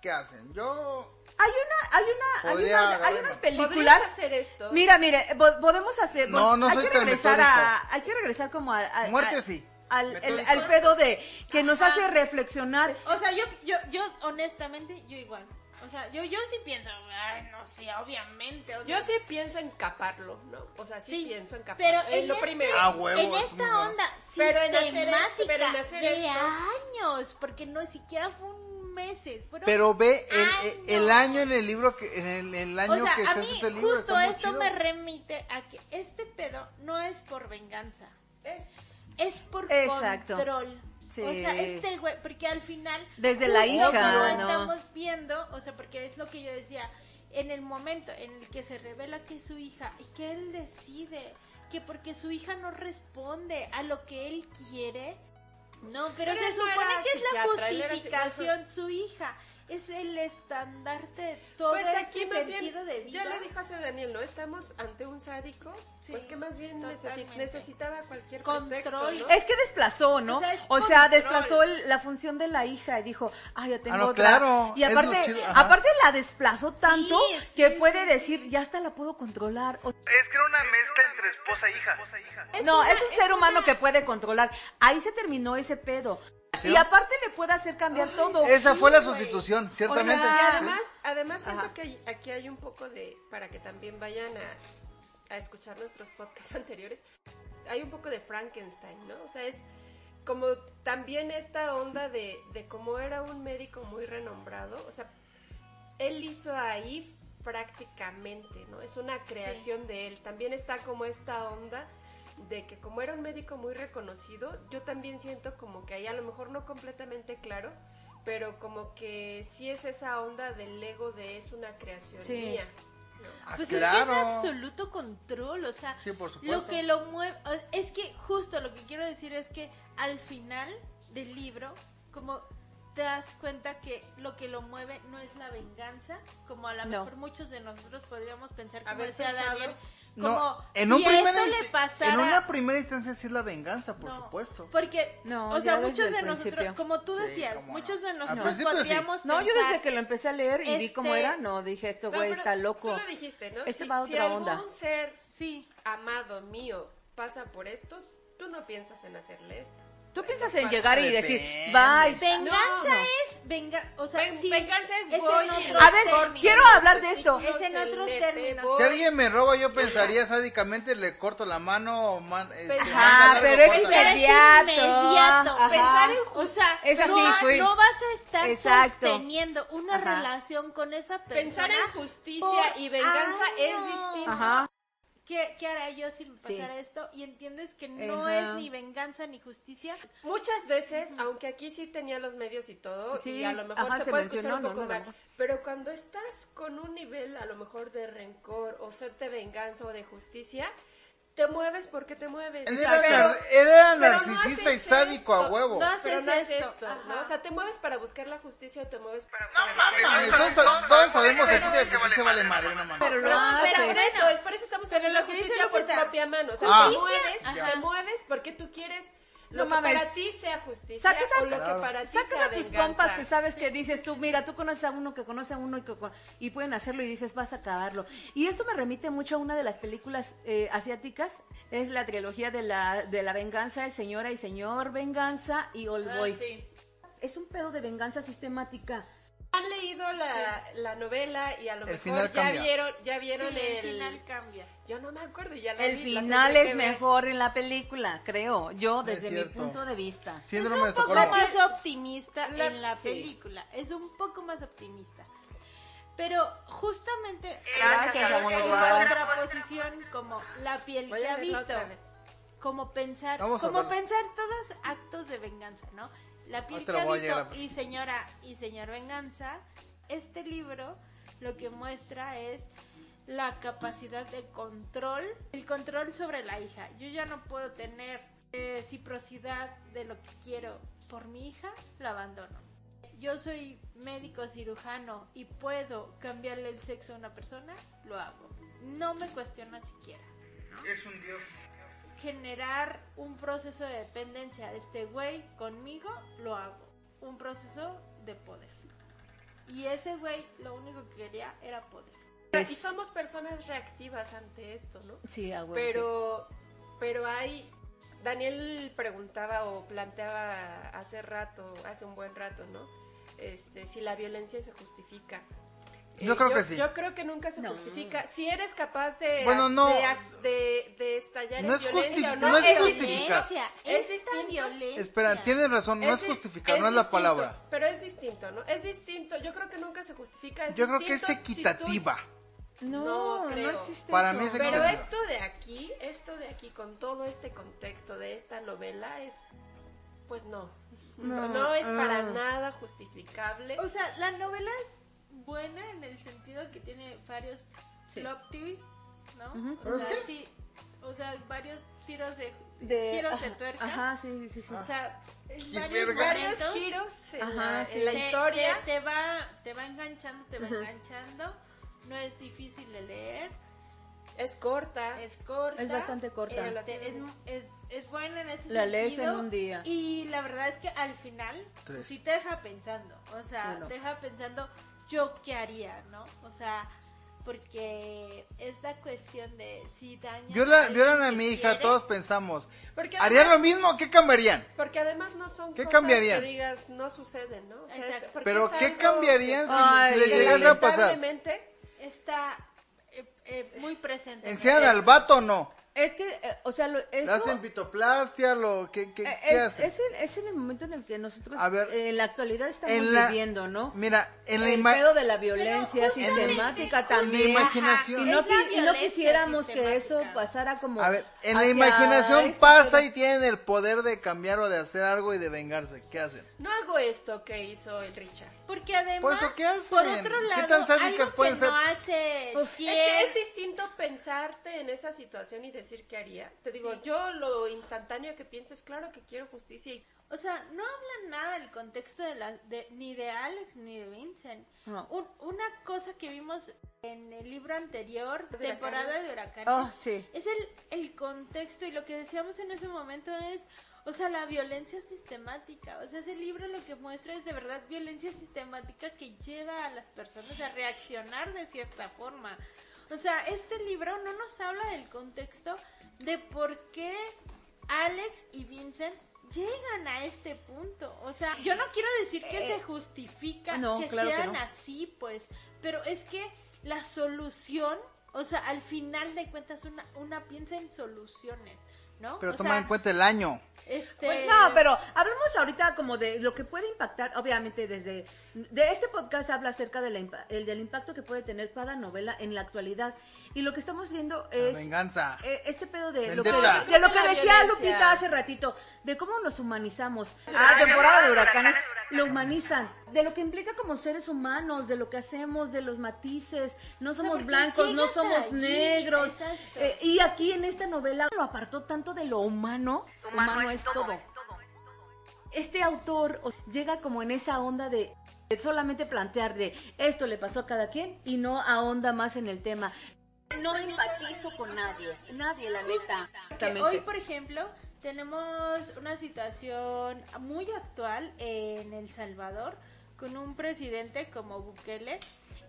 ¿qué hacen? Yo Hay una, hay una, hay, Podría una- hay unas ¿Podrías películas. hacer esto? Mira, mire, po- podemos hacer. No, no hay soy que tan regresar a, hay que regresar como al, al- Muerte al- sí. al, el- al pedo de que nos hace reflexionar. O sea, yo, yo, yo, honestamente, yo igual. O sea, yo, yo sí pienso, ay, no sé, obviamente. o sea, Yo sí pienso en caparlo, ¿no? O sea, sí, Sí, pienso en caparlo. pero en en lo este- primero. Ah, huevo, en es esta bueno. onda Pero en hacer sistemática esto, pero en hacer de esto. años, porque no siquiera fue un meses, fueron Pero ve el, años. el año en el libro que en el, el año o sea, que a se mí este libro justo esto chido. me remite a que este pedo no es por venganza, Es... es por Exacto. control. Sí. O sea, este güey, porque al final Desde la hija, ¿no? estamos viendo, o sea, porque es lo que yo decía, en el momento en el que se revela que es su hija y que él decide que porque su hija no responde a lo que él quiere, no, pero, Pero se no supone que es la justificación, su hija es el estandarte de todo Pues aquí este más sentido bien, de vida. ya le dijo hace Daniel, ¿no? Estamos ante un sádico, Sí, pues que más bien necesitaba cualquier Control. pretexto, ¿no? Es que desplazó, ¿no? O sea, O sea, desplazó el- la función de la hija y dijo, ah, ya tengo no, otra. claro, Y aparte, chido, aparte la desplazó tanto sí, que sí, puede sí, decir, ya hasta la puedo controlar. O- Es que era una mezcla entre esposa e hija. Es no, una- es un ser humano una- que puede controlar. Ahí se terminó ese pedo. Y aparte le puede hacer cambiar todo. Esa fue la sustitución, ciertamente. O sea, Y además, además siento que hay- aquí hay un poco de, para que también vayan a, a escuchar nuestros podcasts anteriores, hay un poco de Frankenstein, ¿no? O sea, es como también esta onda de, de cómo era un médico muy renombrado, o sea, él hizo ahí prácticamente, ¿no? Es una creación de él. También está como esta onda de que como era un médico muy reconocido, yo también siento como que ahí a lo mejor no completamente claro, pero como que sí es esa onda del ego de es una creación Sí. mía. ¿no? Ah, Pues claro. es que es absoluto control, o sea, Sí, por supuesto. lo que lo mueve, es que justo lo que quiero decir es que al final del libro, como te das cuenta que lo que lo mueve no es la venganza, como a lo No. mejor muchos de nosotros podríamos pensar, como Haber decía pensado. Daniel, como No, en, si un primer esto inst- le pasara... en una primera instancia sí es la venganza, por No, supuesto. Porque, No, o sea, muchos de nosotros, principio. como tú Sí, decías, muchos de nosotros principio sí. podríamos No, yo desde que lo empecé a leer y vi cómo este- era, no, dije, este No, güey está loco. Tú lo dijiste, ¿no? Este si, va a si otra algún onda. ser sí, amado mío pasa por esto, tú no piensas en hacerle esto. Tú piensas en llegar y decir, bye. venganza No. es venga, o sea, Ven- sí, venganza es en voy A ver, términos. quiero hablar de esto. Es en otros términos. Si alguien me roba, yo pensaría sádicamente, le corto la mano, man, este, Ajá, pero es. Pero es inmediato. inmediato. Ajá. Pensar en o sea, Es así, no, fue. no vas a estar Exacto. sosteniendo una Ajá. relación con esa persona. Pensar en justicia por y venganza es años. distinto. Ajá. ¿Qué, qué hará yo si me Sí. pasara esto? Y entiendes que no Ajá. es ni venganza ni justicia. Muchas veces, aunque aquí sí tenía los medios y todo, Sí, y a lo mejor ajá, se, se puede mencionó, escuchar un no, poco no, mal, no. pero cuando estás con un nivel a lo mejor de rencor o sed de venganza o de justicia, te mueves porque te mueves. Él era, pero- nar- él era pero no narcisista y sádico a esto. huevo. No pero haces no es esto, esto. ¿no? O sea, te mueves para buscar la justicia o te mueves para... Mames, todos, todos sabemos aquí que aquí se vale madre, no mames. Pero lo Pero, por eso, por eso estamos Pero hablando de dice justicia por propia mano. O sea, Ah. te mueves, Ajá. te mueves porque tú quieres No que mames. para ti sea justicia Sacas a- o lo que para ti Sacas sea a tus venganza. compas que sabes que dices tú, mira, tú conoces a uno que conoce a uno y, que, y pueden hacerlo y dices, vas a acabarlo. Y esto me remite mucho a una de las películas eh, asiáticas, es la trilogía de la, de la venganza de señora y señor, venganza y Old Ah, Boy. sí. Es un pedo de venganza sistemática. Han leído la, la novela y a lo El mejor ya vieron, ya Sí, vieron el el... final cambia. Yo no me acuerdo, ya la El vi, final es mejor en la película, creo, yo desde mi punto de vista. Síndrome es de un poco más optimista La- en la sí. película. Es un poco más optimista. Pero justamente Gracias, en contraposición como la piel que habito, como pensar, como pensar todos actos de venganza, ¿no? La piel que habito y señora y señor venganza, este libro lo que muestra es la capacidad de control, el control sobre la hija. Yo ya no puedo tener eh, reciprocidad de lo que quiero por mi hija, la abandono. Yo soy médico cirujano y puedo cambiarle el sexo a una persona, lo hago. No me cuestiona siquiera Es un dios. Generar un proceso de dependencia de este güey conmigo, lo hago. Un proceso de poder. Y ese güey lo único que quería era poder. Y somos personas reactivas ante esto, ¿no? Sí, a huevo, Pero, pero hay... Daniel preguntaba o planteaba hace rato, hace un buen rato, ¿no? Este, si la violencia se justifica. Eh, Yo creo que sí. Yo creo que nunca se No. justifica. Si eres capaz de, Bueno, no. de, de- de estallar No en es violencia o no, no es es justificar. Es, Es violencia. Espera, tienes razón, no es dis- justificar, no es la palabra. Pero es distinto, ¿no? Es distinto. Yo creo que nunca se justifica. es Yo creo que es distinto si tú- equitativa. No, No no, creo. existe Para eso. mí es Pero esto de aquí, esto de aquí, con todo este contexto de esta novela, es. Pues no. No, No, no es para nada justificable. O sea, la novela es buena en el sentido que tiene varios Sí. plot twists, ¿no? O sea, sí, o sea, varios tiros de, de giros de tuerca. Ajá, sí, sí, sí. O sea, varios. Varios giros en, Ajá, la, sí. en la te- historia. Te, te va, te va enganchando, te va enganchando. No es difícil de leer. Es corta. Es corta. Es bastante corta. este, es, es, es buena en ese La lees sentido. en un día. Y la verdad es que al final, Tres. pues, sí te deja pensando. O sea, te deja pensando yo qué haría, ¿no? O sea, porque esta cuestión de si daña. Viola- alguien Violan a mi hija, quieres, todos pensamos. Porque ¿Harían además, lo mismo? ¿Qué cambiarían? porque además no son ¿Qué cosas cambiarían? que digas no suceden, ¿no? O sea, es- Pero es ¿qué cambiarían si, Ay, si le llegase a pasar? lamentablemente, Está eh, eh, muy presente. ¿Encierran al vato o no? Es que, eh, o sea, lo, ¿Le eso... hacen pitoplastia? Lo, ¿Qué, qué, eh, qué es, hacen? es en, es en el momento en el que nosotros A ver, eh, en la actualidad estamos en la- viviendo, ¿no? Mira, en la el ima- pedo de la violencia sistemática en la también. imaginación. Y no, la y no quisiéramos que eso pasara como... A ver, en la imaginación pasa y tienen el poder de cambiar o de hacer algo y de vengarse. ¿Qué hacen? no hago esto que hizo el Richard. Porque además, Por eso, ¿qué hacen? por otro ¿Qué lado, tan sádicas algo pueden que ser? no hace Es que es distinto pensarte en esa situación y decir qué haría. Te digo, yo lo instantáneo que pienso es claro que quiero justicia y O sea, no hablan nada del contexto de la, de, ni de Alex ni de Vincent. No. Un- una cosa que vimos en el libro anterior, De temporada huracanes. de huracanes, Oh, sí. es el, el contexto y lo que decíamos en ese momento es, o sea, la violencia sistemática. O sea, ese libro lo que muestra es de verdad violencia sistemática que lleva a las personas a reaccionar de cierta forma. O sea, este libro no nos habla del contexto de por qué Alex y Vincent llegan a este punto. O sea, yo no quiero decir que se justifica Eh, no, que claro que sean no. así, pues, pero es que la solución, o sea, al final de cuentas una, una piensa en soluciones, ¿no? Pero O toma sea, en cuenta el año. Este, Pues no, pero hablamos ahorita como de lo que puede impactar, obviamente desde de este podcast habla acerca de la el del impacto que puede tener cada novela en la actualidad y lo que estamos viendo La es venganza. eh, este pedo de lo que, de lo que decía. Lupita hace ratito, de cómo nos humanizamos. Ah, temporada de huracanes, lo humanizan, de lo que implica como seres humanos, de lo que hacemos, de los matices, no somos blancos, no somos allí, negros. Eh, y aquí en esta novela lo apartó tanto de lo humano, humano, es todo. Este autor llega como en esa onda de, solamente plantear de esto le pasó a cada quien y no ahonda más en el tema. No empatizo con nadie, nadie la neta. hoy, por ejemplo, tenemos una situación muy actual en El Salvador con un presidente como Bukele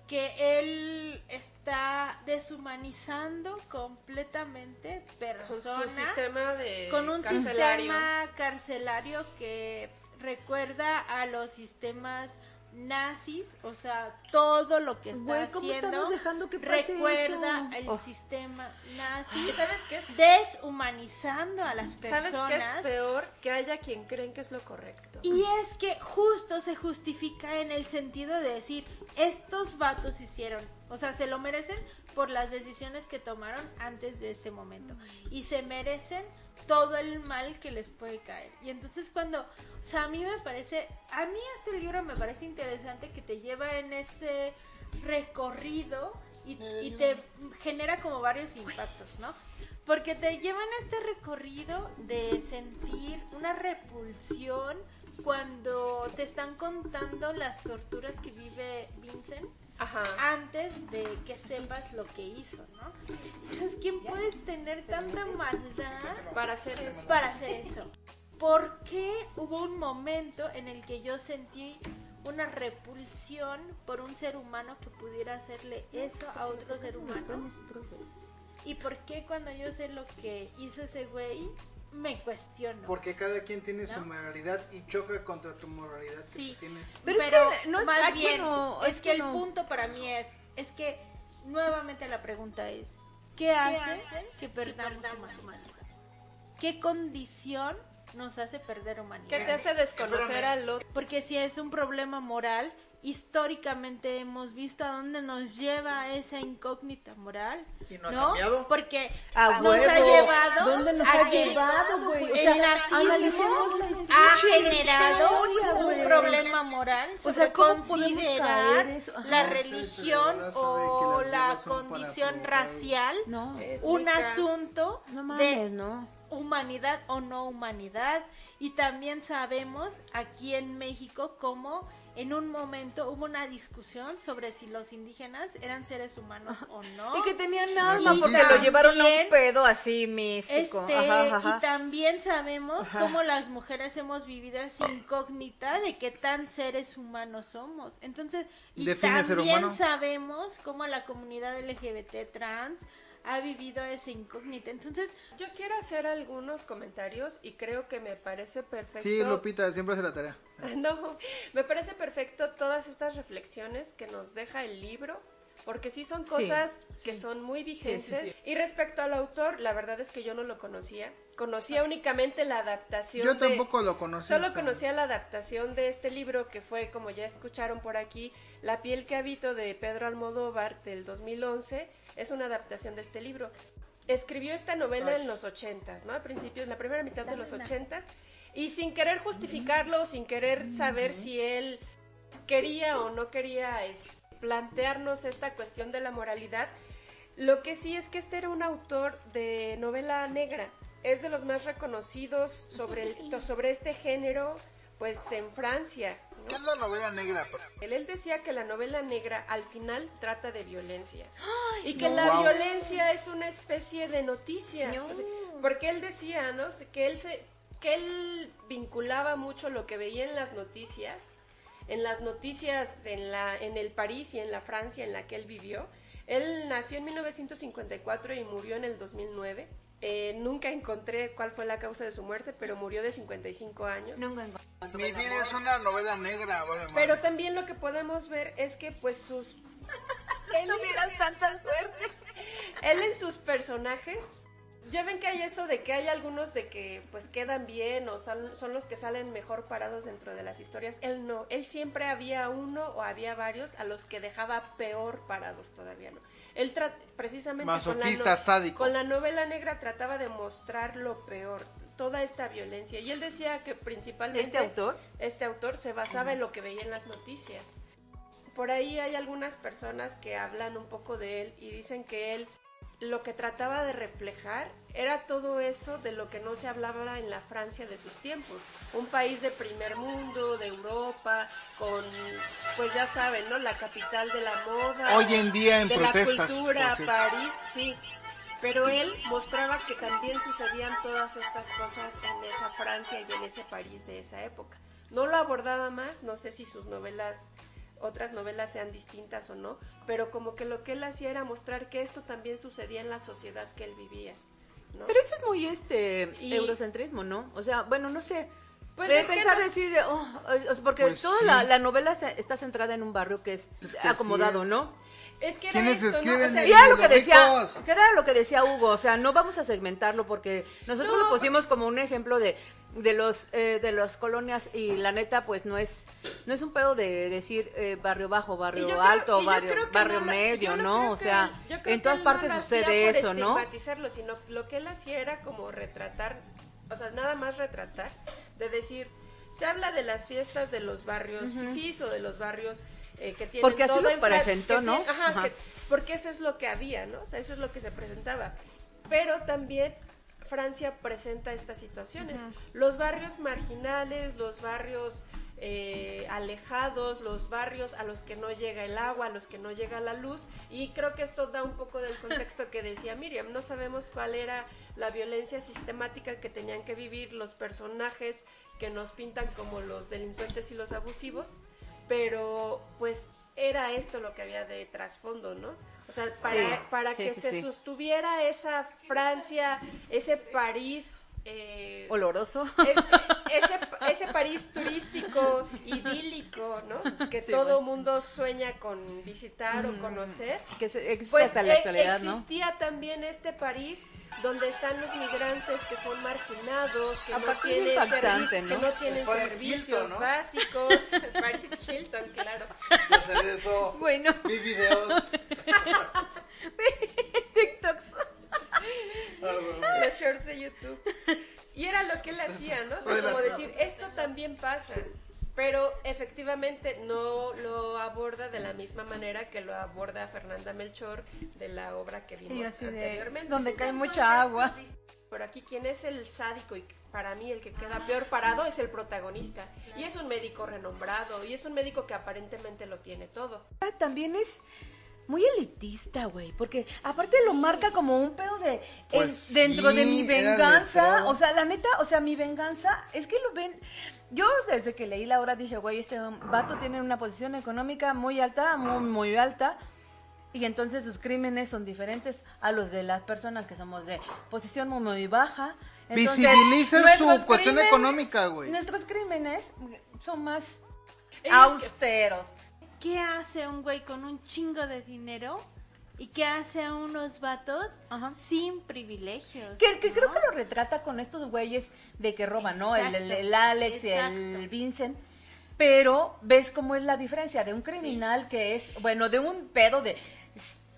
que él está deshumanizando completamente con personas su sistema de con un carcelario. sistema carcelario que recuerda a los sistemas nazis, o sea, todo lo que está Güey, ¿cómo haciendo estamos dejando que pase recuerda eso? el Oh. sistema nazi, ¿Y sabes qué es? deshumanizando a las ¿Sabes personas. qué es peor? Que haya quien creen que es lo correcto. Y es que justo se justifica en el sentido de decir, estos vatos hicieron, o sea, se lo merecen por las decisiones que tomaron antes de este momento. Y se merecen todo el mal que les puede caer. Y entonces cuando, o sea, a mí me parece, a mí este libro me parece interesante que te lleva en este recorrido y, y te genera como varios impactos, ¿no? Porque te lleva en este recorrido de sentir una repulsión cuando te están contando las torturas que vive Vincent Ajá. antes de que sepas lo que hizo, ¿no? Entonces, ¿quién puede tener tanta maldad Para hacer eso. para hacer eso? ¿Por qué hubo un momento en el que yo sentí una repulsión por un ser humano que pudiera hacerle eso a otro ser humano? ¿Y por qué cuando yo sé lo que hizo ese güey, me cuestiono? Porque cada quien tiene su moralidad y choca contra tu moralidad que Sí. tienes. Pero Pero, es que no es- más aquí bien, no, es es que, que el punto para mí es, es que nuevamente la pregunta es, ¿qué hace que perdamos humanidad? ¿Qué condición nos hace perder humanidad? ¿Qué te hace desconocer al otro? Porque si es un problema moral, históricamente hemos visto a dónde nos lleva esa incógnita moral. Y no ha cambiado. Porque A nos ha llevado ¿Dónde nos ha llevado, güey? O el sea, nazismo analicemos la ha generado historia, un problema moral O sea, ¿cómo podemos considerar caer eso? Ajá. la Usted, religión o la condición racial No, un asunto no mames, de no. humanidad o no humanidad y también sabemos aquí en México cómo en un momento hubo una discusión sobre si los indígenas eran seres humanos o no. Y que tenían alma Y porque lo llevaron a un también, pedo así místico. Este, Ajá, ajá. y también sabemos Ajá. cómo las mujeres hemos vivido esa incógnita de qué tan seres humanos somos. Entonces, y también sabemos cómo la comunidad LGBT trans ha vivido esa incógnita. Entonces, Yo quiero hacer algunos comentarios y creo que me parece perfecto. Sí, Lupita, siempre hace la tarea. No, me parece perfecto todas estas reflexiones que nos deja el libro, porque sí son cosas que son muy vigentes. Y respecto al autor, la verdad es que yo no lo conocía. Conocía únicamente la adaptación. Yo de- tampoco lo conocí. Solo conocía la adaptación de este libro que fue, como ya escucharon por aquí, La piel que habito de Pedro Almodóvar del 2011. Es una adaptación de este libro. Escribió esta novela en los ochentas, ¿no? A principios, en la primera mitad de los ochentas. Y sin querer justificarlo, sin querer saber si él quería o no quería es, plantearnos esta cuestión de la moralidad, Lo que sí es que este era un autor de novela negra. Es de los más reconocidos sobre, el- sobre este género, pues en Francia. ¿No? ¿Qué es la novela negra? Él, él decía que la novela negra al final trata de violencia. y que no. la Wow. violencia es una especie de noticia. No. O sea, porque él decía, ¿no? Que él, se, que él vinculaba mucho lo que veía en las noticias, en las noticias en, la, en el París y en la Francia en la que él vivió. Él nació en 1954 y murió en el 2009. Eh, nunca encontré cuál fue la causa de su muerte, pero murió de 55 años. Nunca encontré Mi el vida es una novela negra, vale, madre. Pero también lo que podemos ver es que pues sus... él, No tuvieras tanta suerte. él en sus personajes, ya ven que hay eso de que hay algunos de que pues quedan bien o son, son los que salen mejor parados dentro de las historias. Él no, él siempre había uno o había varios a los que dejaba peor parados todavía, ¿no? Él tra- precisamente con la, sádico. con la novela negra trataba de mostrar lo peor, toda esta violencia. Y él decía que principalmente... ¿Este autor? Este autor se basaba en lo que veía en las noticias. Por ahí hay algunas personas que hablan un poco de él y dicen que él lo que trataba de reflejar era todo eso de lo que no se hablaba en la Francia de sus tiempos. Un país de primer mundo, de Europa, con, pues ya saben, ¿no? La capital de la moda. Hoy en día en de protestas, la cultura, cierto. París, sí. Pero él mostraba que también sucedían todas estas cosas en esa Francia y en ese París de esa época. No lo abordaba más, no sé si sus novelas, otras novelas sean distintas o no, pero como que lo que él hacía era mostrar que esto también sucedía en la sociedad que él vivía. ¿no? Pero eso es muy este Y- eurocentrismo, ¿no? O sea, bueno, no sé. Pues de es que pensar nos- decir, de, oh, porque Pues toda sí. la, la novela se- está centrada en un barrio que es que acomodado, sí. ¿no? Es que era ¿Quiénes esto, ¿no? escriben O sea, era lo que decía, que era lo que decía Hugo, o sea, no vamos a segmentarlo porque nosotros No. lo pusimos como un ejemplo de de los eh, de las colonias y la neta pues no es no es un pedo de decir eh, barrio bajo, barrio creo- alto, barrio barrio no medio, ¿no? O sea, él- en todas no partes sucede eso, ¿no? estigmatizarlo, sino lo que él hacía era como retratar, o sea, nada más retratar, de decir, se habla de las fiestas de los barrios fifís o de los barrios eh, que tienen Porque así todo lo presentó, ¿no? tienen- ajá, Ajá. que- porque eso es lo que había, ¿no? O sea, eso es lo que se presentaba. Pero también Francia presenta estas situaciones. Los barrios marginales, los barrios eh, alejados, los barrios a los que no llega el agua, a los que no llega la luz. Y creo que esto da un poco del contexto que decía Miriam. No sabemos cuál era la violencia sistemática que tenían que vivir los personajes que nos pintan como los delincuentes y los abusivos, pero pues era esto lo que había de trasfondo, ¿no? O sea, para, Sí, para sí, que sí, se sostuviera esa Francia, ese París... eh, Oloroso. es- ese, ese París turístico, idílico, ¿no? Que Sí, todo bueno. mundo sueña con visitar o conocer. que se- existe Pues hasta la e- actualidad, ¿no? existía también este París donde están los migrantes que son marginados, que no tienen, servicios, ¿no? que no tienen Paris servicios Hilton, ¿no? básicos. Paris Hilton, claro. Yo sé de eso. Bueno, Vi videos. TikToks. Los shorts de YouTube. Y era lo que él hacía, ¿no? O sea, como decir, esto también pasa. Pero efectivamente no lo aborda de la misma manera que lo aborda Fernanda Melchor de la obra que vimos así de, anteriormente. donde cae mucha agua. Pero aquí quien es el sádico y para mí el que queda peor parado es el protagonista. Y es un médico renombrado y es un médico que aparentemente lo tiene todo. Ah, También es muy elitista, güey, porque aparte lo marca como un pedo de Pues el- dentro de mi venganza, o sea, la neta, o sea, mi venganza es que lo ven yo desde que leí la obra dije, güey, este vato tiene una posición económica muy alta, muy muy alta. Y entonces sus crímenes son diferentes a los de las personas que somos de posición muy, muy baja. Entonces, Visibiliza su cuestión crímenes- económica, güey. Nuestros crímenes son más Ellos austeros. ¿Qué hace un güey con un chingo de dinero? ¿Y qué hace a unos vatos Ajá. sin privilegios? Que, que creo que lo retrata con estos güeyes de que roban, ¿no? El, el- el Exacto, Alex y el. Vincent. Pero ves cómo es la diferencia de un criminal que es, bueno, de un pedo de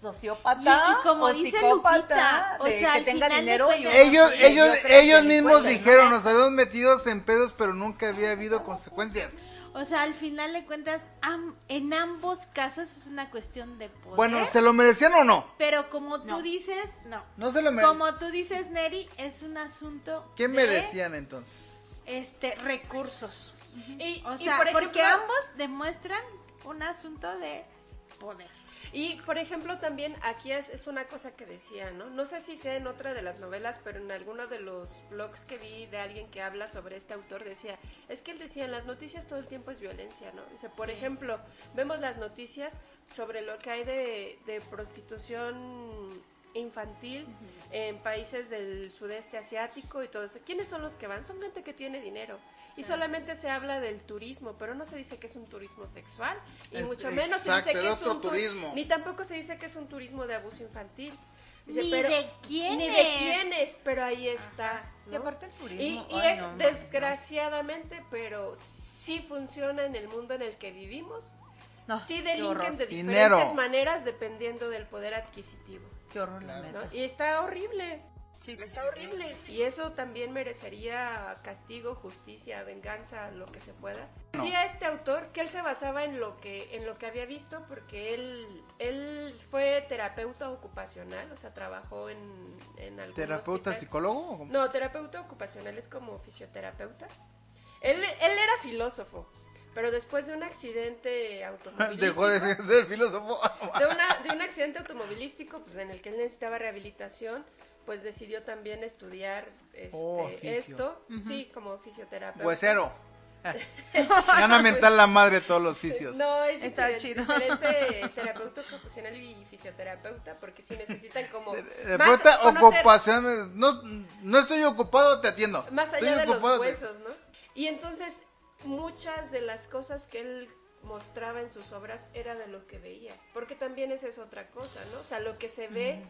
sociópata Y- y como o dice psicópata, Lupita, o de sea, que al tenga dinero y Ellos, y ellos, ellos mismos dijeron, nos habíamos metidos en pedos, pero nunca había habido consecuencias. O sea, al final de cuentas, am- en ambos casos es una cuestión de poder. Bueno, ¿se lo merecían o no? Pero como tú dices, no. No se lo merecían. Como tú dices, Neri, es un asunto ¿Qué de, merecían entonces? este recursos. Y, O y, sea, por porque ambos demuestran un asunto de poder. Y, por ejemplo, también aquí es, es una cosa que decía, ¿no? No sé si sea en otra de las novelas, pero en alguno de los blogs que vi de alguien que habla sobre este autor decía, es que él decía, en las noticias todo el tiempo es violencia, ¿no? Dice, por ejemplo, vemos las noticias sobre lo que hay de, de prostitución infantil en países del sudeste asiático y todo eso. ¿Quiénes son los que van? Son gente que tiene dinero. Y solamente se habla del turismo, pero no se dice que es un turismo sexual. Y Es- mucho menos se exacto, dice que es otro un tu- turismo. Ni tampoco se dice que es un turismo de abuso infantil. Dice, Ni pero- de quiénes. Ni de quiénes, pero ahí está. Y ¿no? aparte el Y, turismo. y ay, es no, no, desgraciadamente, pero sí funciona en el mundo en el que vivimos. No, sí delinquen de diferentes Dinero. maneras dependiendo del poder adquisitivo. Qué horror, la ¿no? neta. Y está horrible. Sí, sí, Está sí, horrible. Y eso también merecería castigo, justicia, venganza, lo que se pueda. Sí a este autor que él se basaba en lo que en lo que había visto porque él él fue terapeuta ocupacional, o sea, trabajó en en algún ¿Terapeuta hospital. psicólogo? No, terapeuta ocupacional es como fisioterapeuta. Él, él era filósofo, pero después de un accidente automovilístico... Dejó de ser filósofo. de, una- de un accidente automovilístico pues, en el que él necesitaba rehabilitación, pues decidió también estudiar este, Oh, esto, sí, como fisioterapeuta. Huesero. Gana mental la madre todos los oficios. No, es Está diferente, chido. diferente terapeuta ocupacional y fisioterapeuta, porque sí necesitan como más Terapeuta conocer- ocupación. No, no estoy ocupado, te atiendo. más Estoy allá de los ocupado, huesos, ¿no? Y entonces muchas de las cosas que él mostraba en sus obras era de lo que veía, porque también esa es otra cosa, ¿no? O sea, lo que se ve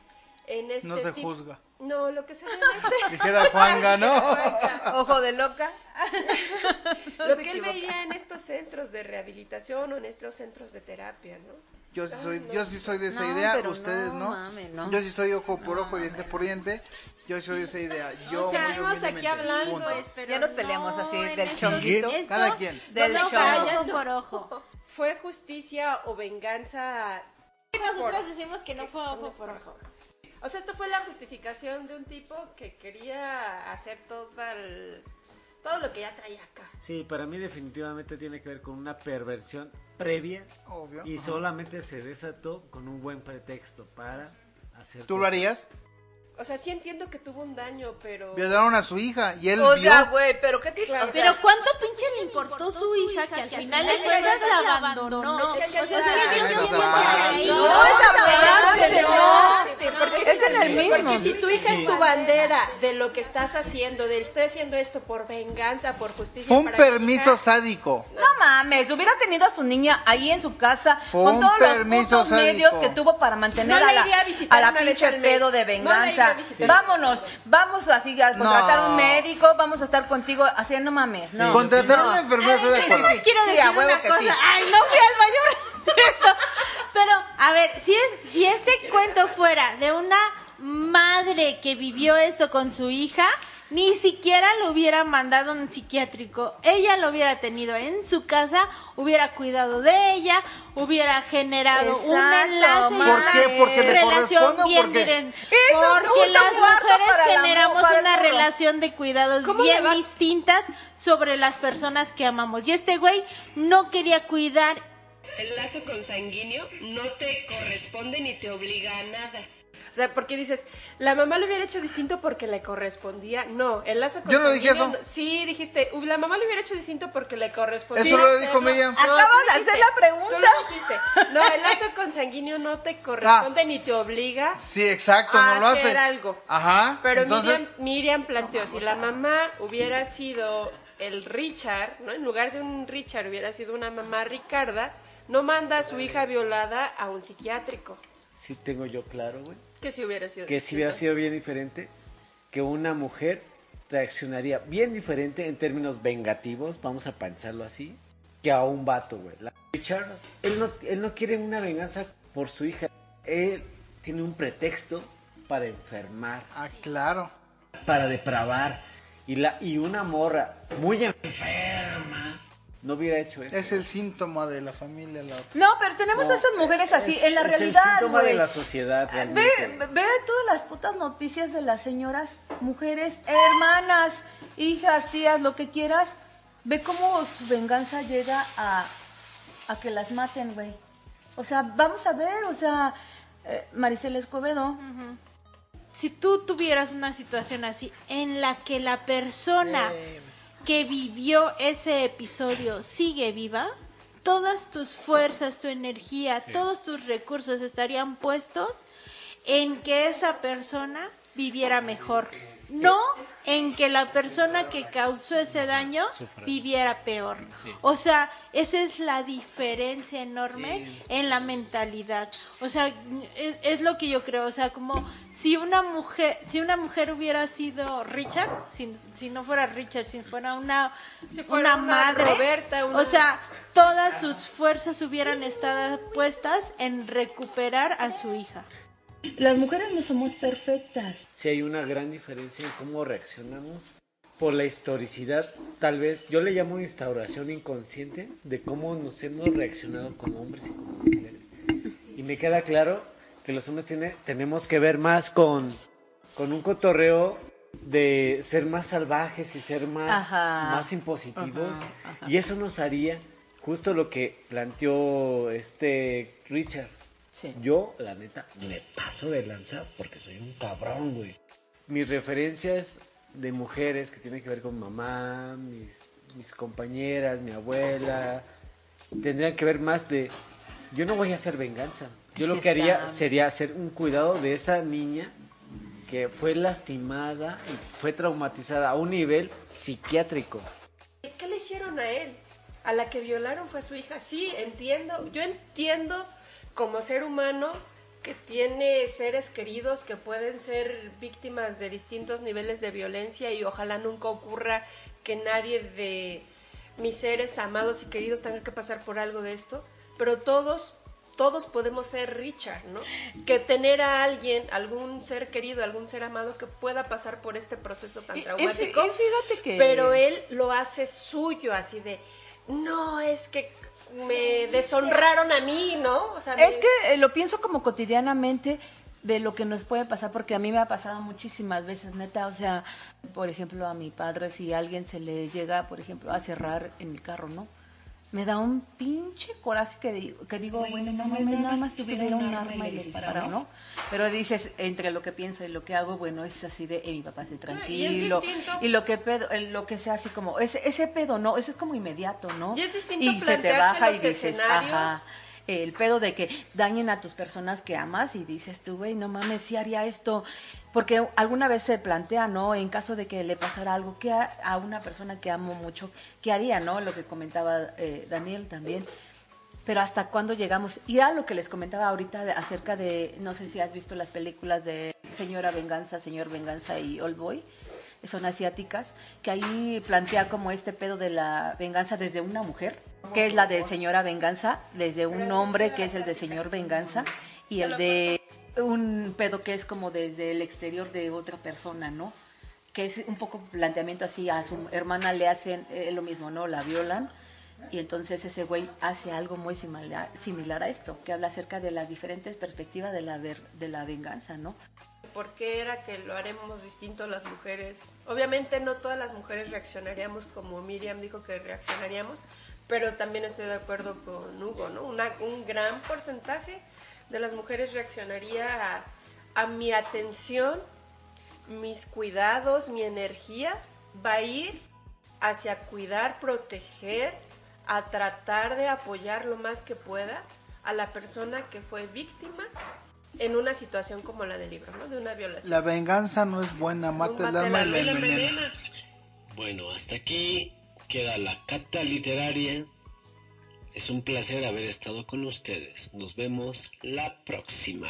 en este No se tip- juzga. No, lo que se ve en este Dijera Juanga, ¿no? Ojo de loca. lo que él veía en estos centros de rehabilitación o en estos centros de terapia, ¿no? Yo sí soy, yo sí soy de esa No, idea, pero ustedes no, no. mame, no. Yo sí soy ojo por ojo, diente por diente. Yo soy de esa idea. Yo O sea, muy estamos aquí hablando. Pues, pero Ya nos peleamos no así del chonguito. esto Cada quien. Del no ojo por ojo. ¿Fue justicia o venganza? Nosotros decimos que no fue ojo por ojo. O sea, esto fue la justificación de un tipo que quería hacer todo, el- todo lo que ya traía acá. Sí, para mí definitivamente tiene que ver con una perversión previa Obvio. y Ajá. solamente se desató con un buen pretexto para hacer ¿Tú lo harías? O sea, sí entiendo que tuvo un daño, pero... Violaron a su hija y él O vio. sea, güey, pero qué te... Claro. o sea, Pero cuánto pinche le importó su hija que al final de cuentas la abandonó. Es que ya O sea, Dios Ay, mío, no, ahí. No, No, es no. Porque Es en el mismo. Porque si tu hija es tu bandera de lo que estás haciendo, de estoy haciendo esto por venganza, por justicia. Fue un permiso sádico. No mames, hubiera tenido a su niña ahí en su casa con todos los medios que tuvo para mantener a la a pinche pedo de No Vámonos, vamos así a contratar No. un médico, vamos a estar contigo así, no mames. No. Contratar a No. una enfermera, de Yo les quiero Sí, decir a huevo una que cosa. sí. Ay, no fui al. ¿cierto? Pero, a ver, si es, si este cuento fuera de una madre que vivió esto con su hija, ni siquiera lo hubiera mandado a un psiquiátrico. Ella lo hubiera tenido en su casa, hubiera cuidado de ella, hubiera generado un enlace y ¿Por una qué? ¿Porque le relación bien por qué? directa. Eso, Porque las mujeres generamos una burro. relación de cuidados ¿Cómo bien distintas sobre las personas que amamos. Y este güey no quería cuidar El lazo consanguíneo no te corresponde ni te obliga a nada. O sea, porque dices, la mamá lo hubiera hecho distinto porque le correspondía. No, el lazo Yo no dije eso. Sí, dijiste, "Uy, la mamá lo hubiera hecho distinto porque le correspondía. Eso lo hacerlo". dijo Miriam. No, Acabas de hacer la pregunta. Tú lo dijiste. No, el lazo consanguíneo no te corresponde ni te obliga Sí, exacto, a no lo hacer hace. algo. Ajá. Pero entonces, Miriam, Miriam planteó, si la mamá hubiera sido el Richard, ¿no? En lugar de un Richard hubiera sido una mamá Ricarda, no manda a su hija violada a un psiquiátrico. Sí tengo yo claro, güey. Que si hubiera sido Que si hubiera sido bien diferente, que una mujer reaccionaría bien diferente en términos vengativos, vamos a pensarlo así, que a un vato, güey. La- Richard, él no, él no quiere una venganza por su hija. Él tiene un pretexto para enfermar, ah, claro. para depravar. Y, la, y una morra muy enferma no hubiera hecho eso. Es el síntoma de la familia. La... No, pero tenemos a esas mujeres así, Es- en la es realidad, el síntoma de la sociedad, Ve, realmente. ve todas las putas noticias de las señoras, mujeres, hermanas, hijas, tías, lo que quieras. Ve cómo su venganza llega a, a que las maten, güey. O sea, vamos a ver, o sea, eh, Maricela Escobedo. Si tú tuvieras una situación así en la que la persona que vivió ese episodio sigue viva, todas tus fuerzas, tu energía, todos tus recursos estarían puestos en que esa persona viviera mejor. No en que la persona que causó ese daño viviera peor. O sea, esa es la diferencia enorme en la mentalidad. O sea, es, es lo que yo creo. O sea, como si una mujer, si una mujer hubiera sido Richard, si, si no fuera Richard, si fuera una, Si fuera una una madre, Roberta, una- o sea, todas sus fuerzas hubieran estado puestas en recuperar a su hija. Las mujeres no somos perfectas. Si hay una gran diferencia en cómo reaccionamos por la historicidad, tal vez yo le llamo instauración inconsciente de cómo nos hemos reaccionado como hombres y como mujeres. Y me queda claro que los hombres tiene, tenemos que ver más con, con un cotorreo de ser más salvajes y ser más, Ajá. más impositivos. Y eso nos haría justo lo que planteó este Richard. Sí. Yo, la neta, me paso de lanza porque soy un cabrón, güey. Mis referencias de mujeres que tienen que ver con mamá, mis, mis compañeras, mi abuela, tendrían que ver más de... Yo no voy a hacer venganza. Yo Es lo que que haría está- sería hacer un cuidado de esa niña que fue lastimada y fue traumatizada a un nivel psiquiátrico. ¿Qué le hicieron a él? A la que violaron fue su hija. Sí, entiendo. Yo entiendo como ser humano que tiene seres queridos que pueden ser víctimas de distintos niveles de violencia y ojalá nunca ocurra que nadie de mis seres amados y queridos tenga que pasar por algo de esto. Pero todos, todos podemos ser Richard, ¿no? Que tener a alguien, algún ser querido, algún ser amado que pueda pasar por este proceso tan y traumático. y fíjate que- Pero él lo hace suyo, así de, no, es que me deshonraron a mí, ¿no? O sea, Es me- que eh, lo pienso como cotidianamente de lo que nos puede pasar, porque a mí me ha pasado muchísimas veces, neta. O sea, por ejemplo, a mi padre, si alguien se le llega, por ejemplo, a cerrar en mi carro, ¿no? Me da un pinche coraje que, di- que digo, bueno, no mames, nada más tuviera un arma y le ¿no? Pero dices, entre lo que pienso y lo que hago, bueno, es así de, eh, mi papá esté tranquilo. Y lo que pedo, eh, lo que sea así como, ese, ese pedo, ¿no? Ese es como inmediato, ¿no? Y es distinto y se te baja y dices, escenarios. ajá el pedo de que dañen a tus personas que amas y dices tú, güey, no mames, sí haría esto. Porque alguna vez se plantea, ¿no? En caso de que le pasara algo que a, a una persona que amo mucho, ¿qué haría, no? Lo que comentaba eh, Daniel también. Pero hasta cuándo llegamos. Y era lo que les comentaba ahorita de- acerca de, no sé si has visto las películas de Señora Venganza, Señor Venganza y Old Boy. Son asiáticas, que ahí plantea como este pedo de la venganza desde una mujer, que es la de Señora Venganza, desde un hombre que es el de Señor Venganza, y el de un pedo que es como desde el exterior de otra persona, ¿no? Que es un poco planteamiento así, a su hermana le hacen eh, lo mismo, ¿no? La violan y entonces ese güey hace algo muy similar, similar a esto, que habla acerca de las diferentes perspectivas de la, ver- de la venganza, ¿no? ¿Por qué era que lo haremos distinto las mujeres? Obviamente no todas las mujeres reaccionaríamos como Miriam dijo que reaccionaríamos, pero también estoy de acuerdo con Hugo, ¿no? Un gran porcentaje de las mujeres reaccionaría a mi atención, mis cuidados, mi energía va a ir hacia cuidar, proteger, a tratar de apoyar lo más que pueda a la persona que fue víctima en una situación como la del libro, ¿no? De una violación. La venganza no es buena, mata el alma y la envenena. Bueno, hasta aquí queda la cata literaria. Es un placer haber estado con ustedes. Nos vemos la próxima.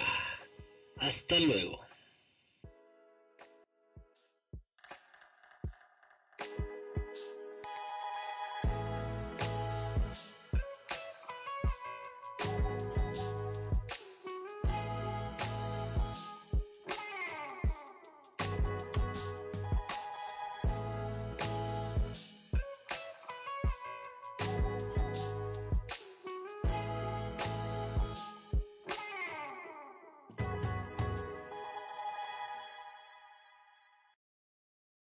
Hasta luego.